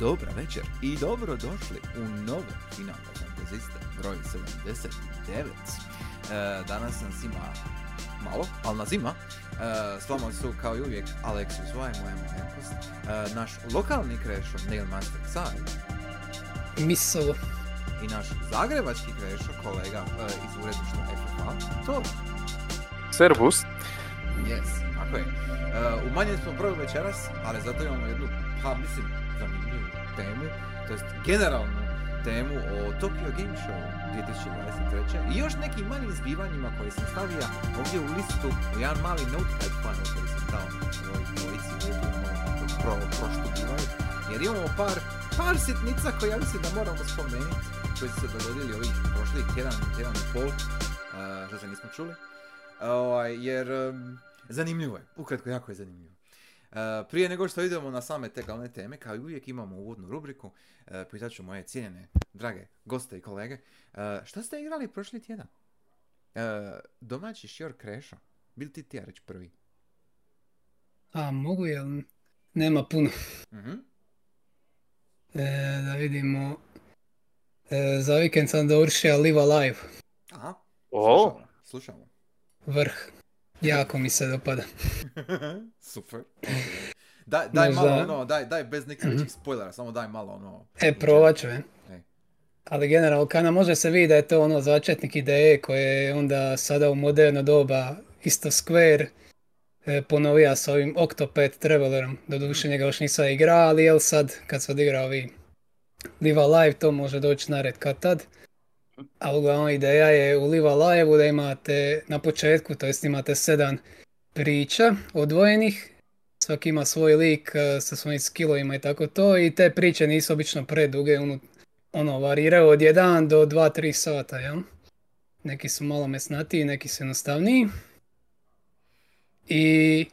Dobra večer i dobro došli u nove finalne fantaziste broj 79. E, danas nas ima malo, ali nas ima. E, s vama su kao i uvijek Alexis Y, moja e, naš lokalni krešo Neil Master Xar Miso. i naš zagrebački krešo kolega e, iz uredništva FFA, to Servus. Yes, tako je. Uh, umanjeni smo broj večeras, ali zato imamo jednu, pa mislim, to jest generalnu temu o Tokyo Game Show 2023. I još nekim manjim zbivanjima koje sam stavio ovdje u listu u jedan mali notepad file koji sam dao ovoj dvojici pro, proštudivaju. Jer imamo par, par sitnica koje ja mislim da moramo spomenuti, koji su se dogodili ovih prošlih tjedan, tjedan i pol, uh, što se nismo čuli. Ovaj, jer em, zanimljivo je, ukratko jako je zanimljivo. E, prije nego što idemo na same te glavne teme, kao i uvijek imamo uvodnu rubriku, e, pitat ću moje cijenjene, drage goste i kolege, e, šta ste igrali prošli tjedan? E, domaći šior Krešo, bil ti ti ja reći prvi? A mogu jel? Nema puno. Mhm. E, da vidimo. E, za vikend sam dovršio Live Alive. Aha, slušamo, slušamo. Vrh. Jako mi se dopada. Super. Daj, daj malo ono, daj, daj bez nekih većih spoilera, samo daj malo ono. E, probat ću, e. Ali generalno, kana može se vidjeti da je to ono začetnik ideje koje je onda sada u moderno doba isto Square e, ponovija s ovim Octopath Travelerom. Doduše njega još nisam igrao, ali jel sad kad se odigra ovi Live Alive to može doći na red kad tad. A uglavnom ideja je u Live Alive da imate na početku, to jest imate sedam priča odvojenih svaki ima svoj lik e, sa svojim skillovima i tako to i te priče nisu obično preduge, ono, variraju od 1 do 2-3 sata, jel? Neki su malo mesnatiji, neki su jednostavniji. I,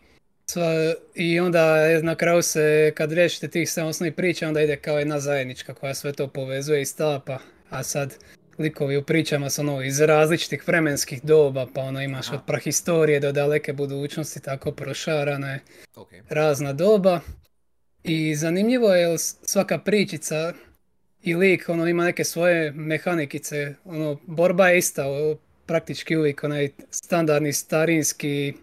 sva- I onda je na kraju se, kad riješite tih 7 osnovnih priča, onda ide kao jedna zajednička koja sve to povezuje i stapa. A sad, likovi u pričama su ono iz različitih vremenskih doba, pa ono imaš Aha. od prahistorije do daleke budućnosti, tako prošarano je Ok. razna doba. I zanimljivo je svaka pričica i lik ono ima neke svoje mehanikice. Ono, borba je ista, o, praktički uvijek onaj standardni starinski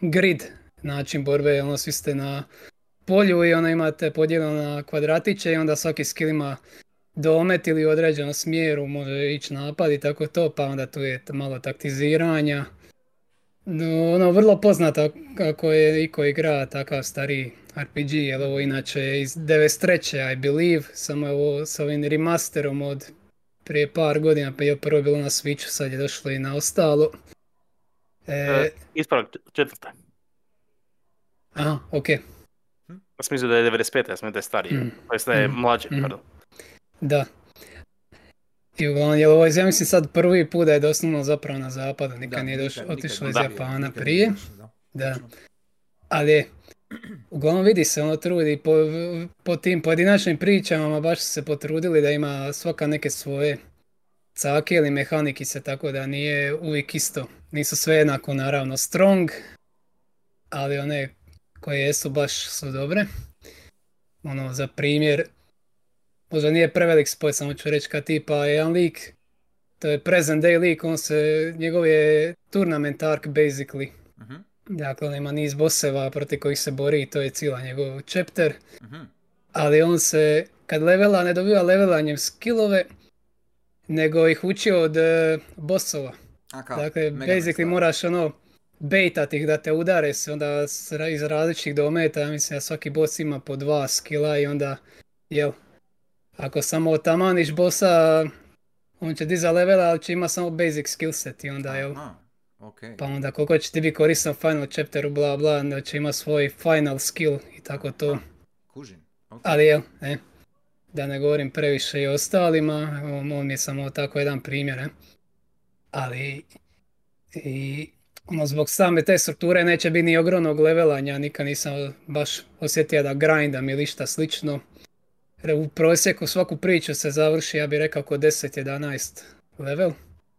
grid način borbe. Ono, svi ste na polju i onda imate podijeljeno na kvadratiće i onda svaki skill ima domet ili određenom smjeru može ići napad i tako to, pa onda tu je malo taktiziranja. No, ono, vrlo poznato kako je iko igra takav stari RPG, jer ovo inače iz 93. I believe, samo je ovo s ovim remasterom od prije par godina, pa je prvo bilo na Switchu, sad je došlo i na ostalo. E, E, ispravak četvrte. aha, ok. Ja sam mislio da je 95. Ja sam da je stariji. Mm. To da je Mm. mlađi, Mm. pardon. Da. I uglavnom, jer ovo je, ja mislim sad prvi put da je doslovno zapravo na zapadu, nikad Da, nije došlo, nikad- otišlo nikad iz Japana nikad prije. došlo, da. Da. Ali uglavnom vidi se ono trudi po, po tim pojedinačnim pričama, baš su se potrudili da ima svaka neke svoje cake ili mehanikice, tako da nije uvijek isto. Nisu sve jednako naravno strong, ali one koje jesu baš su dobre. Ono, za primjer, možda nije prevelik spoj, samo ću reći kad tipa jedan lik, to je present day lik, on se, njegov je tournament arc basically. Mhm, Dakle, on ima niz boseva protiv kojih se bori i to je cijela njegov chapter. mhm. Ali on se, kad levela, ne dobiva levelanjem skillove, nego ih uči od e, bossova. A kao, dakle, basically moraš ono, baitat ih da te udare se onda iz različitih dometa, mislim da svaki boss ima po dva skilla i onda, jel, ako samo otamaniš bossa, on će diza levela, ali će ima samo basic skill set i onda, jel, Aha, ok. pa onda koliko će ti biti koristan final chapteru, bla bla, onda će ima svoj final skill i tako to. Kužim. ok. Ali jel, ne, da ne govorim previše i ostalima, on, je samo tako jedan primjer, ne. Ali, i, ono, zbog same te strukture neće biti ni ogromnog levelanja, nikad nisam baš osjetio da grindam ili išta slično. Jer u prosjeku svaku priču se završi, ja bih rekao, oko 10-11 level.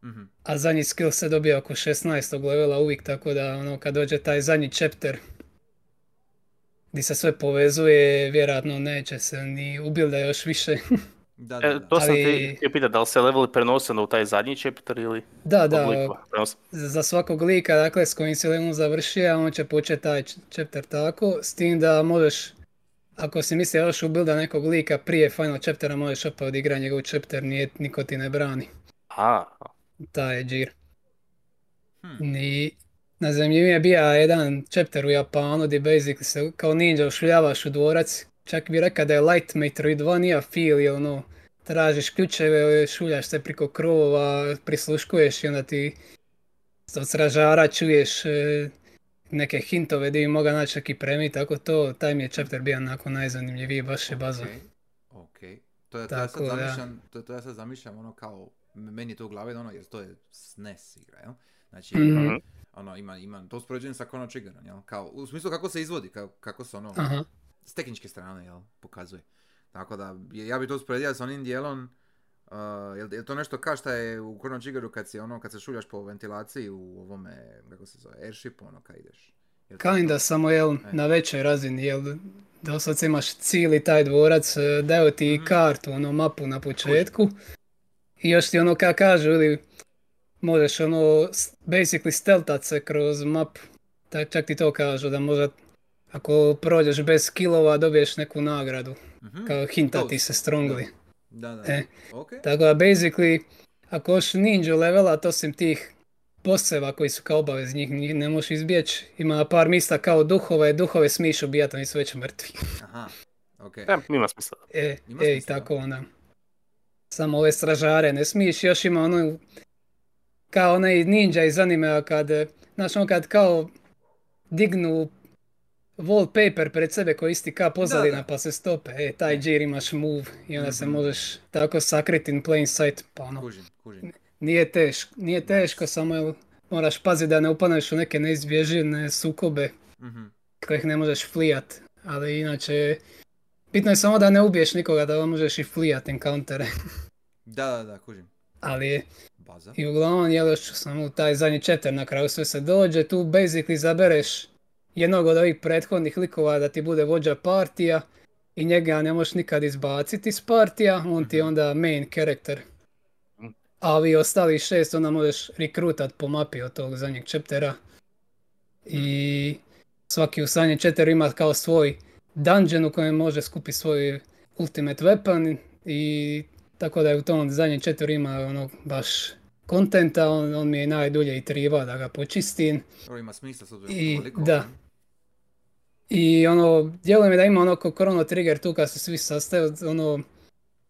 Mhm. A zadnji skill se dobija oko 16. levela uvijek, tako da ono kad dođe taj zadnji chapter di se sve povezuje, vjerojatno neće se ni ubilda još više. Da, E, da, da. to sam Ali- ti pitati, da li se leveli prenose u taj zadnji chapter ili da, da, za svakog lika, dakle, s kojim si level završio, on će početi taj chapter tako, s tim da možeš, ako si misli još ubilda nekog lika prije final chaptera, možeš opet odigrati njegov chapter, nije, niko ti ne brani. A, Taj je džir. Hm. I najzanimljiviji je bio jedan chapter u Japanu gdje basically se kao ninja ušljavaš u dvorac. Čak bi rekao da je light Metroidvania feel, je ono, tražiš ključeve, šuljaš se priko krovova, prisluškuješ i onda ti od stražara čuješ e, neke hintove gdje bi mogao naći neki premij, tako to, taj mi je chapter bio onako najzanimljiviji, baš je baza. Okej, okej. To, je, to ja sad zamišljam, to, to ja sad zamišljam ono kao, meni je to u glavi ono, jer to je SNES igra, jel? Znači, Mhm. ono, ima, ima, to uspoređujem sa Chrono Triggerom, jel? Kao, u smislu kako se izvodi, kako, kako se ono, Aha, s tehničke strane, jel, pokazuje. Tako da, ja bi to usporedio s onim dijelom, uh, jel, jel to nešto kao šta je u Chrono Triggeru kad si ono, kad se šuljaš po ventilaciji u ovome, kako se zove, airshipu, ono, kad ideš. Jel kinda, to? samo jel, na većoj razini, jel, doslovce imaš cijeli taj dvorac, e, daju ti Mhm. kartu, ono, mapu na početku. I još ti ono, ka kažu, ili možeš ono, basically steltat se kroz mapu. Tak, čak ti to kažu, da možda, ako prođeš bez skillova, dobiješ neku nagradu. Mhm. Kao hinta ti Ghost, se strongly. Da, da, E. ok. Tako da basically, ako hoš ninja levela, to osim tih bosseva koji su kao obavezni, njih, njih ne možeš izbjeći. Ima par mista kao duhove, duhove smiješ ubijati, oni su već mrtvi. Aha, ok. e, ima smisla. E, Ima e, smisla, tako onda. Samo ove stražare ne smiješ, još ima ono, kao onaj ninja iz animea kad, e, znaš ono kad kao dignu wallpaper pred sebe koji isti ka pozadina da. pa se stope, e, taj džir imaš move i onda se Mhm. možeš tako sakriti in plain sight, pa ono, Kužim, kužim. nije teško, nije teško, samo moraš paziti da ne upadneš u neke neizbježne sukobe Mhm. kojih ne možeš flijat, ali inače, bitno je samo da ne ubiješ nikoga, da možeš i flijat encountere, Da, da, da, kužim. ali je, Baza. i uglavnom jel još samo u taj zadnji chapter na kraju sve se dođe, tu basically zabereš jednog od ovih prethodnih likova da ti bude vođa partija i njega ne možeš nikad izbaciti iz partija, on ti je onda main character. A vi ostali šest onda možeš rekrutat po mapi od tog zadnjeg chaptera. I svaki u zadnjem chapteru ima kao svoj dungeon u kojem može skupiti svoj ultimate weapon i tako da je u tom zadnjem chapteru ima ono baš kontenta, on, on mi je najdulje i triva da ga počistim. Ovo ima smisla s obzirom I- da. I ono, djeluje mi da ima ono ko Chrono Trigger tu kad se svi sastaju, ono,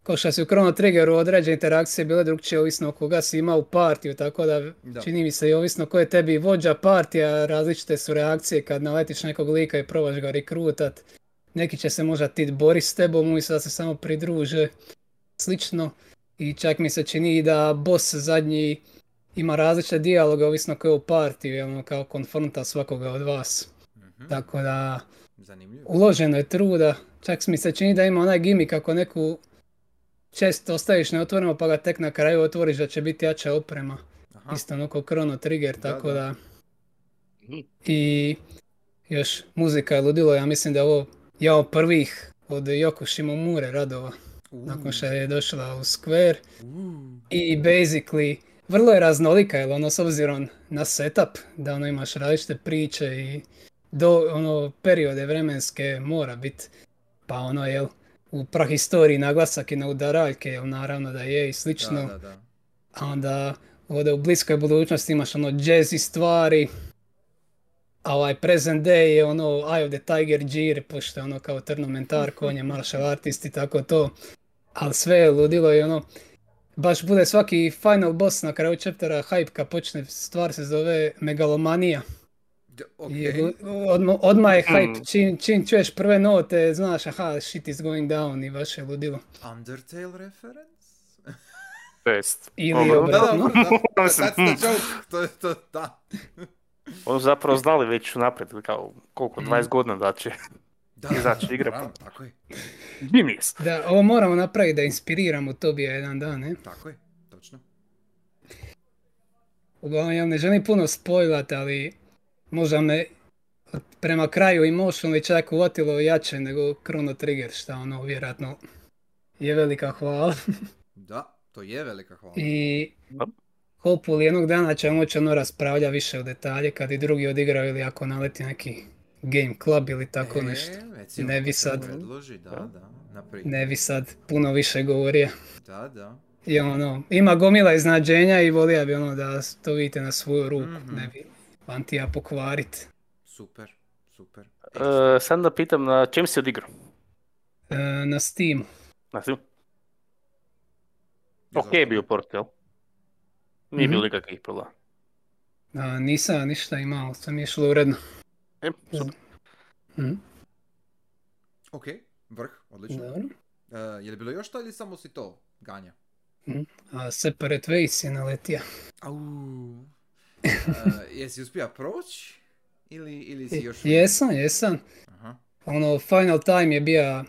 kao što su u Chrono Triggeru određene interakcije bile drugčije ovisno koga si imao u partiju, tako da, Da. čini mi se i ovisno ko je tebi vođa partija, različite su reakcije kad naletiš nekog lika i probaš ga rekrutat. Neki će se možda tit bori s tebom, umjesto da se samo pridruže, slično. I čak mi se čini i da boss zadnji ima različite dijaloge ovisno ko je u partiju, ono kao konfronta svakoga od vas. Mhm. Tako da, Zanimljivo. uloženo je truda. Čak mi se čini da ima onaj gimik ako neku često ostaviš neotvoreno pa ga tek na kraju otvoriš da će biti jača oprema. Aha. Isto ono Chrono Trigger, tako da. da. Mhm. I još muzika je ludilo, ja mislim da je ovo od prvih od Yoko Shimomure radova, Uuu, nakon što je došla u Square. I basically, vrlo je raznolika, jer ono s obzirom na setup, da ono imaš različite priče i do ono periode vremenske mora biti, pa ono jel, u prahistoriji naglasak i na udaraljke, jel naravno da je i slično. Da, da, da. A onda ovdje u bliskoj budućnosti imaš ono jazzy stvari, a ovaj present day je ono Eye of the Tiger Gear, pošto je ono kao trnomentar, konje, martial artist i tako to. Ali sve je ludilo i ono, baš bude svaki final boss na kraju chaptera hype kad počne stvar se zove Megalomanija. Okej. lu- odma- odmah je hype, Hmm. čim, čim čuješ prve note, znaš aha shit is going down i baš je ludilo. Undertale reference? To jest, Ili ono, obra- Da, da, Obratno. da. Joke. To je to, da. Oni su zapravo znali već unaprijed, kao koliko, 20 godina da će Da, Izaći da, igra, naravno, pa. Tako je, Genius. Da, ovo moramo napraviti da inspiriramo Tobija jedan dan, ne? tako je, točno. Uglavnom, ja ne želim puno spojlat, ali možda me prema kraju emotionally čak uvatilo jače nego Chrono Trigger, šta ono vjerojatno je velika hvala. Da, to je velika hvala. I hopefully jednog dana ćemo moći ono raspravlja više u detalje kad i drugi odigraju ili ako naleti neki game club ili tako E, nešto. recimo, Ne bi sad- Predloži, da, da, naprijed. Ne bi sad puno više govorio. Da, da. I ono, ima gomila iznađenja i volio bi ono da to vidite na svoju ruku, Mhm. ne bi vam ti ja pokvarit. Super, super. E, sad da pitam na čem si odigrao? E, na Steamu. Na? Ja Ok je bio port, jel? Nije bilo Mhm. nikakvih problema. A, nisam ništa imao, sam je išlo uredno. E, super. Mhm, Ok, vrh, odlično. Dobro. E, je li bilo još to ili samo si to ganja? A Separate Ways je naletio. Au. E, jesi uspio proći? Ili, ili si još... Jesam, jesam. Aha. Ono, Final Time je bio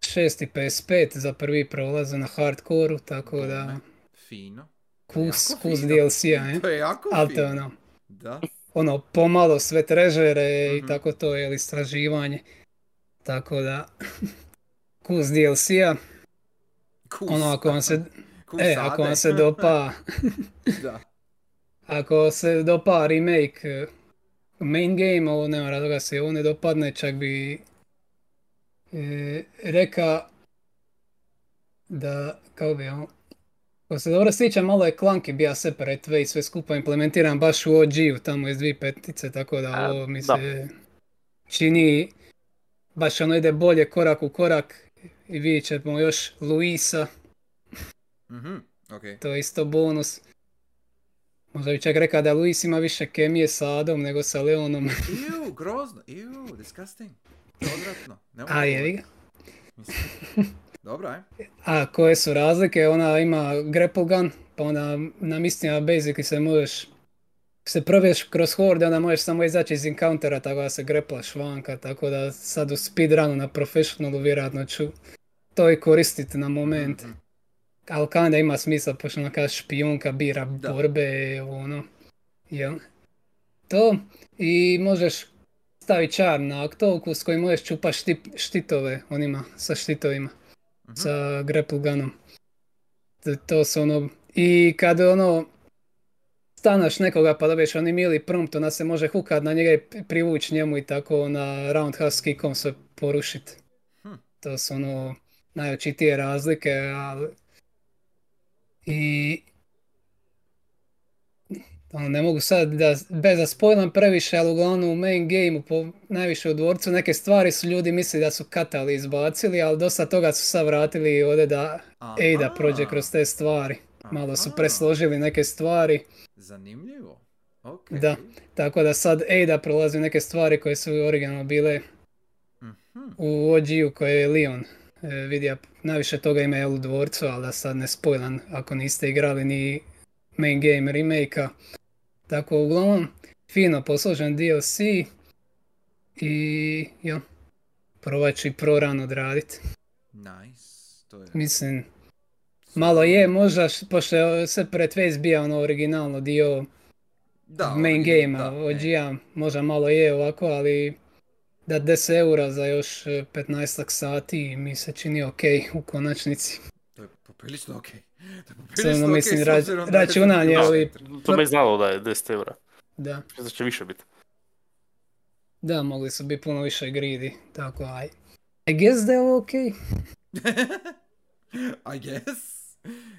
6. PS5 za prvi prolaz na hardcore tako da Bome. Fino. kus, kus fino. DLC-a, je. To je jako Ali fino. ono, Da. ono, pomalo sve trežere i Mhm. tako to je istraživanje. Tako da, kus DLC-a, Kus. ono ako vam se, Kus e, ako vam se dopa, da. Ako se dopa remake eh, main game, ovo nema razloga se ovo ne dopadne, čak bi e, reka da, kako bi ono, ako se dobro sjećam, malo je klanki bija Separate Way, sve skupa implementiran baš u OG-u, tamo iz 2005, tako da A, ovo mi da. se čini, baš ono ide bolje korak u korak i vidjet ćemo još Luisa, Mhm, ok. to je isto bonus. Možda bi čak rekao da Luis ima više kemije sa Adom nego sa Leonom. Iu, grozno. Iu, disgusting. Odvratno. A jevi ga. Dobro, aj. A koje su razlike? Ona ima grapple gun, pa onda na mistima basically se možeš se probiješ kroz horde, onda možeš samo izaći iz encountera, tako da se greplaš vanka, tako da sad u speedrunu na professionalu vjerojatno ću to i koristiti na moment. Mhm. Ali kada ima smisla, pošto ona kaže špijunka bira Da. borbe, ono, jel? To, i možeš staviti čar na aktovku s kojim možeš čupat šti- štitove, onima sa štitovima, Mhm. sa grapple gunom. To, to su ono, i kad ono, stanaš nekoga pa dobiješ oni mili prompt, onda se može hukat na njega i privući njemu i tako na roundhouse kickom sve porušit. Hm. To su ono najočitije razlike, ali i ono, ne mogu sad da, bez da spojlam previše, ali uglavnom u main gameu, po, najviše u dvorcu, neke stvari su ljudi mislili da su katali izbacili, ali dosta toga su sad vratili ovdje da Ada prođe kroz te stvari. Malo su presložili neke stvari, Zanimljivo. Ok. Da. tako da sad Ada prolazi neke stvari koje su originalno bile Mhm. u OG-u koje je Leon e, vidio. Najviše toga ima u dvorcu, ali da sad ne spojlan ako niste igrali ni main game remake-a. Tako uglavnom, fino posložen DLC i jo, probat ću i pro run odradit. Nice. To je... Mislim, malo je možda, pošto Separate Ways bio ono originalno dio Da, main game-a, OG-a, možda malo je ovako, ali da 10 eura za još e, 15 sati mi se čini ok u konačnici. To je poprilično ok. To je Samo poprilično mislim, s ra- obzirom da je računanje, za- ali- To me je znalo da je 10 eura. Da, da će više biti. da, mogli su biti puno više greedy, tako aj. I guess da je ovo ok. I guess.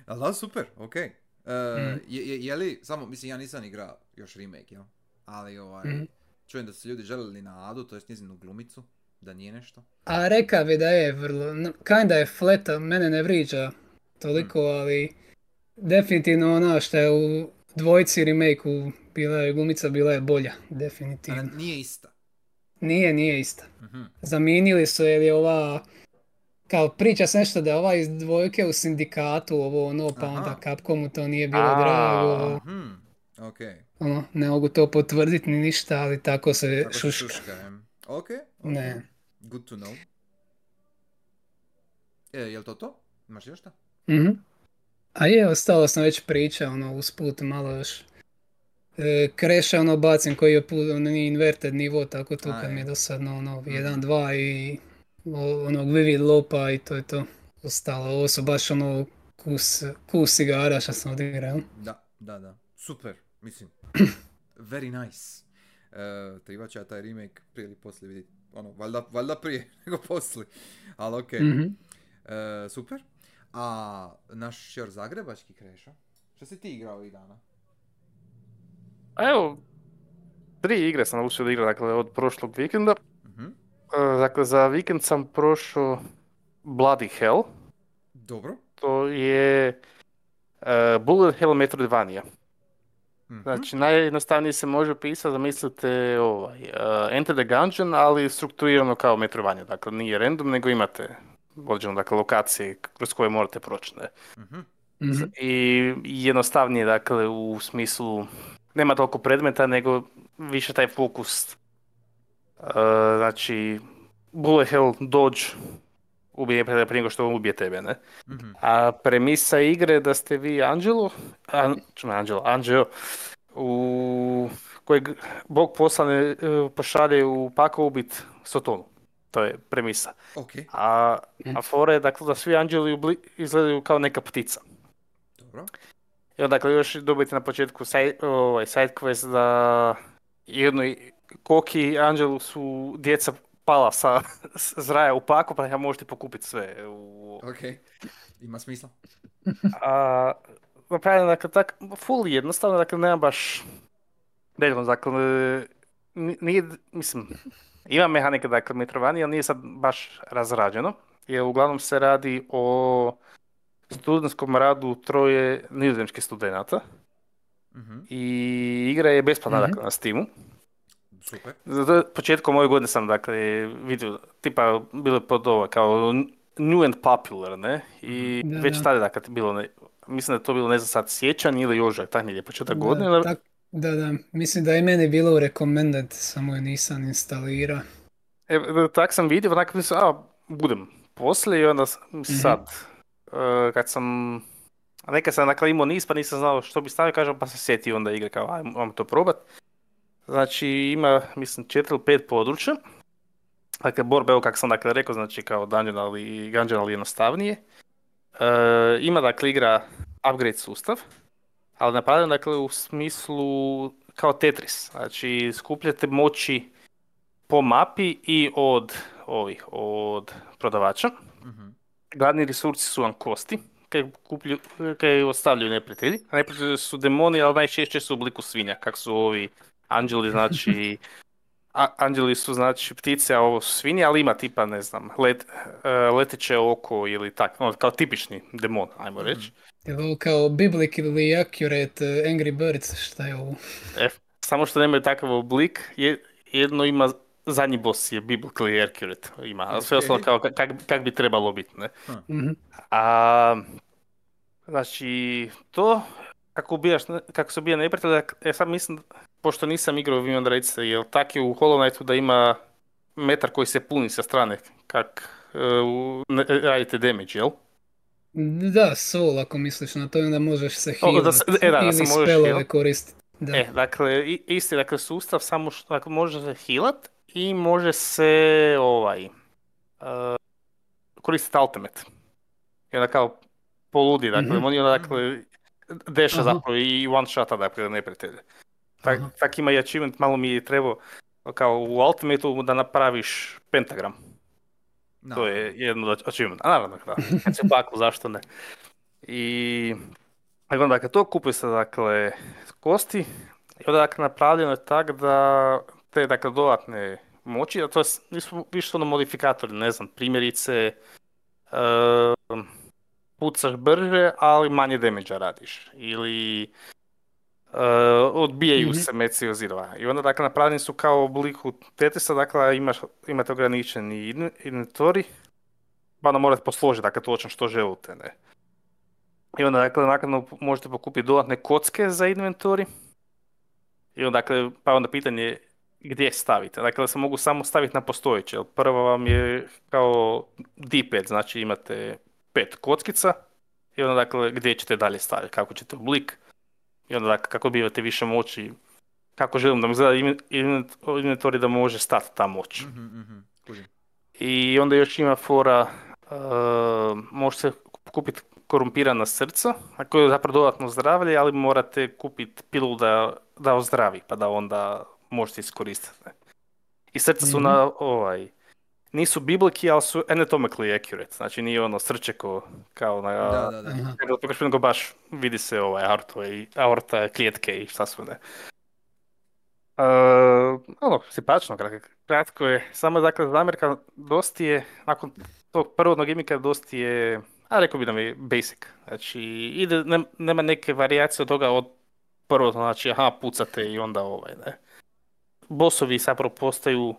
Ali da, super, ok. E, Mhm. je, je, je li, samo, mislim, ja nisam igrao još remake, jel? Ali ovaj, Mhm. Čujem da su ljudi željeli na Adu, to jest njezinu glumicu, da nije nešto. A reka bi da je vrlo, kinda je fleta, mene ne vriđa toliko, ali definitivno ona što je u dvojci remake-u bila je glumica, bila je bolja, A, definitivno. nije ista. Nije, nije ista. Mhm. Zamijenili su jer je ova, kao priča se nešto da je ova iz dvojke u sindikatu, ovo ono, pa Aha. onda Capcomu to nije bilo A. drago. Mhm. Ok. Ono, ne mogu to potvrditi ni ništa, ali tako se Tako šuška. šuška. Ok. ok. Ne. Good to know. E, jel to to? Imaš još šta? Mhm. A je, ostalo sam već pričao, ono, usput malo još e, kreša ono bacim koji je put, on nije inverted nivo, tako A, kad mi je dosadno ono Mhm. 1-2 i o- onog vivid lopa i to je to ostalo. Ovo su baš ono kus, kus igara što sam odigrao. Da, da, da. Super, mislim. Very nice. E, treba ja taj remake prije ili poslije vidjeti. Ono, valjda, valjda prije nego poslije. Ali okej. Mhm. E, super. A naš šor zagrebački kreša? Što si ti igrao ovih dana? A evo, tri igre sam uspio da igram, dakle, od prošlog vikenda. Mhm. E, Dakle, za vikend sam prošao Bloody Hell. Dobro. To je e, Bullet Hell Metroidvania. Mhm. Znači, najjednostavnije se može pisati, zamislite ovaj, e, Enter the Gungeon, ali strukturirano kao Metroidvania. Dakle, nije random, nego imate određene dakle, lokacije kroz koje morate proći. Ne? Mhm. Mhm. I jednostavnije, dakle, u smislu, nema toliko predmeta, nego više taj fokus. E, znači, Bullet Hell Dodge ubije prije nego što ubije tebe, ne? Mhm. A premisa igre je da ste vi Angelo, an, čemu Angelo, Angelo, u kojeg Bog poslane e, pošalje u pakao ubit Sotonu. To je premisa. Ok, A, a fora je dakle da svi anđeli ubli- izgledaju kao neka ptica. dobro. I onda dakle još dobijete na početku side, ovaj, side quest da jednoj koki anđelu su djeca pala sa zraja u paku pa ja možete pokupiti sve. U... Ok, ima smisla. A, napravljeno dakle tak, full jednostavno, dakle nema baš znam, dakle ni- nije, mislim, ima mehanika dakle Metroidvania, ali nije sad baš razrađeno, jer uglavnom se radi o studentskom radu troje nizozemskih studenata Mhm. i igra je besplatna Mhm. dakle na Steamu. Super. Zato početkom ove godine sam dakle vidio, tipa bilo je pod ovo kao new and popular, ne? I Da, već da. tada dakle bilo, ne, mislim da je to bilo ne znam sad siječanj ili ožujak, tak negdje početak Da, godine. ali- tak- da, da, mislim da je meni bilo u recommended, samo je nisam instalirao. E, tak sam vidio, onak mislim, a, budem poslije i onda s- sad, e, kad sam, a nekad sam dakle imao niz pa nisam znao što bi stavio, kažem pa se sjetio onda igre kao ajmo to probat. Znači ima, mislim, četiri ili pet područja. Dakle, borba, evo kako sam dakle rekao, znači kao dungeon ali i gungeon ali jednostavnije. E, ima dakle igra upgrade sustav, ali napravljen dakle u smislu kao Tetris. Znači skupljate moći po mapi i od ovih, od prodavača. Mhm. Glavni resursi su vam kosti, kaj, kuplju, kaj ostavljaju neprijatelji. Neprijatelji su demoni, ali najčešće su u obliku svinja, kak su ovi anđeli, znači... A, anđeli su znači ptice, a ovo su svinje, ali ima tipa, ne znam, let, e, leteće oko ili tak, ono, kao tipični demon, ajmo reći. Je li ovo kao biblically accurate uh, Angry Birds, šta je ovo? E, samo što nemaju takav oblik, je, jedno ima, zadnji boss je biblically accurate, ima, a sve Ok. ostalo kao ka- kak, kak bi trebalo biti, ne? Mhm. A, znači, to, kako ubijaš, kako se ubija neprijatelja, e sad mislim, pošto nisam igrao, vi mi onda recite, jel tak je u Hollow Knightu da ima metar koji se puni sa strane, kak e, u- ne- radite damage, jel? Da, Soul ako misliš na to, onda možeš se O, da healat se- e, da, da ili spelove koristiti. Da. E, dakle, isti dakle, sustav, samo što dakle, može se healat i može se ovaj, uh, koristiti ultimate. I onda kao poludi, dakle, Mhm. oni onda dakle, deša Aha. zapravo i one shota, dakle, neprijatelje. Tak, tak ima i achievement, malo mi je trebao kao u ultimateu da napraviš pentagram. To je jedno od achievement. A naravno, da. Kad se paklu, zašto ne? I dakle, onda, dakle, to kupuje se dakle kosti i onda dakle napravljeno je tako da te dakle dodatne moći, a to nisu više ono modifikatori, ne znam, primjerice ehm, pucaš brže, ali manje damage radiš. Ili e, odbijaju Mhm. se meci od zidova. I onda dakle napravljeni su kao u obliku Tetrisa, dakle imaš, imate ograničeni in- inventori, pa onda morate posložiti dakle točno što želite, ne. I onda dakle naknadno možete pokupiti dodatne kocke za inventori. I onda dakle, pa onda pitanje je gdje stavite. Dakle, se mogu samo staviti na postojeće. Prvo vam je kao D-pad, znači imate pet kockica i onda dakle gdje ćete dalje staviti, kako ćete oblik. I onda dakle kako dobivate više moći, kako želim da mi izgleda inven- inven- inventory da može stati ta moć. Mhm, mhm, kužim. I onda još ima fora, uh, može se kupiti korumpirana srca, a koje je zapravo dodatno zdravlje, ali morate kupiti pilu da, da ozdravi, pa da onda možete iskoristiti. I srca su na ovaj, nisu bibliki, ali su anatomically accurate, znači nije ono srce ko, kao na, Da, da, da. Nego baš vidi se ovaj aorta i aorta, klijetke i šta sve ne. Uh, ono, simpatično, kratko, kratko je, samo dakle zamjerka dosti je, nakon tog prvotnog gimika dosti je, a rekao bi da mi je basic, znači ide, nem- nema neke varijacije od toga od prvo, znači aha, pucate i onda ovaj, ne. Bossovi zapravo postaju,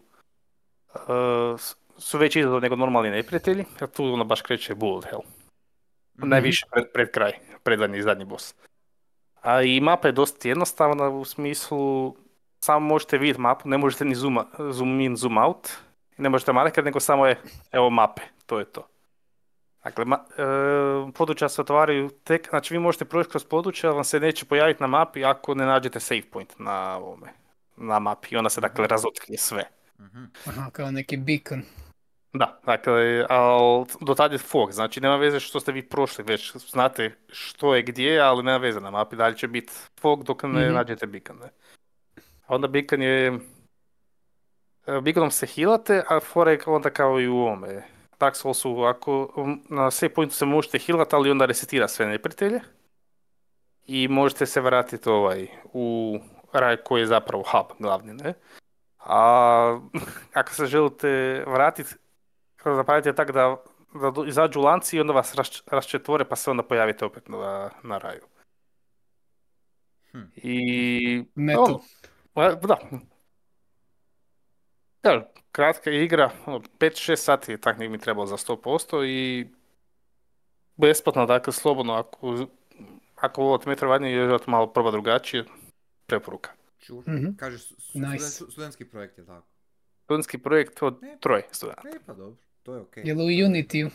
uh, su veći izazov nego normalni neprijatelji, jer tu onda baš kreće bullet hell. Najviše pred, pred kraj, predzadnji i zadnji boss. A i mapa je dosta jednostavna u smislu samo možete vidjeti mapu, ne možete ni zoom, zoom in, zoom out, ne možete marker, nego samo je, evo mape, to je to. Dakle, ma, e, područja se otvaraju tek, znači vi možete proći kroz područje, ali vam se neće pojaviti na mapi ako ne nađete save point na ovome, na mapi i onda se dakle razotkrije sve. Mhm. Aha, kao neki beacon. Da, dakle, ali do tad je fog, znači nema veze što ste vi prošli već, znate što je gdje, ali nema veze na mapi, dalje će biti fog dok ne Mhm. nađete beacon, ne. A onda beacon je, e, beaconom se healate, a fora je onda kao i u ovome, Dark Soulsu, ako na save pointu se možete healati, ali onda resetira sve neprijatelje i možete se vratiti ovaj, u raj koji je zapravo hub glavni, ne. A ako se želite vratiti napravite tako da, da izađu lanci i onda vas rašč- raščetvore pa se onda pojavite opet na, na raju. Hm. I... Metal. ono, a, da. Da, kratka igra, ono, 5-6 sati je tak nek mi trebalo za 100% i besplatno, dakle slobodno ako, ako volite Metroidvania i želite malo proba drugačije, preporuka. Čur. Mhm. Kažeš, su- su- Nice. student- studentski projekt je tako? Studentski projekt od Ne. troje studenta. E, pa dobro, to je okej. Jel u Unity?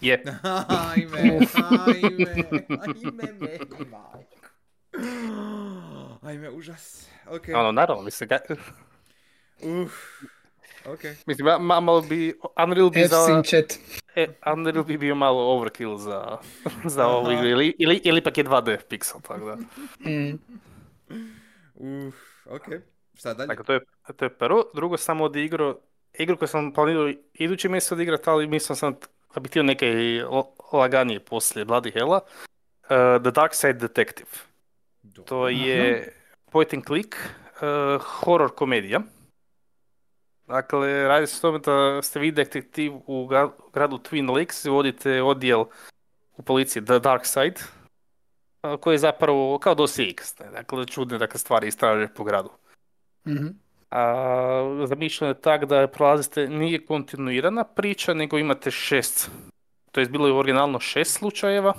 Je. Ajme, ajme, ajme, majko. Ajme, užas. Okej. Ono, naravno, mislim, ga, Uf. Okej. mislim ma- ma- malo bi, Unreal bi za... E, Unreal bi bio malo overkill za, za ovu igru, ili, ili, ili ipak je 2D pixel, tako da. Mm. Uf, okej. Šta dalje? Dakle, to je, to je prvo. Drugo, samo od igru, koju sam planirao idući mjesec odigrati, ali mislim sam da bi htio neke i laganije poslije Bloody Hella. Uh, The Dark Side Detective. Dobro. To je point and click, uh, horror komedija. Dakle, radi se o tome da ste vi detektiv u gra- gradu Twin Lakes, vodite odjel u policiji The Dark Side, koji je zapravo kao dosi X, dakle čudne dakle, stvari istraže po gradu. Mhm. A zamišljeno je tak da prolazite, nije kontinuirana priča, nego imate šest, to je bilo je originalno šest slučajeva,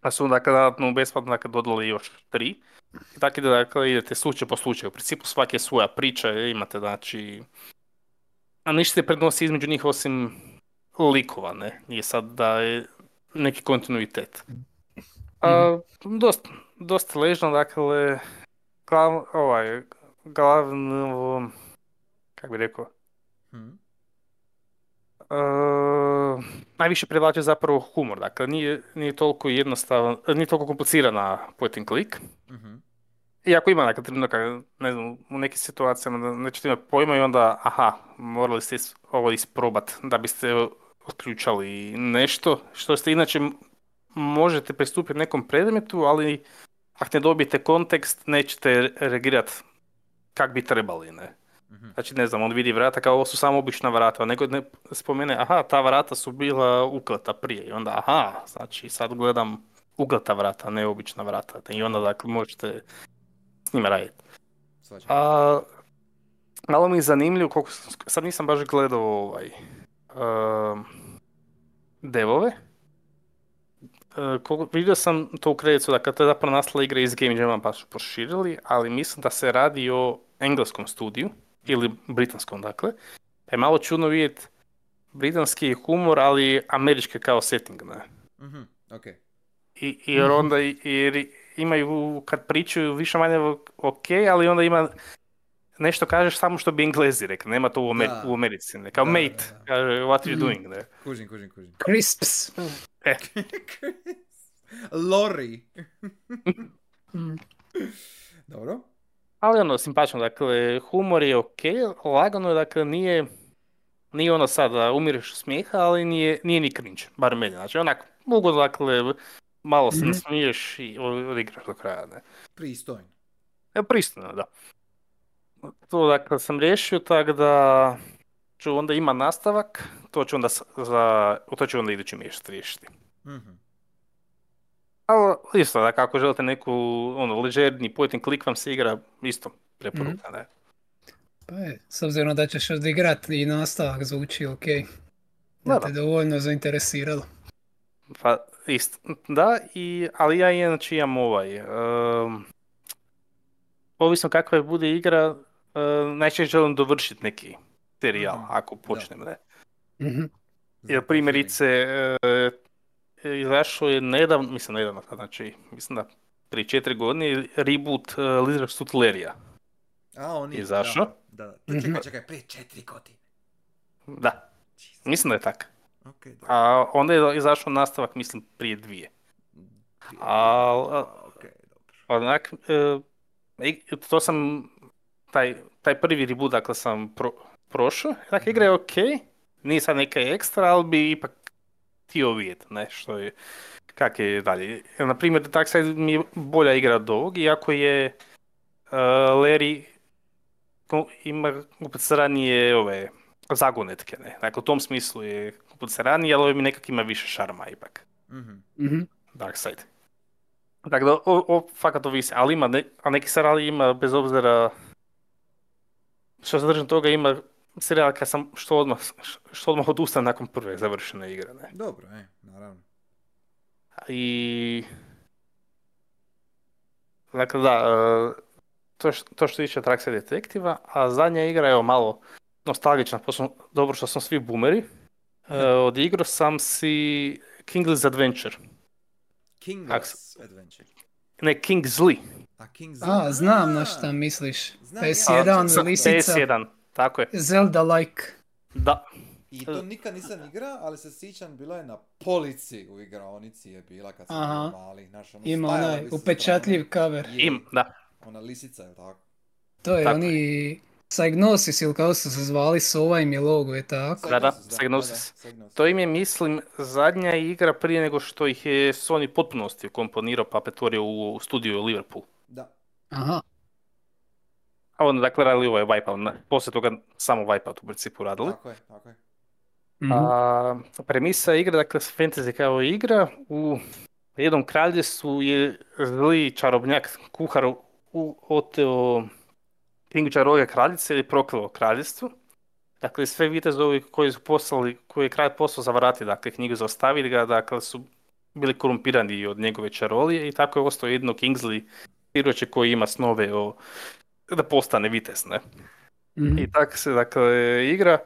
a su dakle dodatno besplatno dakle, dodali još tri. Tako da dakle, idete slučaj po slučaju. U principu svake je svoja priča, imate znači... A ništa se prednosi između njih osim likova, ne? Nije sad da je neki kontinuitet. A, dosta, dosta ležno, dakle, glav, ovaj, glavno, kako bi rekao, Hm. Uh, najviše privlače zapravo humor, dakle nije, nije toliko jednostavan, nije toliko komplicirana point and click. Mhm. Iako ima neka trenutka, ne znam, u nekim situacijama nećete imati pojma i onda, aha, morali ste ovo isprobat da biste otključali nešto, što ste inače možete pristupiti nekom predmetu, ali ako ne dobijete kontekst, nećete reagirati kak bi trebali, ne. Mhm. Znači, ne znam, on vidi vrata kao ovo su samo obična vrata, a nego ne spomene, aha, ta vrata su bila ukleta prije i onda, aha, znači sad gledam ukleta vrata, ne obična vrata. I onda, dakle, možete s njima raditi. A, malo mi je zanimljivo, koliko, sad nisam baš gledao ovaj, um, devove. E, koliko, vidio sam to u kredicu, dakle, to je zapravo nastala igra iz Game Jama pa su proširili, ali mislim da se radi o engleskom studiju, ili britanskom, dakle. Je malo čudno vidjeti britanski humor, ali američki kao setting, ne? Mhm, okej. I, jer onda, i- jer, imaju, kad pričaju više manje ok, ali onda ima nešto kažeš samo što bi Englezi rekli, nema to u, Amer- u Americi, ne, kao Da, mate, da, da. kaže what are you Mhm. doing, ne. Kužim, kužim, kužim. Crisps. E, Lori. Mm. Dobro. ali ono, simpatično, dakle, humor je ok, lagano je, dakle, nije, nije ono sad da umireš od smijeha, ali nije, nije ni cringe, bar meni, znači, onak, mogu, dakle, malo se Mhm. nasmiješ i odigraš do kraja, ne. Pristojno. E, pristojno, da. To dakle sam riješio, tako da ću onda ima nastavak, to ću onda za, to ću onda idući mjesec riješiti. Mhm. Ali isto, dakle, ako želite neku ono, ležerni point and click vam se igra, isto preporuka, ne. Pa je, s obzirom da ćeš odigrat i nastavak zvuči ok. Da, te dovoljno zainteresiralo. Pa isto, da, i, ali ja inače imam ovaj, em, ovisno kakva je bude igra, najčešće želim dovršiti neki serijal, Mhm, ako počnem, ne. Mhm. Jer primjerice, izašao je nedavno, mislim nedavno, znači, mislim da prije četiri godine, reboot uh, Lizard Suit Larrya. A, on je. Izašao? Da, da. da. Čekaj, čekaj, prije četiri godine. Da, Jesus. mislim da je tak. Ok, dobro. A onda je izašao nastavak, mislim, prije dvije. A- Ok, dobro. Onak, e, to sam, taj, taj prvi reboot, dakle, sam pro, prošao. Dakle, igra je ok, nije sad neka ekstra, ali bi ipak htio vidjeti, ne, što je, kak je dalje. Na primjer, Darkseid mi je bolja igra od ovog, iako je uh, Larry ko- ima upacaranije ove zagonetke, ne. Dakle, u tom smislu je upacaraniji, ali ovaj mi nekak ima više šarma ipak. Mhm. Mhm. Darkseid. Tako da, o, o, fakat ovisi, ali ima, ne, a neki serijali ima, bez obzira što se držim toga, ima serijal kad sam što odmah, što odmah odustanem nakon prve završene igre, ne. Dobro, e, naravno. I... Dakle, da, e, to, š- to što tiče Darkseid Detektiva, a zadnja igra je malo nostalgična, posebno dobro što smo svi boomeri. E, odigrao sam si King's Adventure, King's Adventure. ne Kingsley. A King's A, znam na šta misliš. Znam PS1, Sa lisica, PS1, tako je. Zelda-like. Da, I to nikad nisam igra, ali se sjećam, bila je na polici u igraonici je bila kad sam Aha. mali. Znaš, ono, Ima onaj upečatljiv cover. strana. Je, im, da. Ona lisica, je tako? To je Tako oni Psygnosis ili kao su se zvali, Sova im je logo, je tako? Da, da. Psygnosis. To im je, mislim, zadnja igra prije nego što ih je Sony potpunosti komponirao pa pretvorio u studiju u Liverpool. Aha. A onda dakle radili ovaj Wipeout, poslije toga samo Wipeout u principu radili. Tako je, tako je. Mhm. A, premisa igre, dakle, fantasy kao igra, u jednom kraljestvu je zli čarobnjak, kuhar, u, oteo knjigu čarove kraljice i prokleo kraljevstvo. Dakle, sve vitezovi koji su poslali, koji je kralj poslao zavarati, dakle, knjigu zaostaviti ga, dakle, su bili korumpirani od njegove čarolije i tako je ostao jedno Kingsley siroče koji ima snove o, da postane vitez, ne? Mhm. I tako se, dakle, igra.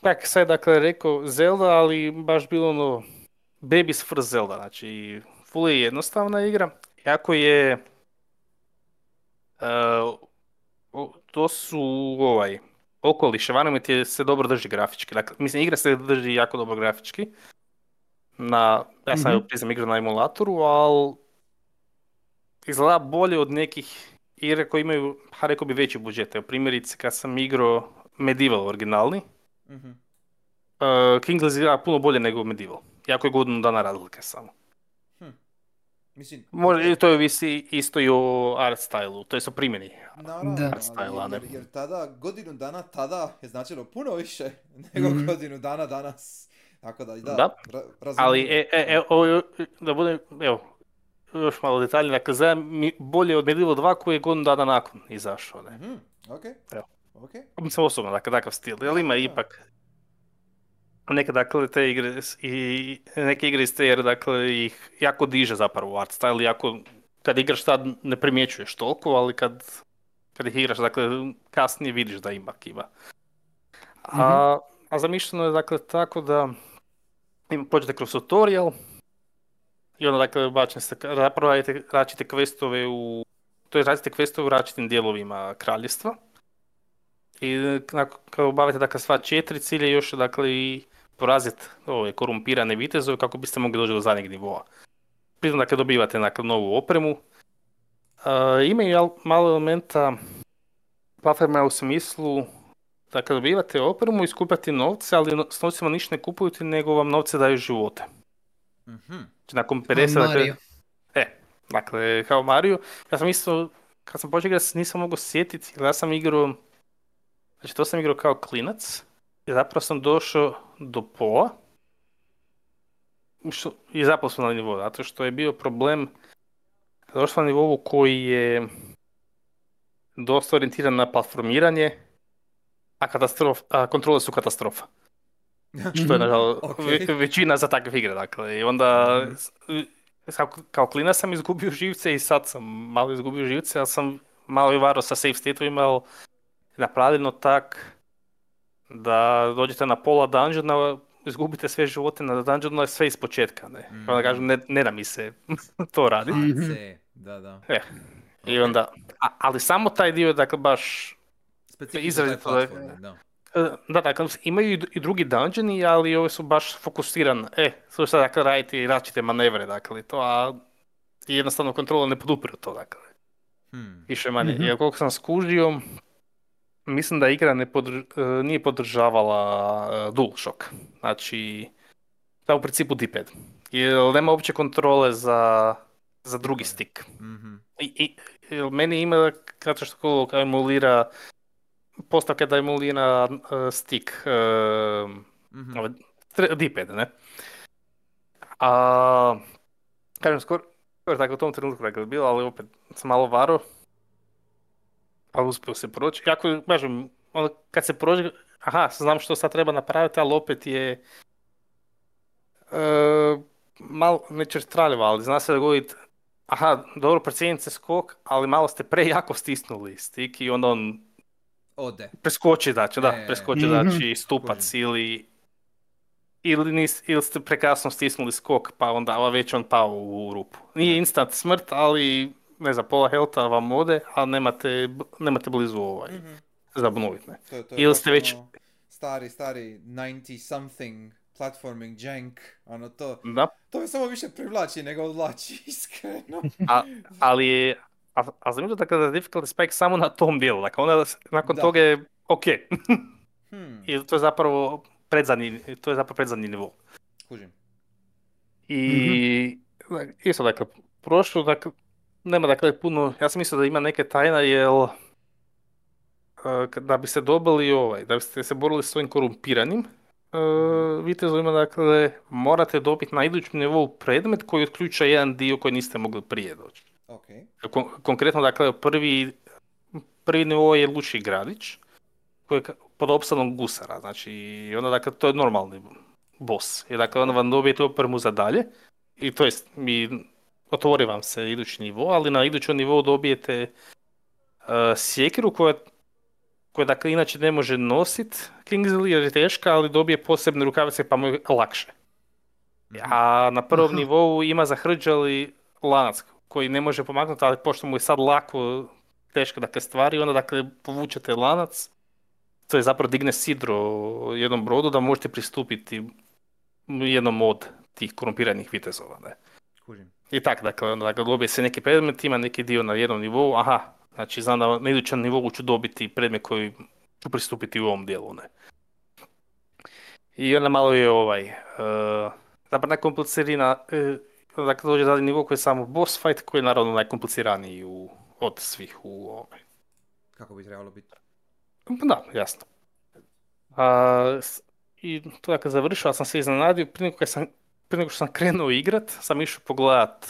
Tak sad, dakle, rekao Zelda, ali baš bilo ono baby's first Zelda, znači full je jednostavna igra. Jako je, o- to su ovaj, okoliš, environment je se dobro drži grafički. Dakle, mislim, igra se drži jako dobro grafički. Na, ja sam Mhm. mm priznam igrao na emulatoru, ali izgleda bolje od nekih igre koje imaju, ha rekao bi, veći budžet. Evo, primjerice, kad sam igrao Medieval originalni, Mhm. uh, King's izgleda puno bolje nego Medieval. Jako je godinu dana razlike samo. Mislim, Može, to je visi isto i o art stylu, to je o primjeni. Naravno, Da. ali Style, jer, ne. jer tada, godinu dana tada je značilo puno više nego Mhm. godinu dana danas. Tako da, da, Da. ra- razumijem. Ali, e, e, e, ovo, da budem, evo, još malo detalje, dakle, za mi bolje od Medieval 2 koji je godinu dana nakon izašao, ne. Mhm, ok, Evo. ok. Mislim osobno, dakle, takav stil, ali ima ipak neke, dakle, te igre i neke igre iz te ere, dakle, ih jako diže zapravo art style, jako, kad igraš tad ne primjećuješ toliko, ali kad, kad ih igraš, dakle, kasnije vidiš da ima ima. A, a zamišljeno je, dakle, tako da im pođete kroz tutorial, I onda dakle bačen ste, zapravo radite questove u, to je radite questove u različitim dijelovima kraljevstva. I nakon, kad obavite dakle sva četiri cilje još dakle i poraziti ove korumpirane vitezove kako biste mogli doći do zadnjeg nivoa. Pritom dakle dobivate dakle, novu opremu. E, imaju malo elementa platforma u smislu da kad dobivate opremu i skupljate novce, ali s novcima ništa ne kupujete, nego vam novce daju živote. Mhm. Znači, nakon Kao 50... dakle, Mario. E, dakle, kao Mario. Ja sam isto, kad sam počeo igrati, nisam mogao sjetiti, ja sam igrao, znači to sam igrao kao klinac, i zapravo sam došao do pola, što, i zapao sam na nivou, zato što je bio problem, došao sam na nivou koji je dosta orijentiran na platformiranje, a, katastrof, a kontrole su katastrofa. Što je, nažalost, Ok. ve- većina za takve igre, dakle. I onda, Mhm. kao, kao klinac sam izgubio živce i sad sam malo izgubio živce, ali sam malo i varo sa save state-ovima, ali napravljeno tak da dođete na pola dungeona, izgubite sve živote na dungeonu, je sve iz početka, ne. I onda kažem, ne, ne da mi se to radi. Mhm. Da, da. E, I onda, a- ali samo taj dio, dakle, baš Specifično izrazito taj da da. E, Da, dakle, imaju i dru- i drugi dungeoni, ali ovi su baš fokusirani. E, su sad dakle raditi različite manevre, dakle, to, a jednostavno kontrola ne podupiru to, dakle, Hmm. više manje. Mhm. Jer koliko sam skužio, mislim da igra ne podr- e, nije podržavala e, DualShock. Znači, da u principu D-pad. Jer nema uopće kontrole za, za drugi stick. Mhm. I, i, meni ima, zato što emulira, postavka da emulira e, stick, e, Mhm. ovaj, tre- D-pad, ne? A, kažem, skoro, skoro tako u tom trenutku dakle, bilo, ali opet sam malo varo, ali uspio se proći. Jako, kažem, ono, kad se prođe, aha, znam što sad treba napraviti, ali opet je e, malo, traljavo, ali zna se dogoditi, aha, dobro, procijenite skok, ali malo ste prejako stisnuli stik i onda on Ode. preskoči, znači, da, E, preskoči, Mhm. znači, stupac ili ili, nis, ili ste prekasno stisnuli skok, pa onda već on pao u rupu. Nije instant smrt, ali, ne znam, pola helta vam ode, a nemate, nemate blizu ovaj, Mhm. za obnoviti, ne. To, je- to je Ili ste već- Stari, stari 90 something platforming jank, ono to, Da, to me samo više privlači nego odvlači, iskreno. a, ali je, a, a zanimljivo dakle da je difficulty spike samo na tom dijelu, dakle onda nakon Da. toga je ok, Hmm, i to je zapravo predzadnji, to je zapravo predzadnji nivo. kužim. I isto dakle, prošlo, dakle, nema dakle puno, ja sam mislio da ima neke tajna, jer e, da biste dobili ovaj, da biste se borili s svojim korumpiranim e, vitezovima, dakle, morate dobiti na idućem nivou predmet koji otključa jedan dio koji niste mogli prije doći. Ok. Kon- konkretno, dakle, prvi, prvi nivo je Luči gradić, koji je pod opsadom gusara, znači, i onda, dakle, to je normalni boss. I dakle, onda vam dobijete opremu za dalje, i to jest, mi otvori vam se idući nivo, ali na idućem nivou dobijete uh, sjekiru koja, koja, dakle, inače ne može nosit Kingsley jer je teška, ali dobije posebne rukavice pa mu je lakše. Mhm. A na prvom Aha. nivou ima zahrđali lanac koji ne može pomaknuti, ali pošto mu je sad lako teške dakle, stvari, onda dakle povučete lanac, to je zapravo digne sidro jednom brodu da možete pristupiti jednom od tih korumpiranih vitezova. Ne? Kužim. I tak, dakle, onda dakle, dobije se neki predmet, ima neki dio na jednom nivou, aha, znači znam da na idućem nivou ću dobiti predmet koji ću pristupiti u ovom dijelu, ne. I onda malo je ovaj, uh, zapravo najkomplicirina, uh, dakle dođe zadnji nivo koji je samo boss fight, koji je naravno najkompliciraniji u, od svih u ovaj. Kako bi trebalo biti. Da, jasno. A, I to dakle završio, sam se iznenadio, prije nego, sam, prije nego što sam krenuo igrat, sam išao pogledat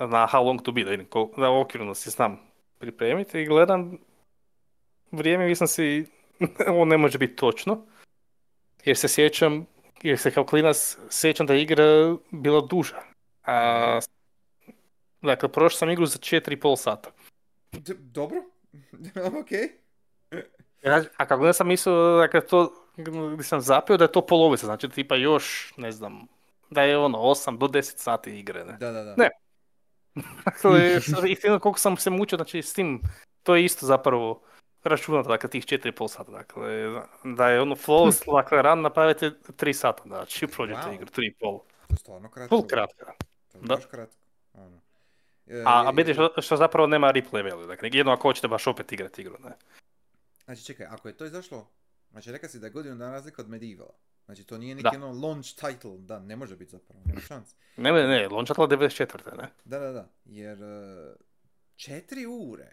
na How Long To Be, da da okvirno si znam pripremiti i gledam vrijeme, mislim si, ovo ne može biti točno, jer se sjećam, jer se kao klinac sjećam da je igra bila duža. A, dakle, prošao sam igru za 4,5 sata. D- dobro. ok. Ja, a kako ne sam mislio, dakle, to, gdje sam zapio da je to polovica, znači tipa još, ne znam, da je ono 8 do 10 sati igre, ne. Da, da, da. Ne. Dakle, istina koliko sam se mučio, znači s tim, to je isto zapravo računato, dakle, tih 4,5 sata, dakle, da je ono flawless, dakle, run napravite 3 sata, znači, prođete Wow. igru, 3,5. To je stvarno kratko. Full kratka. To je Da. baš kratko. Ono. E, A, a biti što, što zapravo nema replay value, dakle, jedno ako hoćete baš opet igrati igru, ne. Znači čekaj, ako je to izašlo, znači rekao si da je godinu dana razlika od Medievala. Znači to nije neki ono launch title, da, ne može biti zapravo, nema šans. Ne, ne, ne, Launchatla 94. ne. Da, da, da, jer e, četiri ure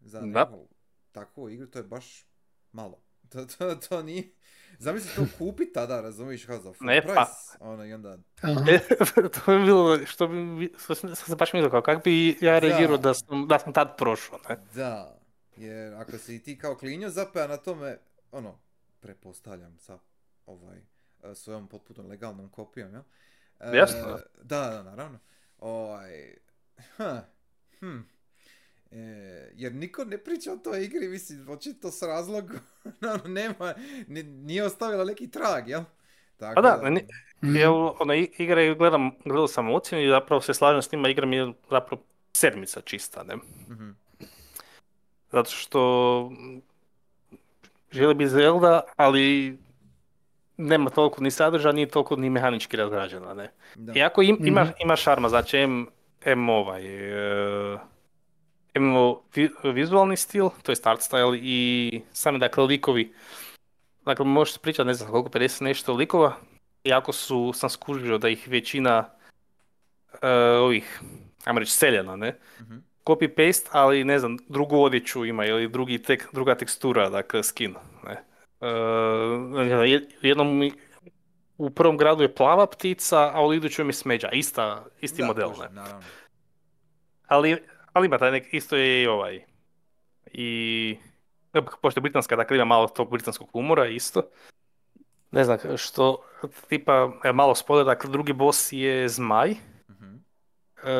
za Da. takvu igru, to je baš malo. To, to, to nije, Замисли што купи тада, разумиш како за Не, па. оно и онда. Тоа би било што би се баш ми како би ја да. реагирал да сум да сум тад прошол, не? Да. Јер ако си ти као клињо запеа на томе, оно, препоставljam са овај својом потпутно легалном копијом, ја? Јасно. Да, да, наравно. Ој. Хм. E, da. Da, da, jer niko ne priča o toj igri, mislim, očito s razlogom, ono, nema, ni- nije ostavila neki trag, jel? Tako Pa da, ne- Mhm. Jer ona igra je, gledam, gledao sam ocjenu i zapravo se slažem s njima, igra mi je zapravo sedmica čista, ne. Mhm. Zato što želi bi Zelda, ali nema toliko ni sadržaja, nije toliko ni mehanički razrađena, ne. Da. Iako im, ima, Mhm. ima šarma, znači M, M ovaj, e, Vi- vizualni stil, to je art style i sami dakle likovi. Dakle, možeš pričati ne znam koliko, 50 nešto likova. Iako su, sam skužio da ih većina e, ovih, ajmo reći, seljena, ne? Mhm. Copy-paste, ali ne znam, drugu odjeću ima ili drugi tek, druga tekstura, dakle, skin, ne? Je- jednom u prvom gradu je plava ptica, a u idućem je smeđa. Ista, isti Da, model, ne? Naravno. Ali, ali ima taj nek, isto je i ovaj. I, pošto je britanska, dakle ima malo tog britanskog humora isto. Ne znam što, tipa, malo spoiler, dakle drugi boss je zmaj, Mhm. e,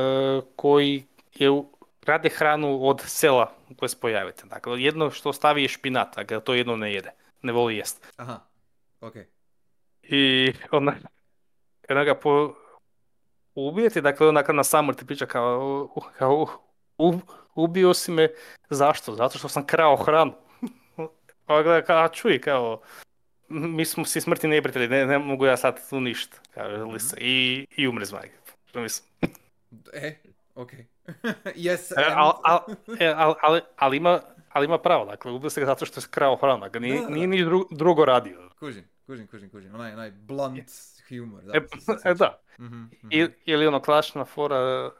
koji je, u- rade hranu od sela koje se pojavite. Dakle, jedno što stavi je špinat, dakle to jedno ne jede, ne voli jest. Aha, okej. I onda, onda ga po, ubijete, dakle onako na samor ti priča kao, kao u- ubio si me, zašto? Zato što sam krao hranu. Pa gleda a čuj, kao, mi smo si smrti neprijatelji, ne, ne mogu ja sad tu ništa, kaže Lisa. I, i umre zmaj. Mislim, E, okej. yes, E, al, al, e, al, ali, ali ima, ali ima pravo, dakle, ubio se ga zato što je krao hranu, dakle, nije, Da, da, nije da. ni dru- drugo radio. Kužim, kužim, kužim, kužim. Onaj, onaj blunt humor. Da, E, se- se e, da, Mhm, mhm. I, ili ono klasična fora,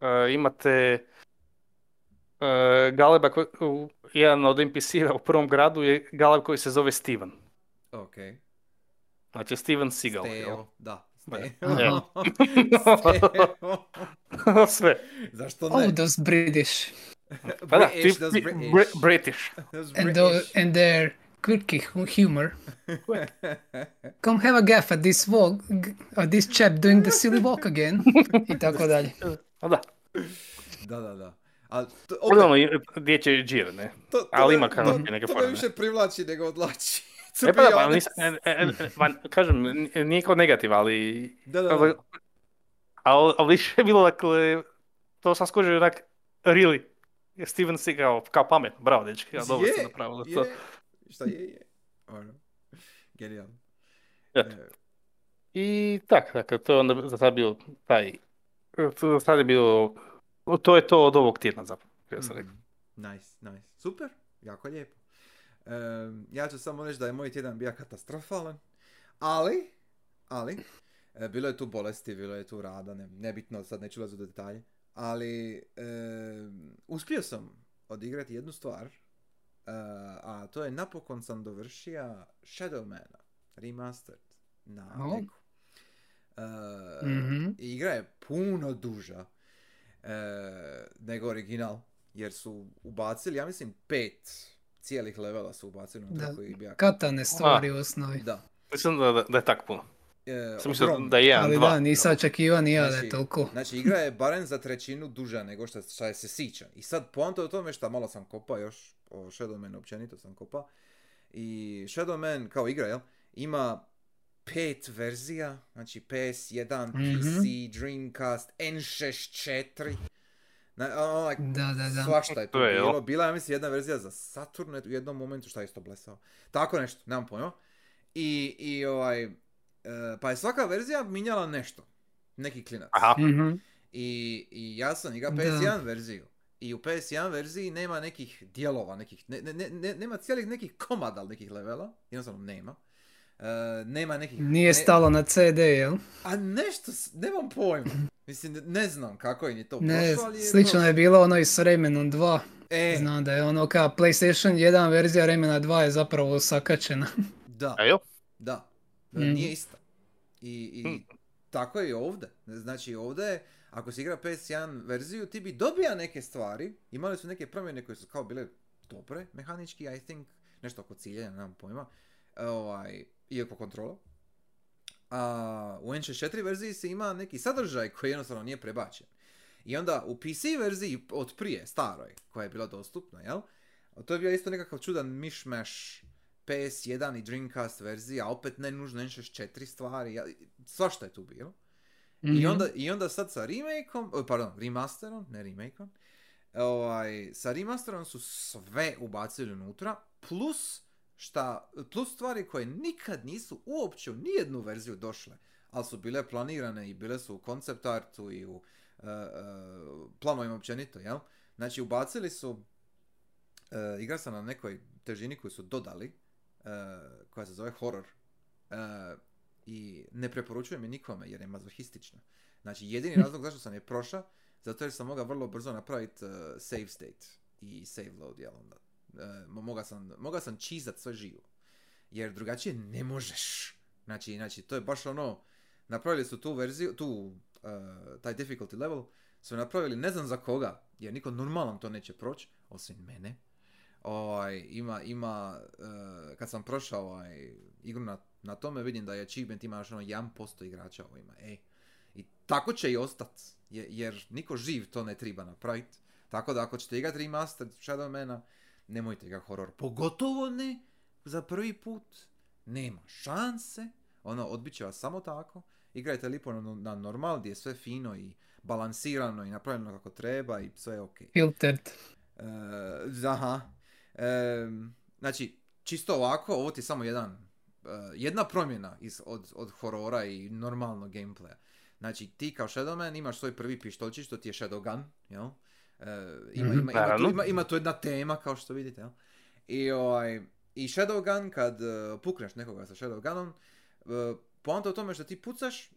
e, imate Galeba, koji, jedan od NPC-a u prvom gradu je Galeb koji se zove Steven. Okej. Znači Steven Seagal. Steo, da. Steo. Steo. Sve. Zašto Oh, ne? those British. Pa da, British, those British. Bri- British. Those And, and their quirky hu- humor. Come have a gaff at this walk, at this chap doing the silly walk again. I tako dalje. Da, Da, da, da. Ali to, opet, i dječje džir, ne? to, to, ali ima to, neke to me više privlači nego odlači. E pa da, pa nisam, e, e, e, kažem, nije kao negativ, ali... Da, da, da. ali, ali, više je bilo, dakle, to sam skužio onak, really, je Steven Seagal kao pametno, bravo, dečki, ja dobro ste Je, napravili to. je. Šta je, je. Ono. Genijalno. E, I tak, dakle, to je onda za sad bio taj, to za sad je bilo, to je to od ovog tjedna zapravo, ja sam rekao. Mhm. Nice, nice. Super, jako lijepo. Em, ja ću samo reći da je moj tjedan bio katastrofalan, ali, ali, e, bilo je tu bolesti, bilo je tu rada, ne, nebitno, sad neću ulaziti u detalje, ali em, uspio sam odigrati jednu stvar, e, a to je napokon sam dovršio Shadowmana, remastered na O. Macu. E, Mhm. i igra je puno duža nego original, jer su ubacili, ja mislim, pet cijelih levela su ubacili na Da. koji bi ja... Katane stvari u osnovi. Da. Mislim da, da, da je tako puno. E, Sam mislio da je jedan, Ali dva. da, nisam očekivao ni ja da je Znači, toliko. Znači, igra je barem za trećinu duža nego što šta se sića. I sad, poanta je u tome što malo sam kopao još, o Shadowmanu općenito sam kopao. I Shadowman, kao igra, jel, ima pet verzija, znači PS1, Mhm. PC, Dreamcast, N64. Na, ono, like, Da, da, da. Svašta je tu To je, bilo. Bila je, mislim, jedna verzija za Saturn u jednom momentu, šta je isto blesao. Tako nešto, nemam pojma. I, i ovaj, e, pa je svaka verzija minjala nešto. Neki klinac. Aha. Mhm. I, I ja sam igra Da. PS1 verziju. I u PS1 verziji nema nekih dijelova, nekih, ne, ne, ne, ne- nema cijelih nekih komada nekih levela. Jednostavno nema. E, nema nekih... Nije ne- stalo na CD, jel? A nešto, s- nemam pojma. Mislim, ne- ne znam kako im je to Ne, prošlo, ali je slično prošlo. je bilo ono i s Raymanom 2. E, Znam da je ono kao PlayStation 1 verzija Raymana 2 je zapravo sakačena. da. A jel? Da, Mm. nije ista. I, i Hmm. tako je i ovdje. Znači ovdje, ako si igra PS1 verziju, ti bi dobija neke stvari. Imali su neke promjene koje su kao bile dobre, mehanički, I think. Nešto oko ciljanja, nemam pojma. Ovaj, i oko kontrola. A u N64 verziji se ima neki sadržaj koji jednostavno nije prebačen. I onda u PC verziji od prije, staroj, koja je bila dostupna, jel? To je bio isto nekakav čudan mišmaš PS1 i Dreamcast verzija, a opet ne nužno N64 stvari, jel? svašta je tu bilo. I, Mhm. onda, I onda sad sa remakeom, o, pardon, remasterom, ne remakeom, ovaj, sa remasterom su sve ubacili unutra, plus, šta, plus stvari koje nikad nisu uopće u nijednu verziju došle, ali su bile planirane i bile su u koncept artu i u uh, uh, planovima općenito, jel? Znači, ubacili su, uh, igra sam na nekoj težini koju su dodali, uh, koja se zove horror. Uh, I ne preporučujem je nikome jer je mazohistična. Znači, jedini razlog zašto sam je prošao, zato jer sam mogao vrlo brzo napraviti uh, save state i save load, jel onda. Uh, moga sam, moga sam čizat sve živo. Jer drugačije ne možeš. Znači, znači, to je baš ono, napravili su tu verziju, tu, uh, taj difficulty level, su napravili ne znam za koga, jer niko normalan to neće proći, osim mene. Ovaj, ima, ima, uh, kad sam prošao ovaj, igru na, na tome, vidim da je achievement ima još ono 1% igrača ovo ima. E, i tako će i ostat, je- jer niko živ to ne treba napraviti. Tako da ako ćete igrati remastered Shadowmana, nemojte igrati horor. Pogotovo ne za prvi put. Nema šanse. Ono, odbit će vas samo tako. Igrajte lipo na, na normal gdje je sve fino i balansirano i napravljeno kako treba i sve je ok. Filtered. E, aha. E, znači, čisto ovako, ovo ti je samo jedan, e, jedna promjena iz, od, od horora i normalnog gameplaya. Znači, ti kao Shadowman imaš svoj prvi pištoljčić, što ti je Shadowgun, jel? E, ima, Mhm. ima, ima, tu, ima, ima tu jedna tema, kao što vidite, jel? I, ovaj, i Shadowgun, kad e, pukneš nekoga sa Shadowgunom, e, poanta u tome što ti pucaš,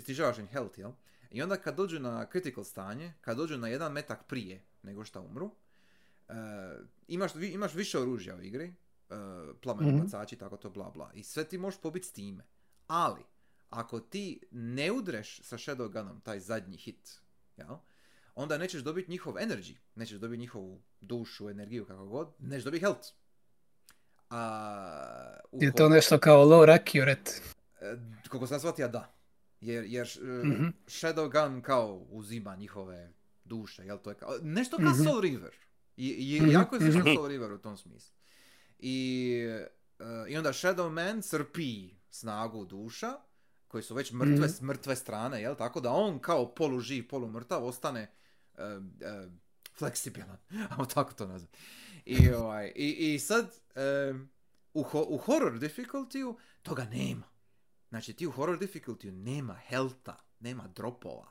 snižavaš im health, jel? I onda kad dođu na critical stanje, kad dođu na jedan metak prije nego što umru, e, imaš, vi- imaš više oružja u igri, uh, plameni Mhm. bacači, tako to bla bla. I sve ti možeš pobiti s time. Ali, ako ti ne udreš sa Shadowgunom taj zadnji hit, jel? Onda nećeš dobiti njihov energy, nećeš dobiti njihovu dušu, energiju, kako god, nećeš dobiti health. A, u Je to nešto kao low accurate? E, Koliko sam shvatio, da. Jer, jer uh, Mhm. Shadowgun kao uzima njihove duše, jel to je kao, nešto kao Mhm. Soul River. I, i Mhm, jako je slično mhm. Soul River u tom smislu. I, uh, I onda Shadowman crpi snagu duša, koji su već mrtve, Mhm. s mrtve strane, jel? Tako da on kao poluživ, polumrtav ostane fleksibilan, ajmo tako to nazvati. I, ovaj, i, i sad, um, u, ho- u horror difficulty toga nema. Znači ti u horror difficulty nema helta, nema dropova,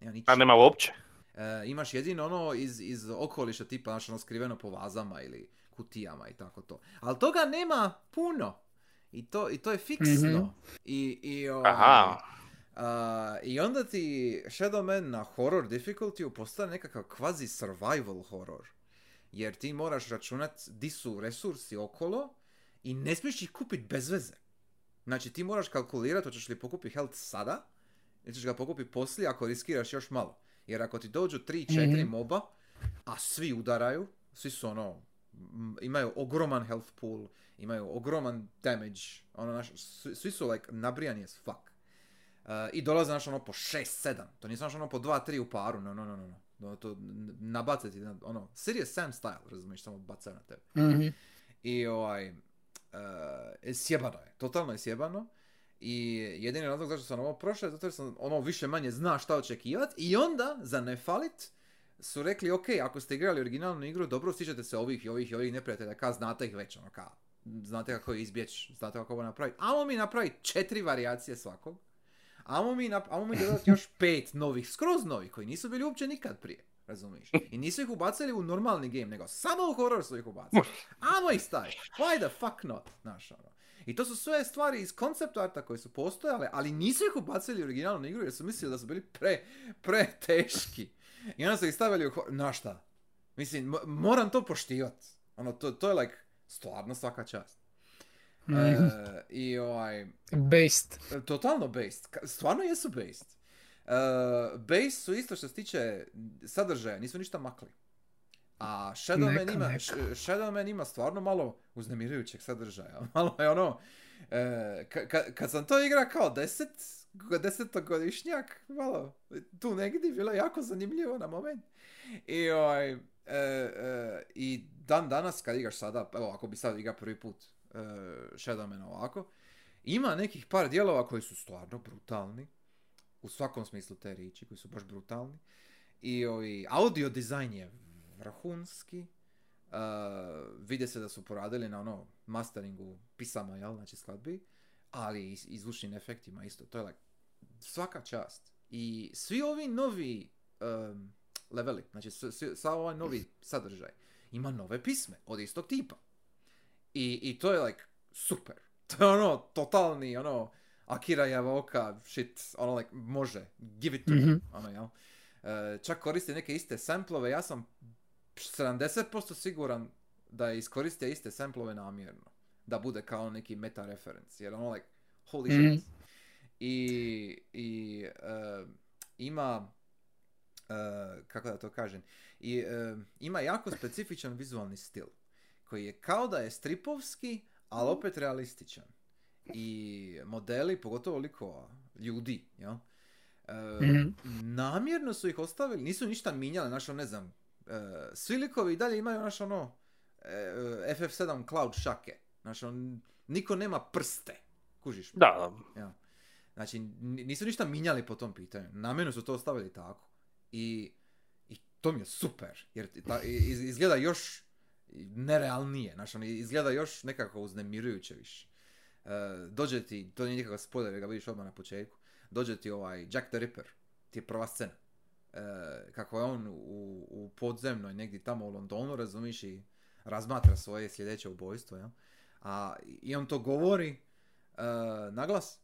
nema ničega. A nema uopće. E, imaš jedino ono iz, iz okoliša tipa znaš, ono skriveno po vazama ili kutijama i tako to. Ali toga nema puno. I to, i to je fiksno. Mhm. I, i, ovaj, Aha. A, I onda ti Shadowman na horror difficulty postane nekakav kvazi survival horror. Jer ti moraš računat di su resursi okolo i ne smiješ ih kupiti bez veze. Znači ti moraš kalkulirati hoćeš li pokupiti health sada ili ćeš ga pokupiti poslije ako riskiraš još malo. Jer ako ti dođu 3-4 Mhm. moba, a svi udaraju, svi su ono, imaju ogroman health pool, imaju ogroman damage, ono, naš, svi, svi su like nabrijani as fuck. Uh, I dolaze znaš ono po 6-7, to nije znaš ono po 2-3 u paru, no, no, no, no, no. to nabacati, na- ono, Serious Sam style, razumiješ, samo bacaju na tebe. Mhm. I ovaj, uh, sjebano je, totalno je sjebano. I jedini razlog zašto sam ovo prošao je zato jer sam ono više manje zna šta očekivati i onda, za ne falit, su rekli, ok, ako ste igrali originalnu igru, dobro, sjećate se ovih i ovih i ovih neprijatelja, ka znate ih već, ono, ka, znate kako je izbjeći, znate kako ovo napraviti. Amo mi napraviti četiri varijacije svakog, amo mi, nap- amo mi dodati još pet novih, skroz novih, koji nisu bili uopće nikad prije, razumiješ? I nisu ih ubacili u normalni game, nego samo u horror su ih ubacili. Amo ih staviti, why the fuck not, znaš, ono. I to su sve stvari iz koncept arta koje su postojale, ali nisu ih ubacili u originalnu igru jer su mislili da su bili pre, pre teški. I onda su ih stavili u... ho- Na šta? Mislim, mo- moram to poštivat. Ono, to, to je like, stvarno svaka čast. E, I ovaj, Based. totalno based. Stvarno jesu based. E, based su isto što se tiče sadržaja, nisu ništa makli. A Shadowman Neka, ima, neka. Shadowman ima stvarno malo uznemirujućeg sadržaja. Malo je ono, e, ka- ka- kad sam to igra kao deset, desetogodišnjak, malo, tu negdje bilo jako zanimljivo na moment. I, ovaj, e, e, I dan danas kad igraš sada, evo ako bi sad igra prvi put e, Shadowman ovako, ima nekih par dijelova koji su stvarno brutalni, u svakom smislu te riječi, koji su baš brutalni. I ovi, audio dizajn je vrhunski. Uh, vide se da su poradili na ono masteringu pisama, jel, znači skladbi, ali i, i efektima isto. To je like, svaka čast. I svi ovi novi um, leveli, znači s- svi- sav ovaj novi sadržaj, ima nove pisme od istog tipa. I, i to je like super. To je ono totalni ono Akira Yamaoka shit, ono like može, give it to me, Mhm. ono jel. E, čak koristi neke iste samplove, ja sam 70% siguran da je iskoristio iste samplove namjerno. Da bude kao neki meta reference, jer ono like, holy Mhm. shit. I, i e, ima, e, kako da to kažem, i, e, ima jako specifičan vizualni stil, koji je kao da je stripovski, ali opet realističan. I modeli, pogotovo likova, ljudi, jel? E, Mhm. namjerno su ih ostavili, nisu ništa mijenjali, znaš, ono, ne znam, e, svi likovi i dalje imaju, znaš, ono, e, FF7 Cloud šake, znaš, on, niko nema prste, kužiš me? Da, Ja. Znači, ni- nisu ništa minjali po tom pitanju. Namjerno su to ostavili tako. I, i to mi je super. Jer ta, izgleda još nerealnije. Znači, ono, izgleda još nekako uznemirujuće više. E, dođe ti, to nije nikakav spoiler, ga vidiš odmah na početku. Dođe ti ovaj Jack the Ripper. Ti je prva scena. E, kako je on u, u podzemnoj, negdje tamo u Londonu, razumiješ, i razmatra svoje sljedeće ubojstvo, jel? A, I on to govori uh, naglas.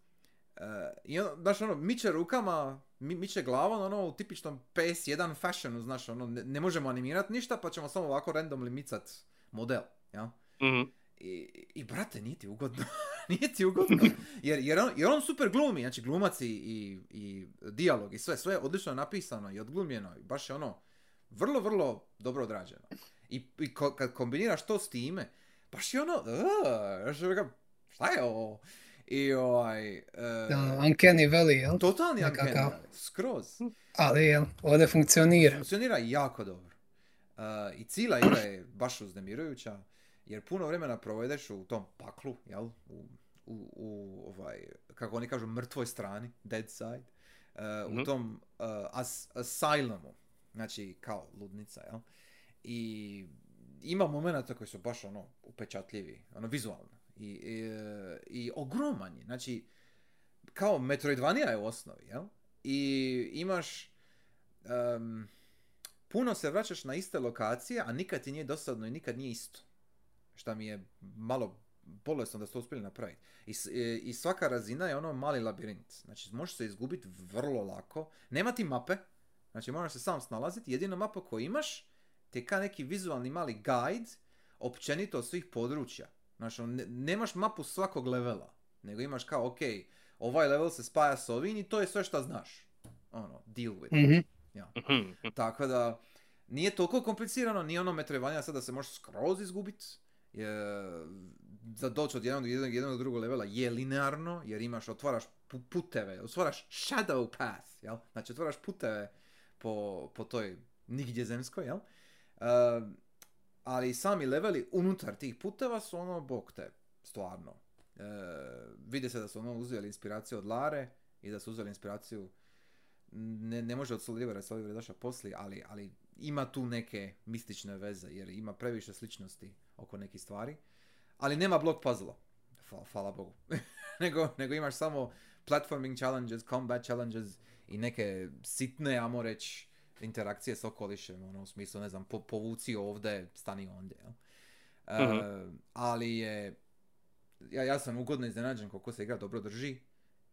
Uh, I on, znaš, ono, miče rukama, mi, miče glavom, ono, u tipičnom PS1 fashionu, znaš, ono, ne, ne možemo animirati ništa, pa ćemo samo ovako randomly micat model, jel? mhm. I, i brate, nije ti ugodno. nije ti ugodno. Jer, jer, on, jer on super glumi, znači glumac i, i, i dijalog i sve, sve je odlično napisano i odglumljeno i baš je ono vrlo, vrlo dobro odrađeno. I, i ko- kad kombiniraš to s time, baš je ono, ono, šta je ovo? I ovaj, Da, Uncanny Valley, jel? totalni nekakav. uncanny valley, skroz. Ali, jel, ovdje funkcionira. Funkcionira jako dobro. Uh, I cijela igra je baš uznemirujuća, jer puno vremena provedeš u tom paklu, jel? U, u, u ovaj, kako oni kažu, mrtvoj strani, dead side. Uh, Mhm. U tom uh, as, asylumu, znači kao ludnica, jel? I ima momenata koji su baš ono upečatljivi, ono vizualno. I, i, e, i ogroman je, znači kao Metroidvania je u osnovi, jel? I imaš em, puno se vraćaš na iste lokacije, a nikad ti nije dosadno i nikad nije isto. Šta mi je malo bolesno da su to uspjeli napraviti. I, e, I svaka razina je ono mali labirint. Znači, možeš se izgubiti vrlo lako. Nema ti mape. Znači, moraš se sam snalaziti. Jedina mapa koju imaš ti je kao neki vizualni mali guide općenito od svih područja. Znači, ne- nemaš mapu svakog levela. Nego imaš kao, ok, ovaj level se spaja s ovim i to je sve što znaš. Ono, deal with it. Mhm. Mhm. Tako da, nije toliko komplicirano, nije ono Metroidvania sad da se možeš skroz izgubit. Je, za doći od jednog do jednog, jednog do drugog levela je linearno, jer imaš, otvaraš pu- puteve, otvaraš shadow path, jel? Znači, otvaraš puteve po, po toj nigdje zemskoj, jel? Um, ali sami leveli unutar tih puteva su ono, bog te, stvarno, vidi se da su ono uzeli inspiraciju od Lare i da su uzeli inspiraciju ne, ne može od Solivera, Soliver je došao poslije, ali, ali ima tu neke mistične veze, jer ima previše sličnosti oko nekih stvari. Ali nema blok puzzle hvala Bogu. nego, nego imaš samo platforming challenges, combat challenges i neke sitne, amo reći, interakcije s okolišem, ono, u smislu, ne znam, po, povuci ovdje, stani ondje, jel? Uh, ali je, ja, ja sam ugodno iznenađen koliko se igra dobro drži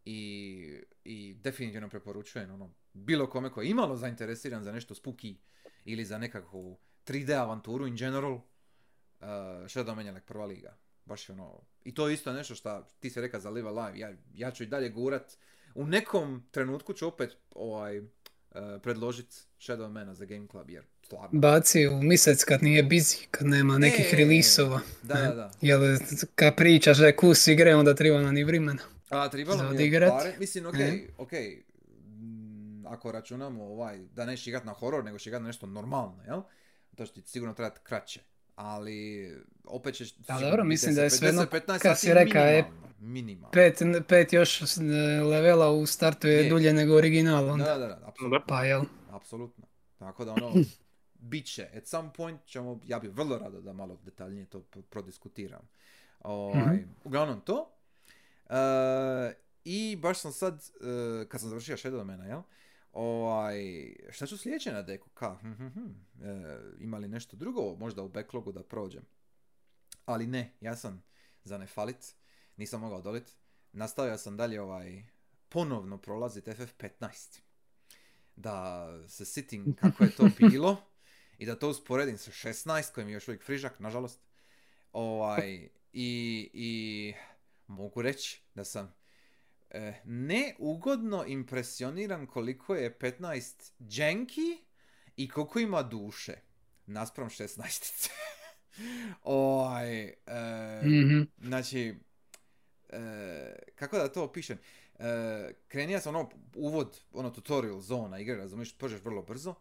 i, i definitivno preporučujem, ono, bilo kome koji je imalo zainteresiran za nešto spooky ili za nekakvu 3D avanturu in general, uh, Shadow je prva liga. Baš je ono, i to je isto nešto što ti se reka za Live Alive, ja, ja ću i dalje gurat. U nekom trenutku ću opet ovaj, uh, predložiti Shadow Mana za Game Club, jer stvarno... Baci u mjesec kad nije busy, kad nema nekih e, rilisova. Da, da, da. Jer kad pričaš da je kus igre, onda treba na ni vremena. A, trebalo mi je pare, mislim, okej, okay, okej, okay ako računamo ovaj, da nećeš igrat na horor, nego ćeš igrat na nešto normalno, jel? To će ti sigurno trebati kraće. Ali, opet ćeš... Da, dobro, mislim da je sve jedno, kad si reka je minimalno. Pet, pet još levela u startu je, je. dulje nego original. Onda. Da, da, da, apsolutno. Pa, jel? Apsolutno. Tako da ono, bit će. At some point ćemo, ja bih vrlo rado da malo detaljnije to prodiskutiram. Ovaj, mm-hmm. Uglavnom to. Uh, I baš sam sad, uh, kad sam završio Shadowmana, jel? Ovaj, šta ću sljedeće na deku? Ka? Hm, hm, hm. E, ima li nešto drugo možda u backlogu da prođem? Ali ne, ja sam za ne falit, nisam mogao dolit. Nastavio sam dalje ovaj, ponovno prolaziti FF15. Da se sitim kako je to bilo i da to usporedim sa 16 koji mi je još uvijek frižak, nažalost. Ovaj, i, I mogu reći da sam e, ne ugodno impresioniran koliko je 15 dženki i koliko ima duše naspram 16. Oj, e, mm znači, e, kako da to opišem? E, krenija sam ono uvod, ono tutorial zona igre, razumiješ, prođeš vrlo brzo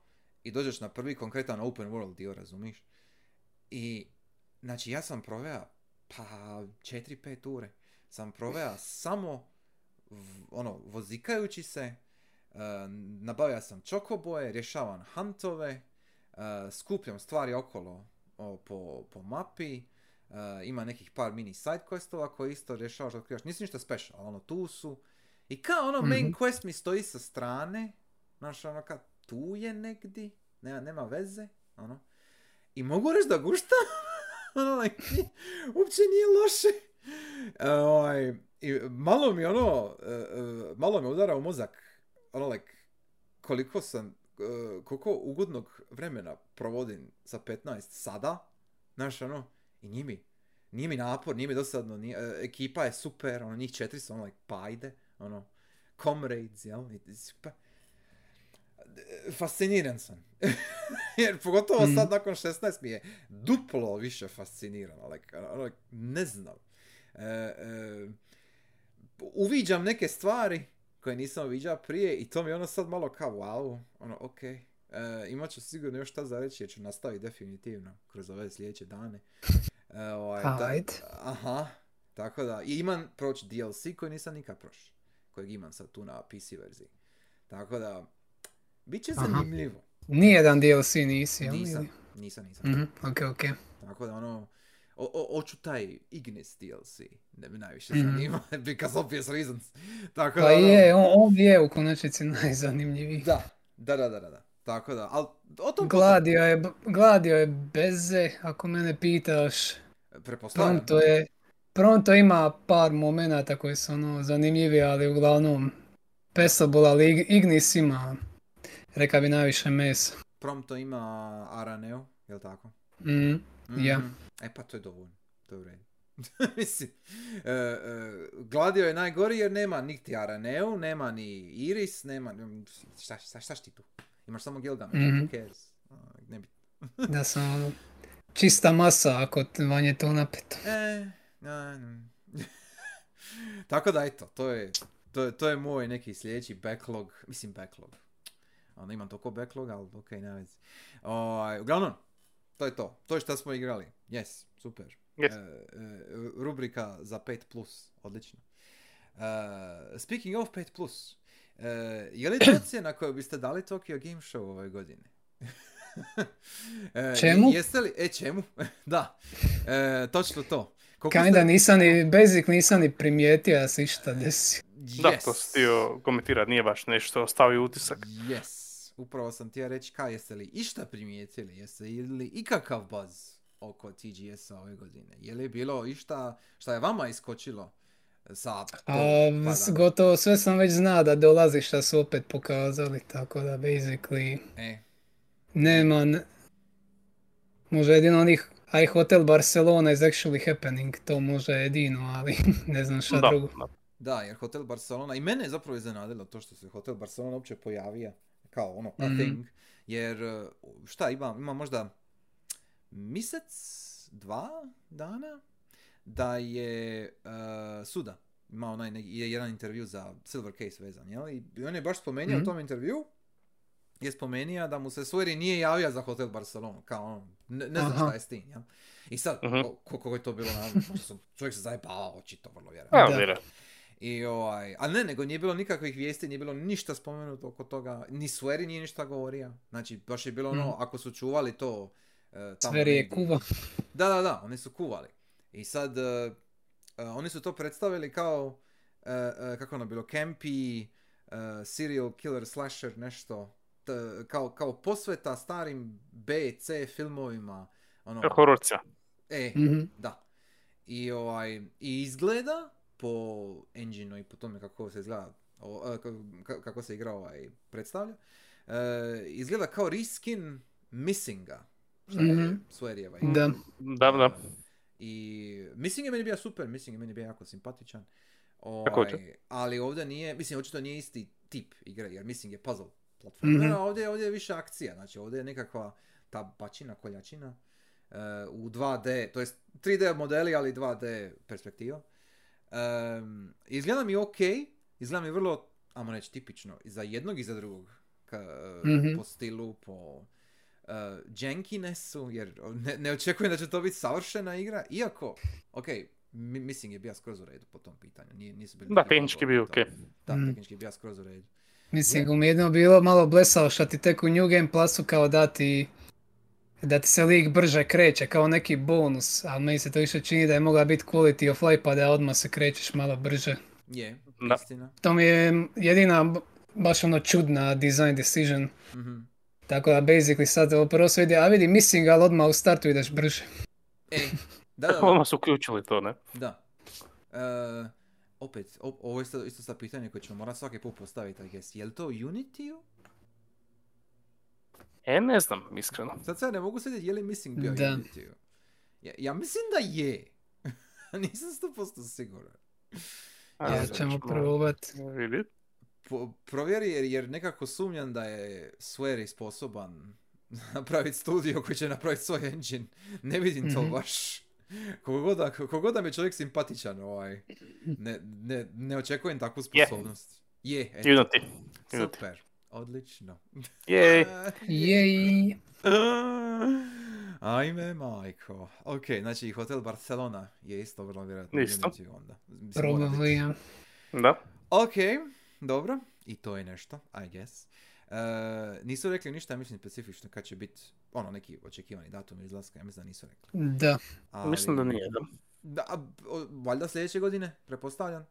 i dođeš na prvi konkretan open world dio, razumiješ? I, znači, ja sam proveo, pa, 4-5 ure, sam proveo samo ono, vozikajući se, uh, nabavio sam čokoboje, rješavam hantove, uh, skupljam stvari okolo po, po mapi, uh, ima nekih par mini side questova koje isto rješavaš, otkrivaš, nisi ništa special, ono, tu su. I kao ono, main mm-hmm. quest mi stoji sa strane, znaš, ono, kao, tu je negdje, nema, nema veze, ono. I mogu reći da gušta, ono, like, uopće nije loše. Uh, i malo mi ono, uh, malo mi udara u mozak, ono like, koliko sam, uh, koliko ugodnog vremena provodim sa 15 sada, znaš ono, i njimi, nije mi napor, nije mi dosadno, nije, uh, ekipa je super, ono, njih četiri su ono, like, pa ajde, ono, comrades, jel, pa, fasciniran sam. Jer pogotovo sad mm. nakon 16 mi je duplo više fascinirano, like, ono, like, ne znam. E, e, uviđam neke stvari koje nisam uviđao prije i to mi je ono sad malo kao wow, ono ok, e, imat ću sigurno još šta za reći jer ću nastaviti definitivno kroz ove sljedeće dane. E, ovaj, aha, tako da, i imam proći DLC koji nisam nikad prošao, kojeg imam sad tu na PC verziji. Tako da, bit će zanimljivo. Nijedan DLC nisi, jel? Nisam, nisam, nisam. Mm-hmm, ok, ok. Tako da ono, Oću taj Ignis DLC, ne bi najviše mhm. zanima, mm. because obvious reasons. Tako pa da, ono- je, on, on je u konačnici najzanimljiviji. Da, da, da, da, da. Tako da, ali o tom Gladio je, Gladio je beze, ako mene pitaš. Pronto je, Pronto ima par momenata koji su ono zanimljivi, ali uglavnom Pesable, ali Ignis ima, reka bi najviše mesa. Prompto ima Araneo, jel tako? Mm, mm-hmm. ja. E pa to je dovoljno. To je u redu. Mislim, uh, uh, Gladio je najgori jer nema niti Araneu, nema ni Iris, nema... Šta, šta, šta ti tu? Imaš samo Gilgamesh, mm-hmm. who cares? Uh, ne bi... da sam ono, čista masa ako vam je to napeto. E, uh, Tako da eto, to je, to, je, to je moj neki sljedeći backlog, mislim backlog. Onda imam toliko backlog, ali ok, ne vezi. Uglavnom, to je to. To je što smo igrali. Yes, super. Yes. E, rubrika za 5 plus, odlično. E, speaking of 5 plus, e, je li to ocjena koju biste dali Tokyo Game Show ove godine? E, Čemu? Jeste li, e čemu? da, e, točno to. Koliko Kinda ste- nisam ni, basic nisam ni primijetio da se išta desi. Da, to sam htio komentirati, nije baš nešto stavio utisak. Yes. Upravo sam ti ja reći kaj jeste li išta primijetili, jeste li ikakav buzz oko TGS-a ove godine? Je li bilo išta šta je vama iskočilo sa A tog s- pada? gotovo sve sam već zna da dolazi šta su opet pokazali, tako da basically E, nema, n- može jedino onih I Hotel Barcelona is actually happening, to može jedino, ali ne znam šta Da, drugo. da. da, jer Hotel Barcelona, i mene je zapravo iznenadilo to što se Hotel Barcelona uopće pojavio kao ono, a Mhm. thing, jer uh, šta ima, ima možda mjesec, dva dana, da je uh, Suda imao onaj je jedan intervju za Silver Case vezan, jel? I on je baš spomenuo Mhm. u tom intervju, je spomenuo da mu se Sueri nije javio za Hotel Barcelona, kao ono, ne, ne znam šta je s tim, jel? I sad, Mhm. ko- koliko je to bilo, možda čovjek se zajebavao, očito, vrlo vjerojatno. Da. vjerujem. I ovaj, ali ne, nego nije bilo nikakvih vijesti, nije bilo ništa spomenuto oko toga, ni Swery nije ništa govorio. Znači, baš je bilo ono, Mhm. ako su čuvali to e, tamo Sveri je kuva. Da, da, da, oni su kuvali. I sad, e, e, oni su to predstavili kao, kako ono bilo, campy, serial killer slasher, nešto, T- kao, kao posveta starim B, C filmovima. Ono, Hororca. e, Mhm. da. I, ovaj, I izgleda po engineu i po tome kako se izgleda, o, ka- kako se igra ovaj predstavlja, e, izgleda kao reskin Missinga. Šta je Mhm. Swearijeva Da. Da, da. I Missing je meni bio super, Missing je meni bio jako simpatičan. Ovaj, ali ovdje nije, mislim, očito nije isti tip igre, jer Missing je puzzle platformer, Mhm. a ovdje, ovdje je više akcija, znači ovdje je nekakva ta bačina, koljačina e, u 2D, to jest 3D modeli, ali 2D perspektiva. Em, izgleda mi ok, izgleda mi vrlo, ajmo reći, tipično, i za jednog i za drugog. Ka, Mhm. Po stilu, po uh, jankinesu, jer ne, ne očekujem da će to biti savršena igra, iako, ok, mi, mislim je bio skroz u redu po tom pitanju. Nije, nisu bili Da, tehnički bio ok. Da, Mm. tehnički je bio skroz u redu. Mislim, mi je jedno bilo malo blesao što ti tek u New Game Plusu kao dati da ti se lik brže kreće kao neki bonus, ali meni se to više čini da je mogla biti quality of life pa da odmah se krećeš malo brže. Je, Da. istina. To mi je jedina baš ono čudna design decision. Mhm. Tako da basically sad ovo prvo se vidi, a vidi missing, ali odmah u startu ideš brže. E, da, da. Odmah su uključili to, ne? Da. E, opet, op- ovo je isto, isto sad pitanje koje ćemo morati svaki put postaviti, I guess. Je li to Unity? E, ne znam, iskreno. Sad sad ne mogu sjetiti je li Missing bio Da. Ja, ja mislim da je. Nisam 100% siguran. A, Ja ćemo ćemo probat. vidit. Po, provjeri jer, jer nekako sumnjam da je Swery sposoban napraviti studio koji će napraviti svoj engine. Ne vidim to Mhm. baš. Kogod da, mi je čovjek simpatičan, ovaj, ne, ne, ne očekujem takvu Je. sposobnost. Je, eto. Unity. Unity. Super, odlično. Jej. Jej. Ajme, majko. Ok, znači Hotel Barcelona je isto vrlo vjerojatno Isto. Onda. Ja. Da. Ok, dobro. I to je nešto, I guess. E, nisu rekli ništa, mislim, specifično kad će biti ono neki očekivani datum izlaska, ja mislim da nisu rekli. Da. Ali, Mislim da nije, da. Da, a, o, valjda sljedeće godine, prepostavljam.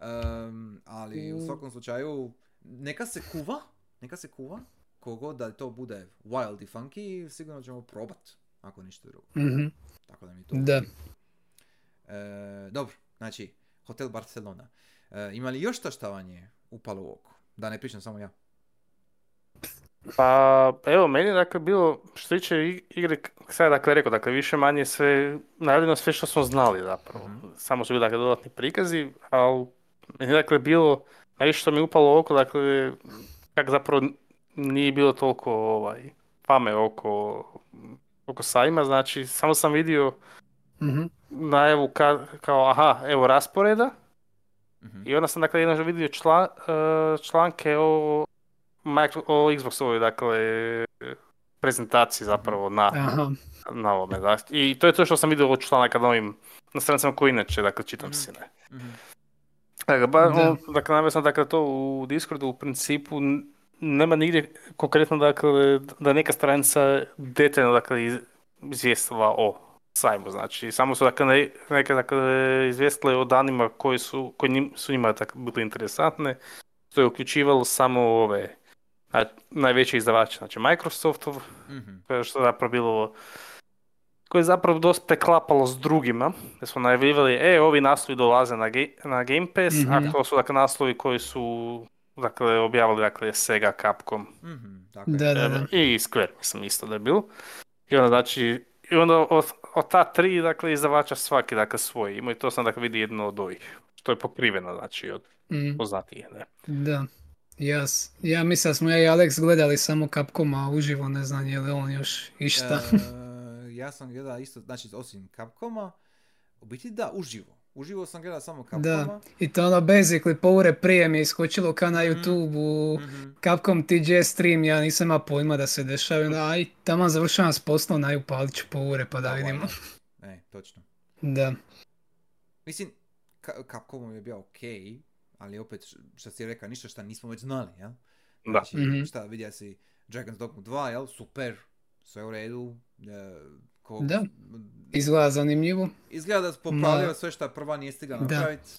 Em, ali u svakom slučaju, neka se kuva, neka se kuva, kogod da to bude wild i funky, sigurno ćemo probat, ako ništa drugo. Mhm. Tako da mi to... Da. E, dobro, znači, Hotel Barcelona. E, ima li još šta šta vam je upalo u oko? Da ne pričam samo ja. Pa, evo, meni je dakle bilo, što se tiče ig- igre, sad dakle rekao, dakle više manje sve, najavljeno sve što smo znali zapravo. Mhm. Samo su bili dakle dodatni prikazi, ali meni je dakle bilo, najviše što mi je upalo u oko, dakle, kak zapravo nije bilo toliko ovaj, fame oko, oko sajma, znači samo sam vidio Mhm. najavu ka, kao, aha, evo rasporeda, Mhm. i onda sam dakle jedno vidio čla- e, članke o, Micro- o Xboxovoj dakle prezentaciji zapravo na, Aha, na ovome. Da. I to je to što sam vidio od članaka na ovim na stranicama koji inače, dakle, čitam si, ne. Mhm. Dakle, ba, Da. ono, dakle, naveo sam dakle, to u Discordu u principu nema nigdje konkretno dakle, da neka stranica detaljno dakle, iz- izvijestila o sajmu, znači samo su dakle, ne- neke dakle, izvijestile o danima koji su, koji njim- su njima dakle, bili interesantne, što je uključivalo samo ove najveće izdavače, znači Microsoftov, Mhm. je što je zapravo bilo koje je zapravo dosta preklapalo s drugima, gdje smo najavljivali, e, ovi naslovi dolaze na, Ga- na Game Pass, Mhm. a to su dakle naslovi koji su dakle, objavili dakle, Sega, Capcom Mhm, tako je. da, da, da. e, i Square, mislim isto da je bilo. I onda znači, i onda od, od ta tri dakle, izdavača svaki dakle, svoj ima i to sam dakle vidi jedno od ovih, što je pokriveno znači od Mm, poznatijih. Ne? da. Ja, s- ja mislim da smo ja i Alex gledali samo Capcoma uživo, ne znam je li on još išta. E, ja sam gledao isto, znači osim Capcoma, u biti da, uživo. Uživo sam gledao samo Capcoma. Da, i to ono basically po ure prije mi je iskočilo ka na Mhm. YouTube Mhm. Capcom TGS stream, ja nisam imao pojma da se dešava, onda aj tamo završavam s poslom, aj upalit ću po ure pa da Da, vidimo. not? E, točno. Da, Mislim, Ka- Capcom je bio ok, ali opet, što si rekao, ništa što nismo već znali, jel? Da. Znači, Mhm. šta, vidio si Dragon's Dogma 2, jel? Super, sve u redu. e, ko- Da. izgleda zanimljivo. Izgleda da popravljaju Ma- sve što prva nije stigla Da. napraviti.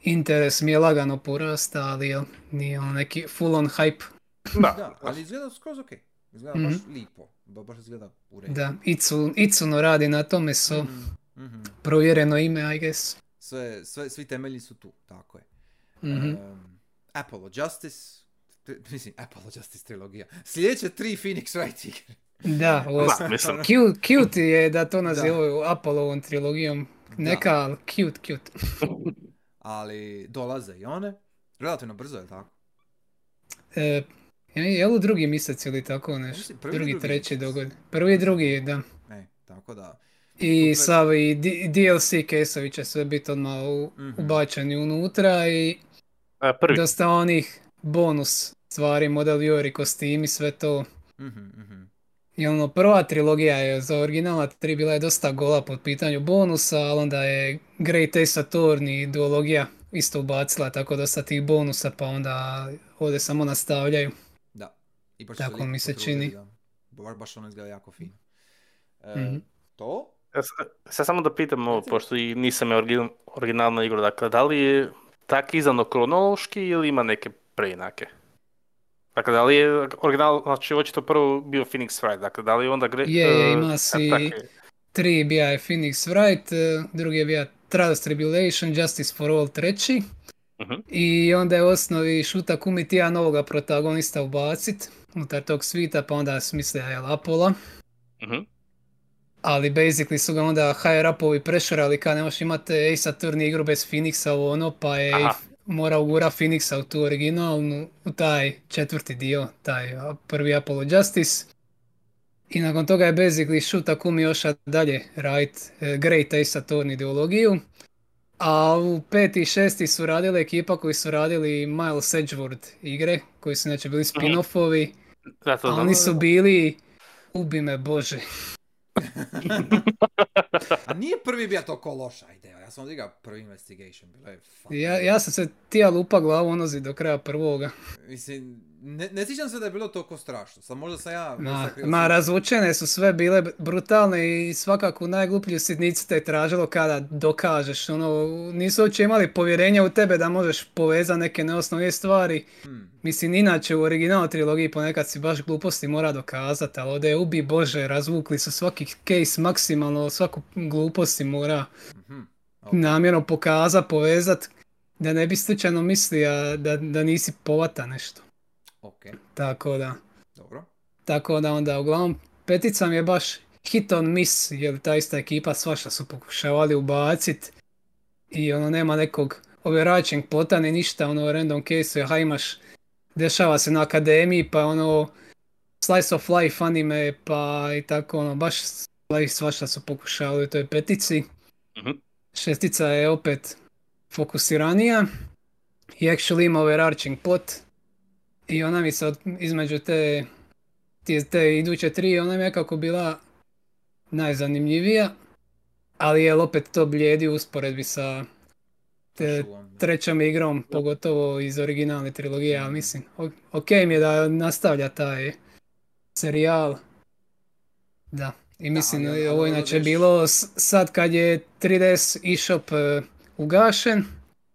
Interes mi je lagano porasta, ali jel, nije on neki full on hype. Da, Da, ali izgleda skroz ok. Izgleda Mhm. baš lipo. Ba- Baš izgleda u redu. Da, Itsu, Itsuno radi na tome, so Mhm, mhm. provjereno ime, I guess. Sve, sve, svi temelji su tu, tako je. Mhm. Um, Apollo Justice, tri- mislim, Apollo Justice trilogija. Sljedeće tri Phoenix Wright igre. Da, ovo da, mislim, cute, cute je da to nazivaju Apollovom trilogijom. Neka, ali cute, cute. Ali dolaze i one. Relativno brzo je tako. E, je je li drugi mjesec ili tako nešto? Prvi Drugi, drugi treći mjesec. dogod. Prvi i drugi, da. E, tako da. I sav i DLC caseovi će sve biti odmah u- Mhm. ubačeni unutra i e, prvi. dosta onih bonus stvari, model Yori, kostimi, sve to. Mhm, mhm. I ono, prva trilogija je za originalna tri bila je dosta gola pod pitanju bonusa, ali onda je Great Ace Attorney i duologija isto ubacila tako dosta tih bonusa, pa onda ovdje samo nastavljaju. Da. I baš Tako mi se čini. da. Ba- Baš ono izgleda jako fino. E, Mhm. To? Ja s- Sad samo da pitam, ovo, pošto i nisam je origin, originalna igra, dakle, da li je tak izdano kronološki ili ima neke preinake? Dakle, da li je original, znači očito prvo bio Phoenix Wright, dakle, da li onda gre... Je, je, e, ima si- je. Tri bija je Phoenix Wright, eh, drugi je bija Trials Tribulation, Justice for All treći. Mhm. I onda je u osnovi Šuta Kumi tija novoga protagonista ubacit unutar tog svita, pa onda smislija je Apola. Mhm. Ali basically su ga onda higher upovi prešerali kad ne možeš imati Ace Attorney igru bez Phoenixa ovo ono, pa je Aha. Mora ugura Phoenixa u tu originalnu, u taj četvrti dio, taj prvi Apollo Justice. I nakon toga je basically Shuta Kumi oša dalje radit e, Great Ace Attorney ideologiju. A u peti i šesti su radili ekipa koji su radili Miles Edgeworth igre, koji su inače bili spin-offovi, Da, to a oni su bili, ubi me Bože. A nije prvi bio toliko loša ideja. Sam odigrao prvi investigation. Bilo je fucking- Ja, ja sam se tija lupa glavu onozi do kraja prvoga. Mislim, ne, ne sjećam se da je bilo toliko strašno. Sad možda sam ja... Ma, ma sam- razvučene su sve bile brutalne i svakako najgluplju sitnicu te je tražilo kada dokažeš. Ono, nisu uopće imali povjerenja u tebe da možeš povezati neke neosnovne stvari. Hmm. Mislim, inače u original trilogiji ponekad si baš gluposti mora dokazati, ali ovdje je ubi Bože, razvukli su svaki case maksimalno, svaku glupost si mora Mhm. Namjerno pokazati, povezati, da ne bi slučajno mislio da, da nisi povata nešto. Ok, Tako da. dobro. Tako da onda uglavnom petica mi je baš hit on miss, jer ta ista ekipa svašta su pokušavali ubacit i ono nema nekog overarching plota ni ništa, ono random case, ha imaš, dešava se na akademiji pa ono slice of life anime pa i tako ono baš slice svašta su pokušavali u toj petici. Mhm. Šestica je opet fokusiranija i actually ima overarching plot i ona mi se između te ti- te iduće tri, ona mi je nekako bila najzanimljivija, ali je opet to blijedi u usporedbi sa te, trećom igrom, pogotovo iz originalne trilogije, ali mislim, o- ok mi je da nastavlja taj serijal. Da, i mislim, ali ovo inače bilo sad kad je 3DS eShop e, ugašen,